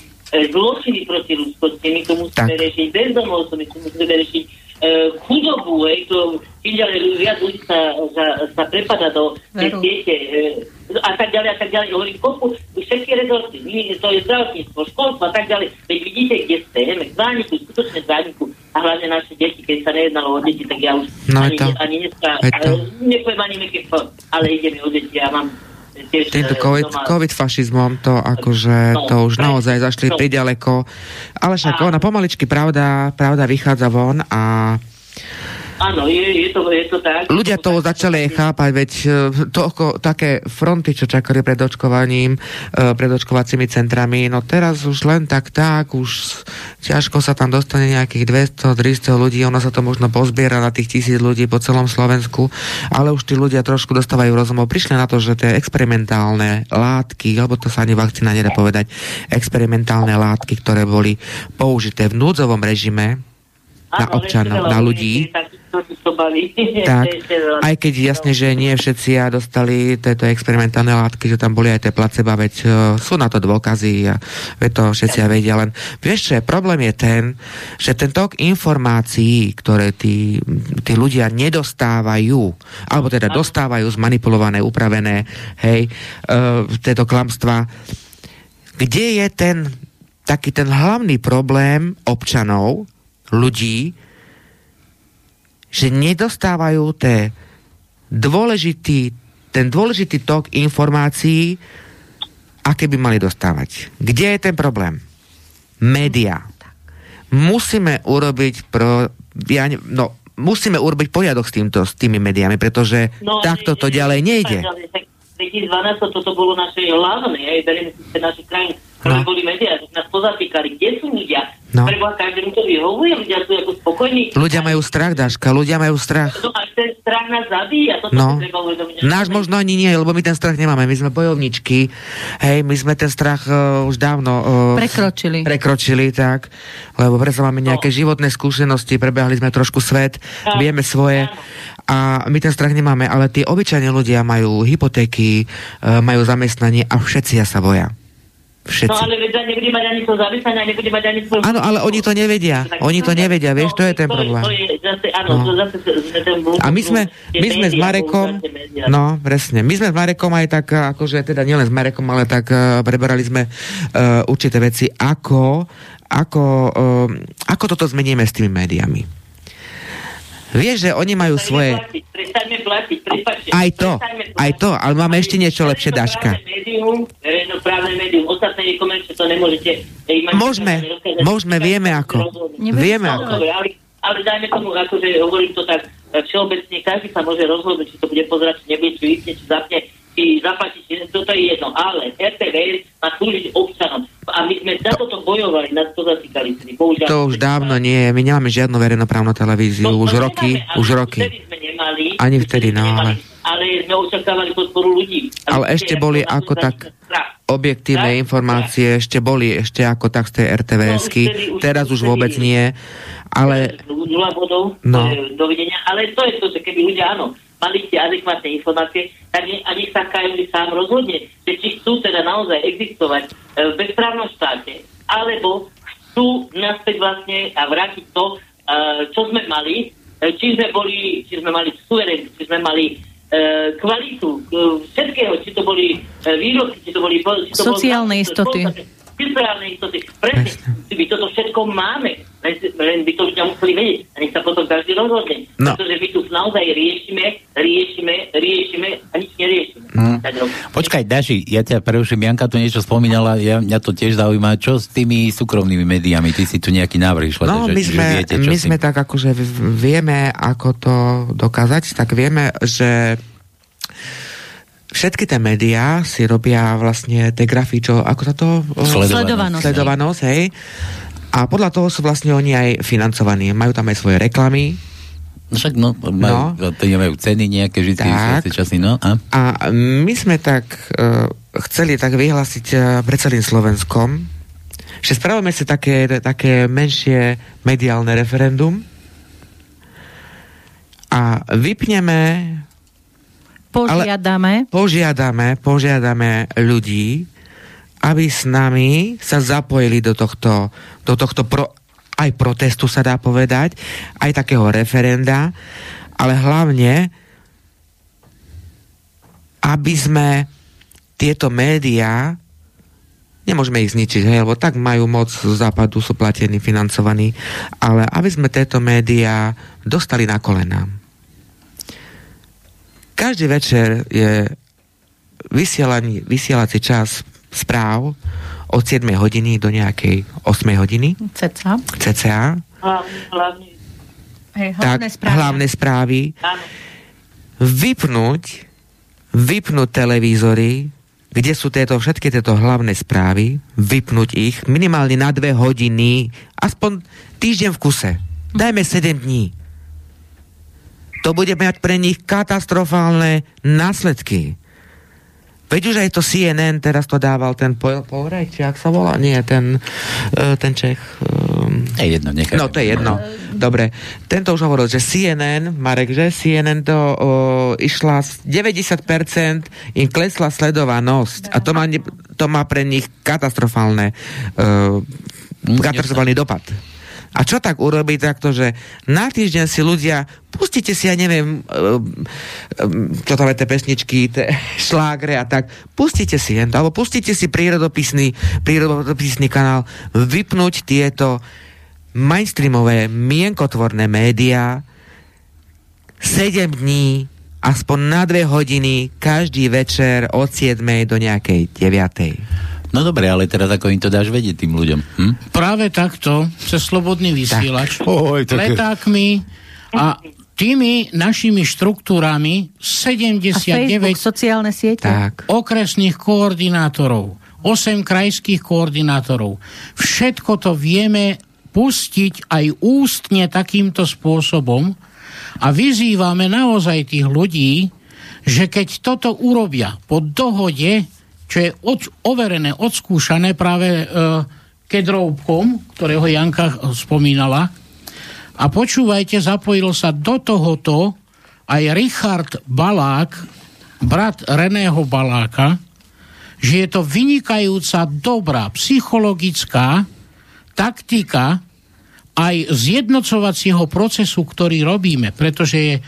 zločiny proti ľudskosti, my tu musíme Tak. riešiť bezdomovcov, my tu musíme riešiť e, chudobu, hej, to ľu- viac ľudí sa, sa, sa prepada do tej siete e, a tak ďalej a tak ďalej. Hovorím, koľko všetky rezorty, to je zdravotníctvo, školstvo a tak ďalej. Veď vidíte, kde ste, hej, k zániku, skutočne zániku a hlavne naše deti, keď sa nejednalo o deti, tak ja už No, ani, to- ani dneska, e, nepoviem ani f- ale ide mi o deti, ja mám Týmto COVID, COVID fašizmom to akože to už naozaj zašli priďaleko. Ale však ona pomaličky pravda, pravda vychádza von a Áno, je, je, to, je to tak. ľudia to začali chápať, veď e, toľko, také fronty, čo čakali pred očkovaním, e, pred očkovacími centrami, no teraz už len tak tak, už ťažko sa tam dostane nejakých 200-300 ľudí, ono sa to možno pozbiera na tých tisíc ľudí po celom Slovensku, ale už tí ľudia trošku dostávajú rozumov. Prišli na to, že tie experimentálne látky, alebo to sa ani vakcína nedá povedať, experimentálne látky, ktoré boli použité v núdzovom režime, na občanov, na ľudí. takých, ktorí to baví. Tak, aj keď jasne, že nie všetci a dostali tieto experimentálne látky, že tam boli aj tie placeba, veď uh, sú na to dôkazy a veď to všetci aj vedia, len vieš čo, je, problém je ten, že ten tok informácií, ktoré tí, tí ľudia nedostávajú, alebo teda dostávajú zmanipulované, upravené, hej, uh, tieto klamstva, kde je ten taký ten hlavný problém občanov, ľudí, že nedostávajú té dôležitý, ten dôležitý tok informácií, aké by mali dostávať. Kde je ten problém? Média. Musíme urobiť pro... Ja, ne- no, musíme urobiť poriadok s, týmto, s tými médiami, pretože no, takto to ďalej nejde. Tak 2012 toto bolo naše hlavné, aj si tie naše krajiny, ktoré No. boli médiá, že nás pozatýkali, kde sú ľudia? No. Preboha, každému to vyhovuje, ľudia sú ako spokojní. Ľudia majú strach, Daška, ľudia majú strach. No a ten strach nás zabíja, toto No. treba uvedomiť. Náš možno ani nie, lebo my ten strach nemáme. My sme bojovničky. Hej, my sme ten strach uh, už dávno uh, Prekročili. prekročili, tak. Lebo predsa máme nejaké životné skúsenosti, prebehli sme trošku svet, Áno, vieme svoje a my ten strach nemáme, ale tí obyčajní ľudia majú hypotéky, uh, majú zamestnanie a všetci sa boja. No Všetci. ale veď nebude mať ani to zamestnanie, nebude mať ani svoj... Áno, ale oni to nevedia. Tak- Oni to nevedia, vieš, to je ten problém. To je zase, áno, No. to zase ten A my sme, my sme s Marekom, no presne, my sme s Marekom aj tak, akože teda nielen s Marekom, ale tak uh, preberali sme uh, určité veci, ako, ako, uh, ako toto zmeníme s tými médiami. Vieš, že oni majú svoje... Prestaňme platiť, prepáčte. Aj to, Prestaňme platiť. aj to, ale máme ešte niečo lepšie, Daška. Médium, verejnoprávne médium, ostatné nekomerčné to nemôžete... Môžeme, môžeme, vieme ako. Vieme ako. ale, ale dajme tomu, akože hovorím to tak e, všeobecne, každý sa môže rozhodnúť, či to bude pozerať, či nebude, či vypne, či zapne, či zaplatí, či toto je jedno. Ale RTVS má slúžiť občanom. A my sme za toto bojovali, nás to zatýkali. Bohužiaľ, To už dávno nie, my nemáme žiadnu verejnoprávnu televíziu, To- to už nemáme, roky, ale už roky. Sme nemali. Ani vtedy, no, ale- Ale sme očakávali podporu ľudí. Ale vtedy ešte boli na to ako tak strach. objektívne Tak? informácie, ešte boli ešte ako tak z tej RTVSky, No, už teraz už vôbec nie, ale Nula bodov, No. no. dovidenia. Ale to je to, že keby ľudia, áno, mali tie adekvátne informácie, tak ne, a nech sa KMD sám rozhodne, že či chcú teda naozaj existovať e, v bezprávnom štáte, alebo chcú naspäť vlastne a vrátiť to, e, čo sme mali, e, či sme boli, či sme mali suverenitu, či sme mali kvalitu všetkého, či to boli výrobky, či to boli... Či to Sociálne bol, istoty. Sociálne istoty. Presne, my toto všetko máme, len, by to ľudia museli vedieť. A nech sa potom každý rozhodne. No. Pretože my tu naozaj riešime, riešime, riešime a nič neriešime. Hmm. Počkaj, Daši, ja ťa preruším, Janka tu niečo spomínala, ja, mňa to tiež zaujíma, čo s tými súkromnými médiami, ty si tu nejaký návrh išla, No, že, my sme, že viete, čo my sme tak akože vieme, ako to dokázať, tak vieme, že všetky tie médiá si robia vlastne tie grafy, čo, ako sa to... Sledovanosť. Sledovanosť, hej. A podľa toho sú vlastne oni aj financovaní. Majú tam aj svoje reklamy, No však no, majú, no. to nemajú ceny nejaké vždy časy, no. A? a my sme tak uh, chceli tak vyhlásiť uh, pre celým Slovenskom, že spravíme si také, také menšie mediálne referendum a vypneme Požiadame. Ale požiadame, požiadame ľudí, aby s nami sa zapojili do tohto, do tohto pro, aj protestu sa dá povedať, aj takého referenda, ale hlavne, aby sme tieto médiá nemôžeme ich zničiť, hej, lebo tak majú moc z západu, sú platení, financovaní, ale aby sme tieto médiá dostali na kolená každý večer je vysielací čas správ od 7 hodiny do nejakej 8 hodiny. CCA. CCA. Hlavne, Hej, hlavné tak, správy. hlavné správy. Vypnúť, vypnúť televízory, kde sú tieto, všetky tieto hlavné správy, vypnúť ich minimálne na dve hodiny, aspoň týždeň v kuse. Dajme 7 dní to bude mať pre nich katastrofálne následky. Veď už aj to CNN teraz to dával ten Polrej, či ak sa volá? Nie, ten, uh, ten Čech. Um, je jedno, nechaj. No, to je jedno. Dobre. Tento už hovoril, že CNN, Marek, že CNN to uh, išla 90% im klesla sledovanosť a to má, to má pre nich katastrofálne uh, katastrofálny dopad. A čo tak urobiť takto, že na týždeň si ľudia, pustite si, ja neviem, čo tam je tie pesničky, tie šlágre a tak, pustite si, alebo pustite si prírodopisný, prírodopisný kanál, vypnúť tieto mainstreamové, mienkotvorné médiá 7 dní, aspoň na dve hodiny, každý večer od 7 do nejakej 9. No dobre, ale teraz ako im to dáš vedieť tým ľuďom? Hm? Práve takto, cez slobodný vysielač, tak. Oj, tak... letákmi a tými našimi štruktúrami 79 Facebook, sociálne siete. Tak. okresných koordinátorov, 8 krajských koordinátorov. Všetko to vieme pustiť aj ústne takýmto spôsobom a vyzývame naozaj tých ľudí, že keď toto urobia po dohode čo je od, overené, odskúšané práve e, Kedrovkom, ktorého Janka spomínala. A počúvajte, zapojil sa do tohoto aj Richard Balák, brat Reného Baláka, že je to vynikajúca dobrá psychologická taktika aj zjednocovacieho procesu, ktorý robíme, pretože je e,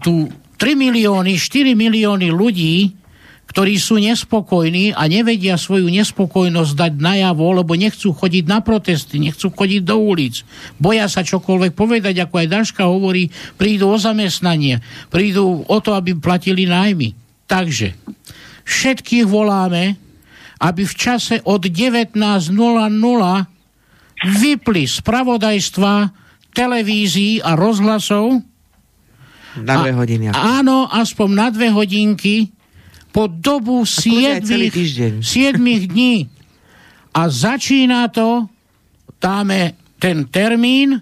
tu 3 milióny, 4 milióny ľudí, ktorí sú nespokojní a nevedia svoju nespokojnosť dať najavo, lebo nechcú chodiť na protesty, nechcú chodiť do ulic. Boja sa čokoľvek povedať, ako aj Daška hovorí, prídu o zamestnanie, prídu o to, aby platili nájmy. Takže všetkých voláme, aby v čase od 19.00 vypli spravodajstva televízií a rozhlasov. Na dve hodiny. Áno, aspoň na dve hodinky po dobu 7, 7 dní. A začína to, dáme ten termín,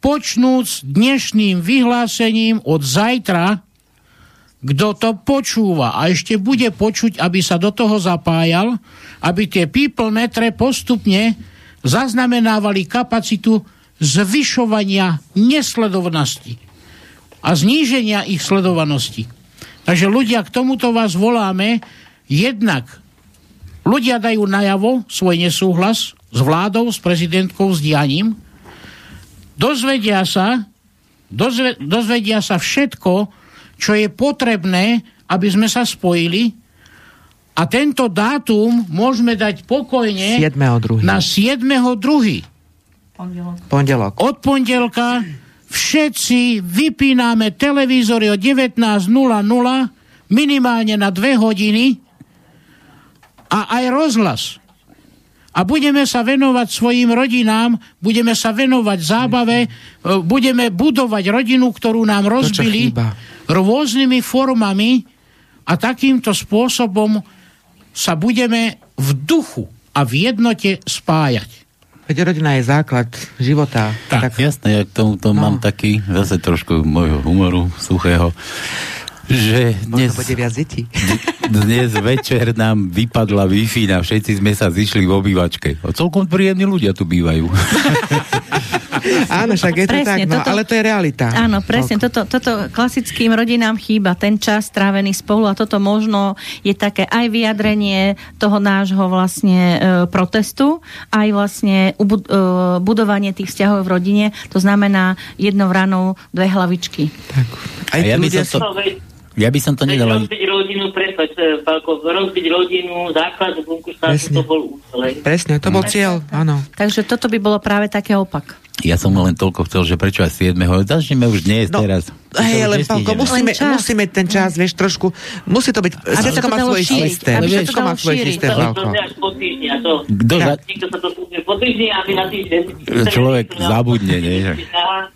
počnúc dnešným vyhlásením od zajtra, kto to počúva a ešte bude počuť, aby sa do toho zapájal, aby tie people metre postupne zaznamenávali kapacitu zvyšovania nesledovnosti. a zníženia ich sledovanosti. Takže ľudia, k tomuto vás voláme, jednak ľudia dajú najavo svoj nesúhlas s vládou, s prezidentkou, s dianím, dozvedia sa, dozve, dozvedia sa všetko, čo je potrebné, aby sme sa spojili a tento dátum môžeme dať pokojne 7.2. na 7.2. Pondelok. Pondelok. Od pondelka všetci vypíname televízory o 19.00 minimálne na dve hodiny a aj rozhlas. A budeme sa venovať svojim rodinám, budeme sa venovať zábave, budeme budovať rodinu, ktorú nám rozbili rôznymi formami a takýmto spôsobom sa budeme v duchu a v jednote spájať. Veď rodina je základ života. Tak, jasné, ja k tomuto No. mám taký, zase trošku môjho humoru suchého, že dnes, Možno bude viac detí. dnes večer nám vypadla Wi-Fi a všetci sme sa zišli v obývačke. A celkom príjemní ľudia tu bývajú. Áno, však je to Presne, tak, no, toto- ale to je realita. Áno, presne. Toto, toto klasickým rodinám chýba, ten čas strávený spolu a toto možno je také aj vyjadrenie toho nášho vlastne e, protestu, aj vlastne ubud- e, budovanie tých vzťahov v rodine. To znamená jednou ranou dve hlavičky. Aj A ja by som to- Ja by som to nedal rozbiť rodinu, prepáč, e, Pálko, rozbiť rodinu, základ bunku štátu, Presne. to bol účel. Presne, to bol cieľ, áno. Takže toto by bolo práve také opak. Ja som len toľko chcel, že prečo aj 7. Začneme už dnes, No, teraz. Hej, len Pálko, musíme, Len musíme ten čas, vieš, trošku, musí to byť, Aby všetko má svoj šíriť, systém, aby všetko má svoj systém, Pálko. Kto za-. Človek zabudne, nie?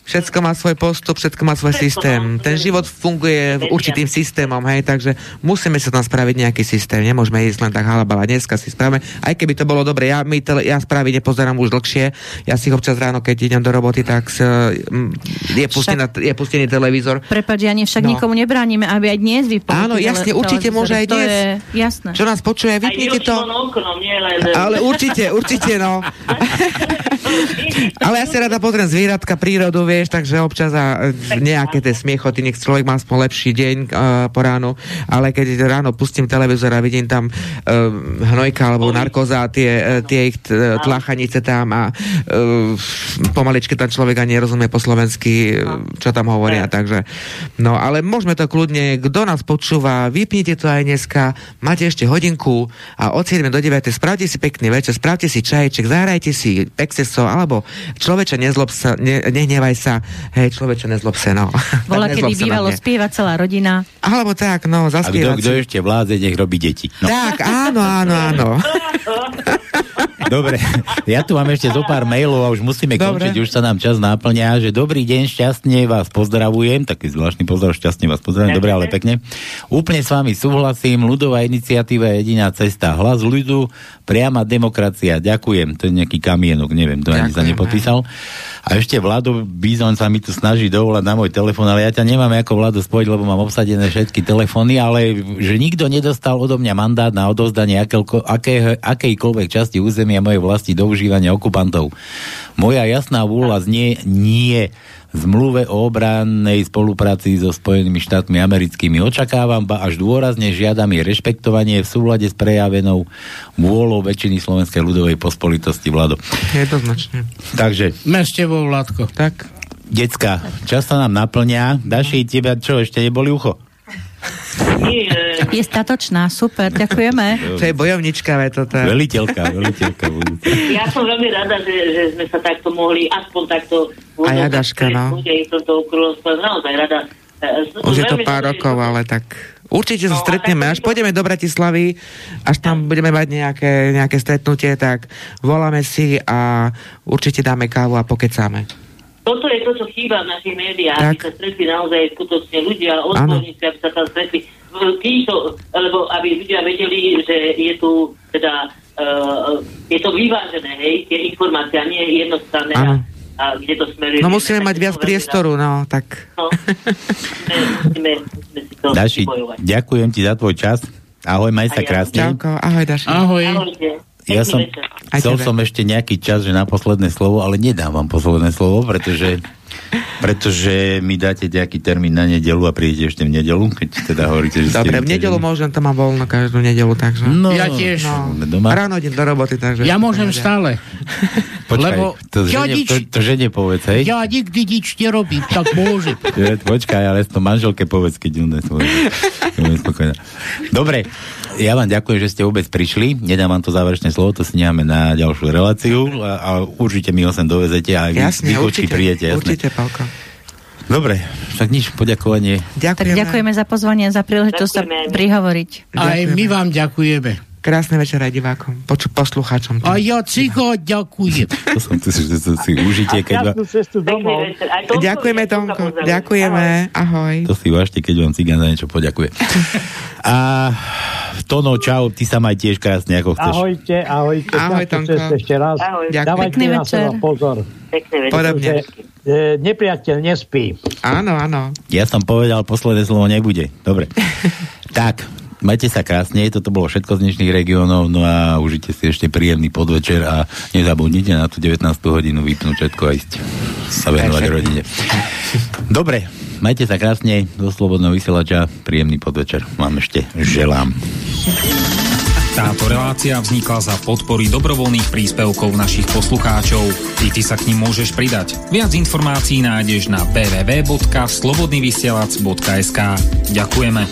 Všetko má svoj postup, všetko má svoj systém. Ten život funguje v určitým systémom, hej, takže musíme sa tam spraviť nejaký systém. Nemôžeme ísť len tak halabala. Dneska si spravíme, aj keby to bolo dobre, ja, my tele, ja správy nepozerám už dlhšie. Ja si občas ráno, keď idem do roboty, tak s, mm, je, pustený, je pustený televízor. Prepač, ja však No. nikomu nebránime, aby aj dnes vypol. Áno, jasne, určite môže aj to dnes. je jasné. Čo nás počuje, vypnite to. oknom, nie len... Ale určite, určite, no. Ale ja si rada pozriem zvieratka, prírodu, vieš, takže občas a e, nejaké tie smiechoty, nech človek má aspoň lepší deň uh, po ránu, ale keď ráno pustím televízor a vidím tam uh, hnojka alebo narkoza, tie, uh, tie ich tlachanice tam a uh, pomaličky tam človek ani nerozumie po slovensky, uh, čo tam hovoria, takže no, ale môžeme to kľudne, kto nás počúva, vypnite to aj dneska, máte ešte hodinku a od 7 do 9 spravte si pekný večer, spravte si čajček, zahrajte si pexeso, alebo človeče nezlob sa, ne, nehnevaj sa, hej, človeče nezlob sa, no. Bola, kedy bývalo mňa. spievať celá rodina. Alebo tak, no, A kto, zaspievať kto ešte vládze, nech robí deti. No. Tak, áno, áno, áno. Dobre, ja tu mám ešte zo pár mailov a už musíme Dobre. končiť, už sa nám čas náplňa, že dobrý deň, šťastne vás pozdravujem, taký zvláštny pozdrav, šťastne vás pozdravujem, dobre, ale pekne. Úplne s vami súhlasím, ľudová iniciatíva je jediná cesta, hlas ľudu, priama demokracia, ďakujem, to je nejaký kamienok, neviem, to ani sa Ďakujem, nepodpísal. A ešte Vlado Bizon sa mi tu snaží dovolať na môj telefón, ale ja ťa nemám ako Vlado spojiť, lebo mám obsadené všetky telefóny, ale že nikto nedostal odo mňa mandát na odozdanie akéľko- akého- akejkoľvek časti územia mojej vlasti do užívania okupantov. Moja jasná vôľa znie nie zmluve o obrannej spolupráci so Spojenými štátmi americkými. Očakávam, ba až dôrazne žiadam jej rešpektovanie v súlade s prejavenou vôľou väčšiny Slovenskej ľudovej pospolitosti Vlado. Jednoznačne. Takže s tebou, Vládko. Tak, Decka, čas sa nám naplňa. Daši, teba čo, ešte neboli ucho? Nie, e, Je statočná, super, ďakujeme. to je bojovnička, ve, toto. je. Veliteľka, veliteľka budúca. ja som veľmi rada, že, že sme sa takto mohli, aspoň takto... A ja, Daška, no. Toto naozaj rada. E, som Už je to pár rokov, ale tak určite sa No, a stretneme, až pôjdeme do Bratislavy, až tam budeme mať nejaké, nejaké stretnutie, tak voláme si a určite dáme kávu a pokecáme. Toto je to, čo chýba v našich médiách, Tak. aby sa stretli naozaj skutočne ľudia, odborníci, aby sa tam stretli. Títo, lebo aby ľudia vedeli, že je tu teda uh, je to vyvážené, hej, tie informácie, a nie jednostranné. A, a kde to smeruje. No musíme mať viac priestoru, no, tak... No, musíme, musíme si to Daši, ďakujem ti za tvoj čas. Ahoj, maj sa krásne. Čauko, ahoj Daši. Ahoj. Ahojte. Ja som, chcel som ešte nejaký čas, že na posledné slovo, ale nedám vám posledné slovo, pretože pretože mi dáte nejaký termín na nedelu a prídete ešte v nedelu, keď teda hovoríte, že Dobre, v nedelu môžem, to mám voľno každú nedelu, takže... No, ja tiež. No, doma. Ráno idem do roboty, takže... Ja môžem stále. Počkaj, Lebo to, ja žene, nič, to, to žene povedz, hej? Ja nikdy nič nerobím, tak môžem. Počkaj, ale to manželke povedz, keď ju nespokojená. Dobre, ja vám ďakujem, že ste vôbec prišli. Nedám vám to záverečné slovo, to si necháme na ďalšiu reláciu a, a určite mi ho sem dovezete a jasne, vy určite, prídete. Jasne. Určite, Pálko. Dobre, tak nič, poďakovanie. Ďakujeme. Tak ďakujeme za pozvanie, za príležitosť sa prihovoriť. Aj my vám ďakujeme. Krásne večer aj divákom, poču, poslucháčom. A ja cicho ďakujem. to som tu, že to si užite, keď... Domov. Ďakujeme, Tomko. Ďakujeme. Ahoj. To si vážte, keď vám cigán za niečo poďakuje. A Tono, čau, ty sa maj tiež krásne, ako chceš. Ahojte, ahojte. Ahoj, Tomko. ešte raz. Ahoj. Dávajte Pekný na seba pozor. Pekný večer. Podobne. E, nepriateľ nespí. Áno, áno. Ja som povedal, posledné slovo nebude. Dobre. tak, Majte sa krásne, toto bolo všetko z dnešných regiónov, no a užite si ešte príjemný podvečer a nezabudnite na tú 19. hodinu vypnúť všetko a ísť sa venovať rodine. Dobre, majte sa krásne, do Slobodného vysielača, príjemný podvečer vám ešte želám. Táto relácia vznikla za podpory dobrovoľných príspevkov našich poslucháčov. I ty sa k ním môžeš pridať. Viac informácií nájdeš na www.slobodnyvysielac.sk Ďakujeme.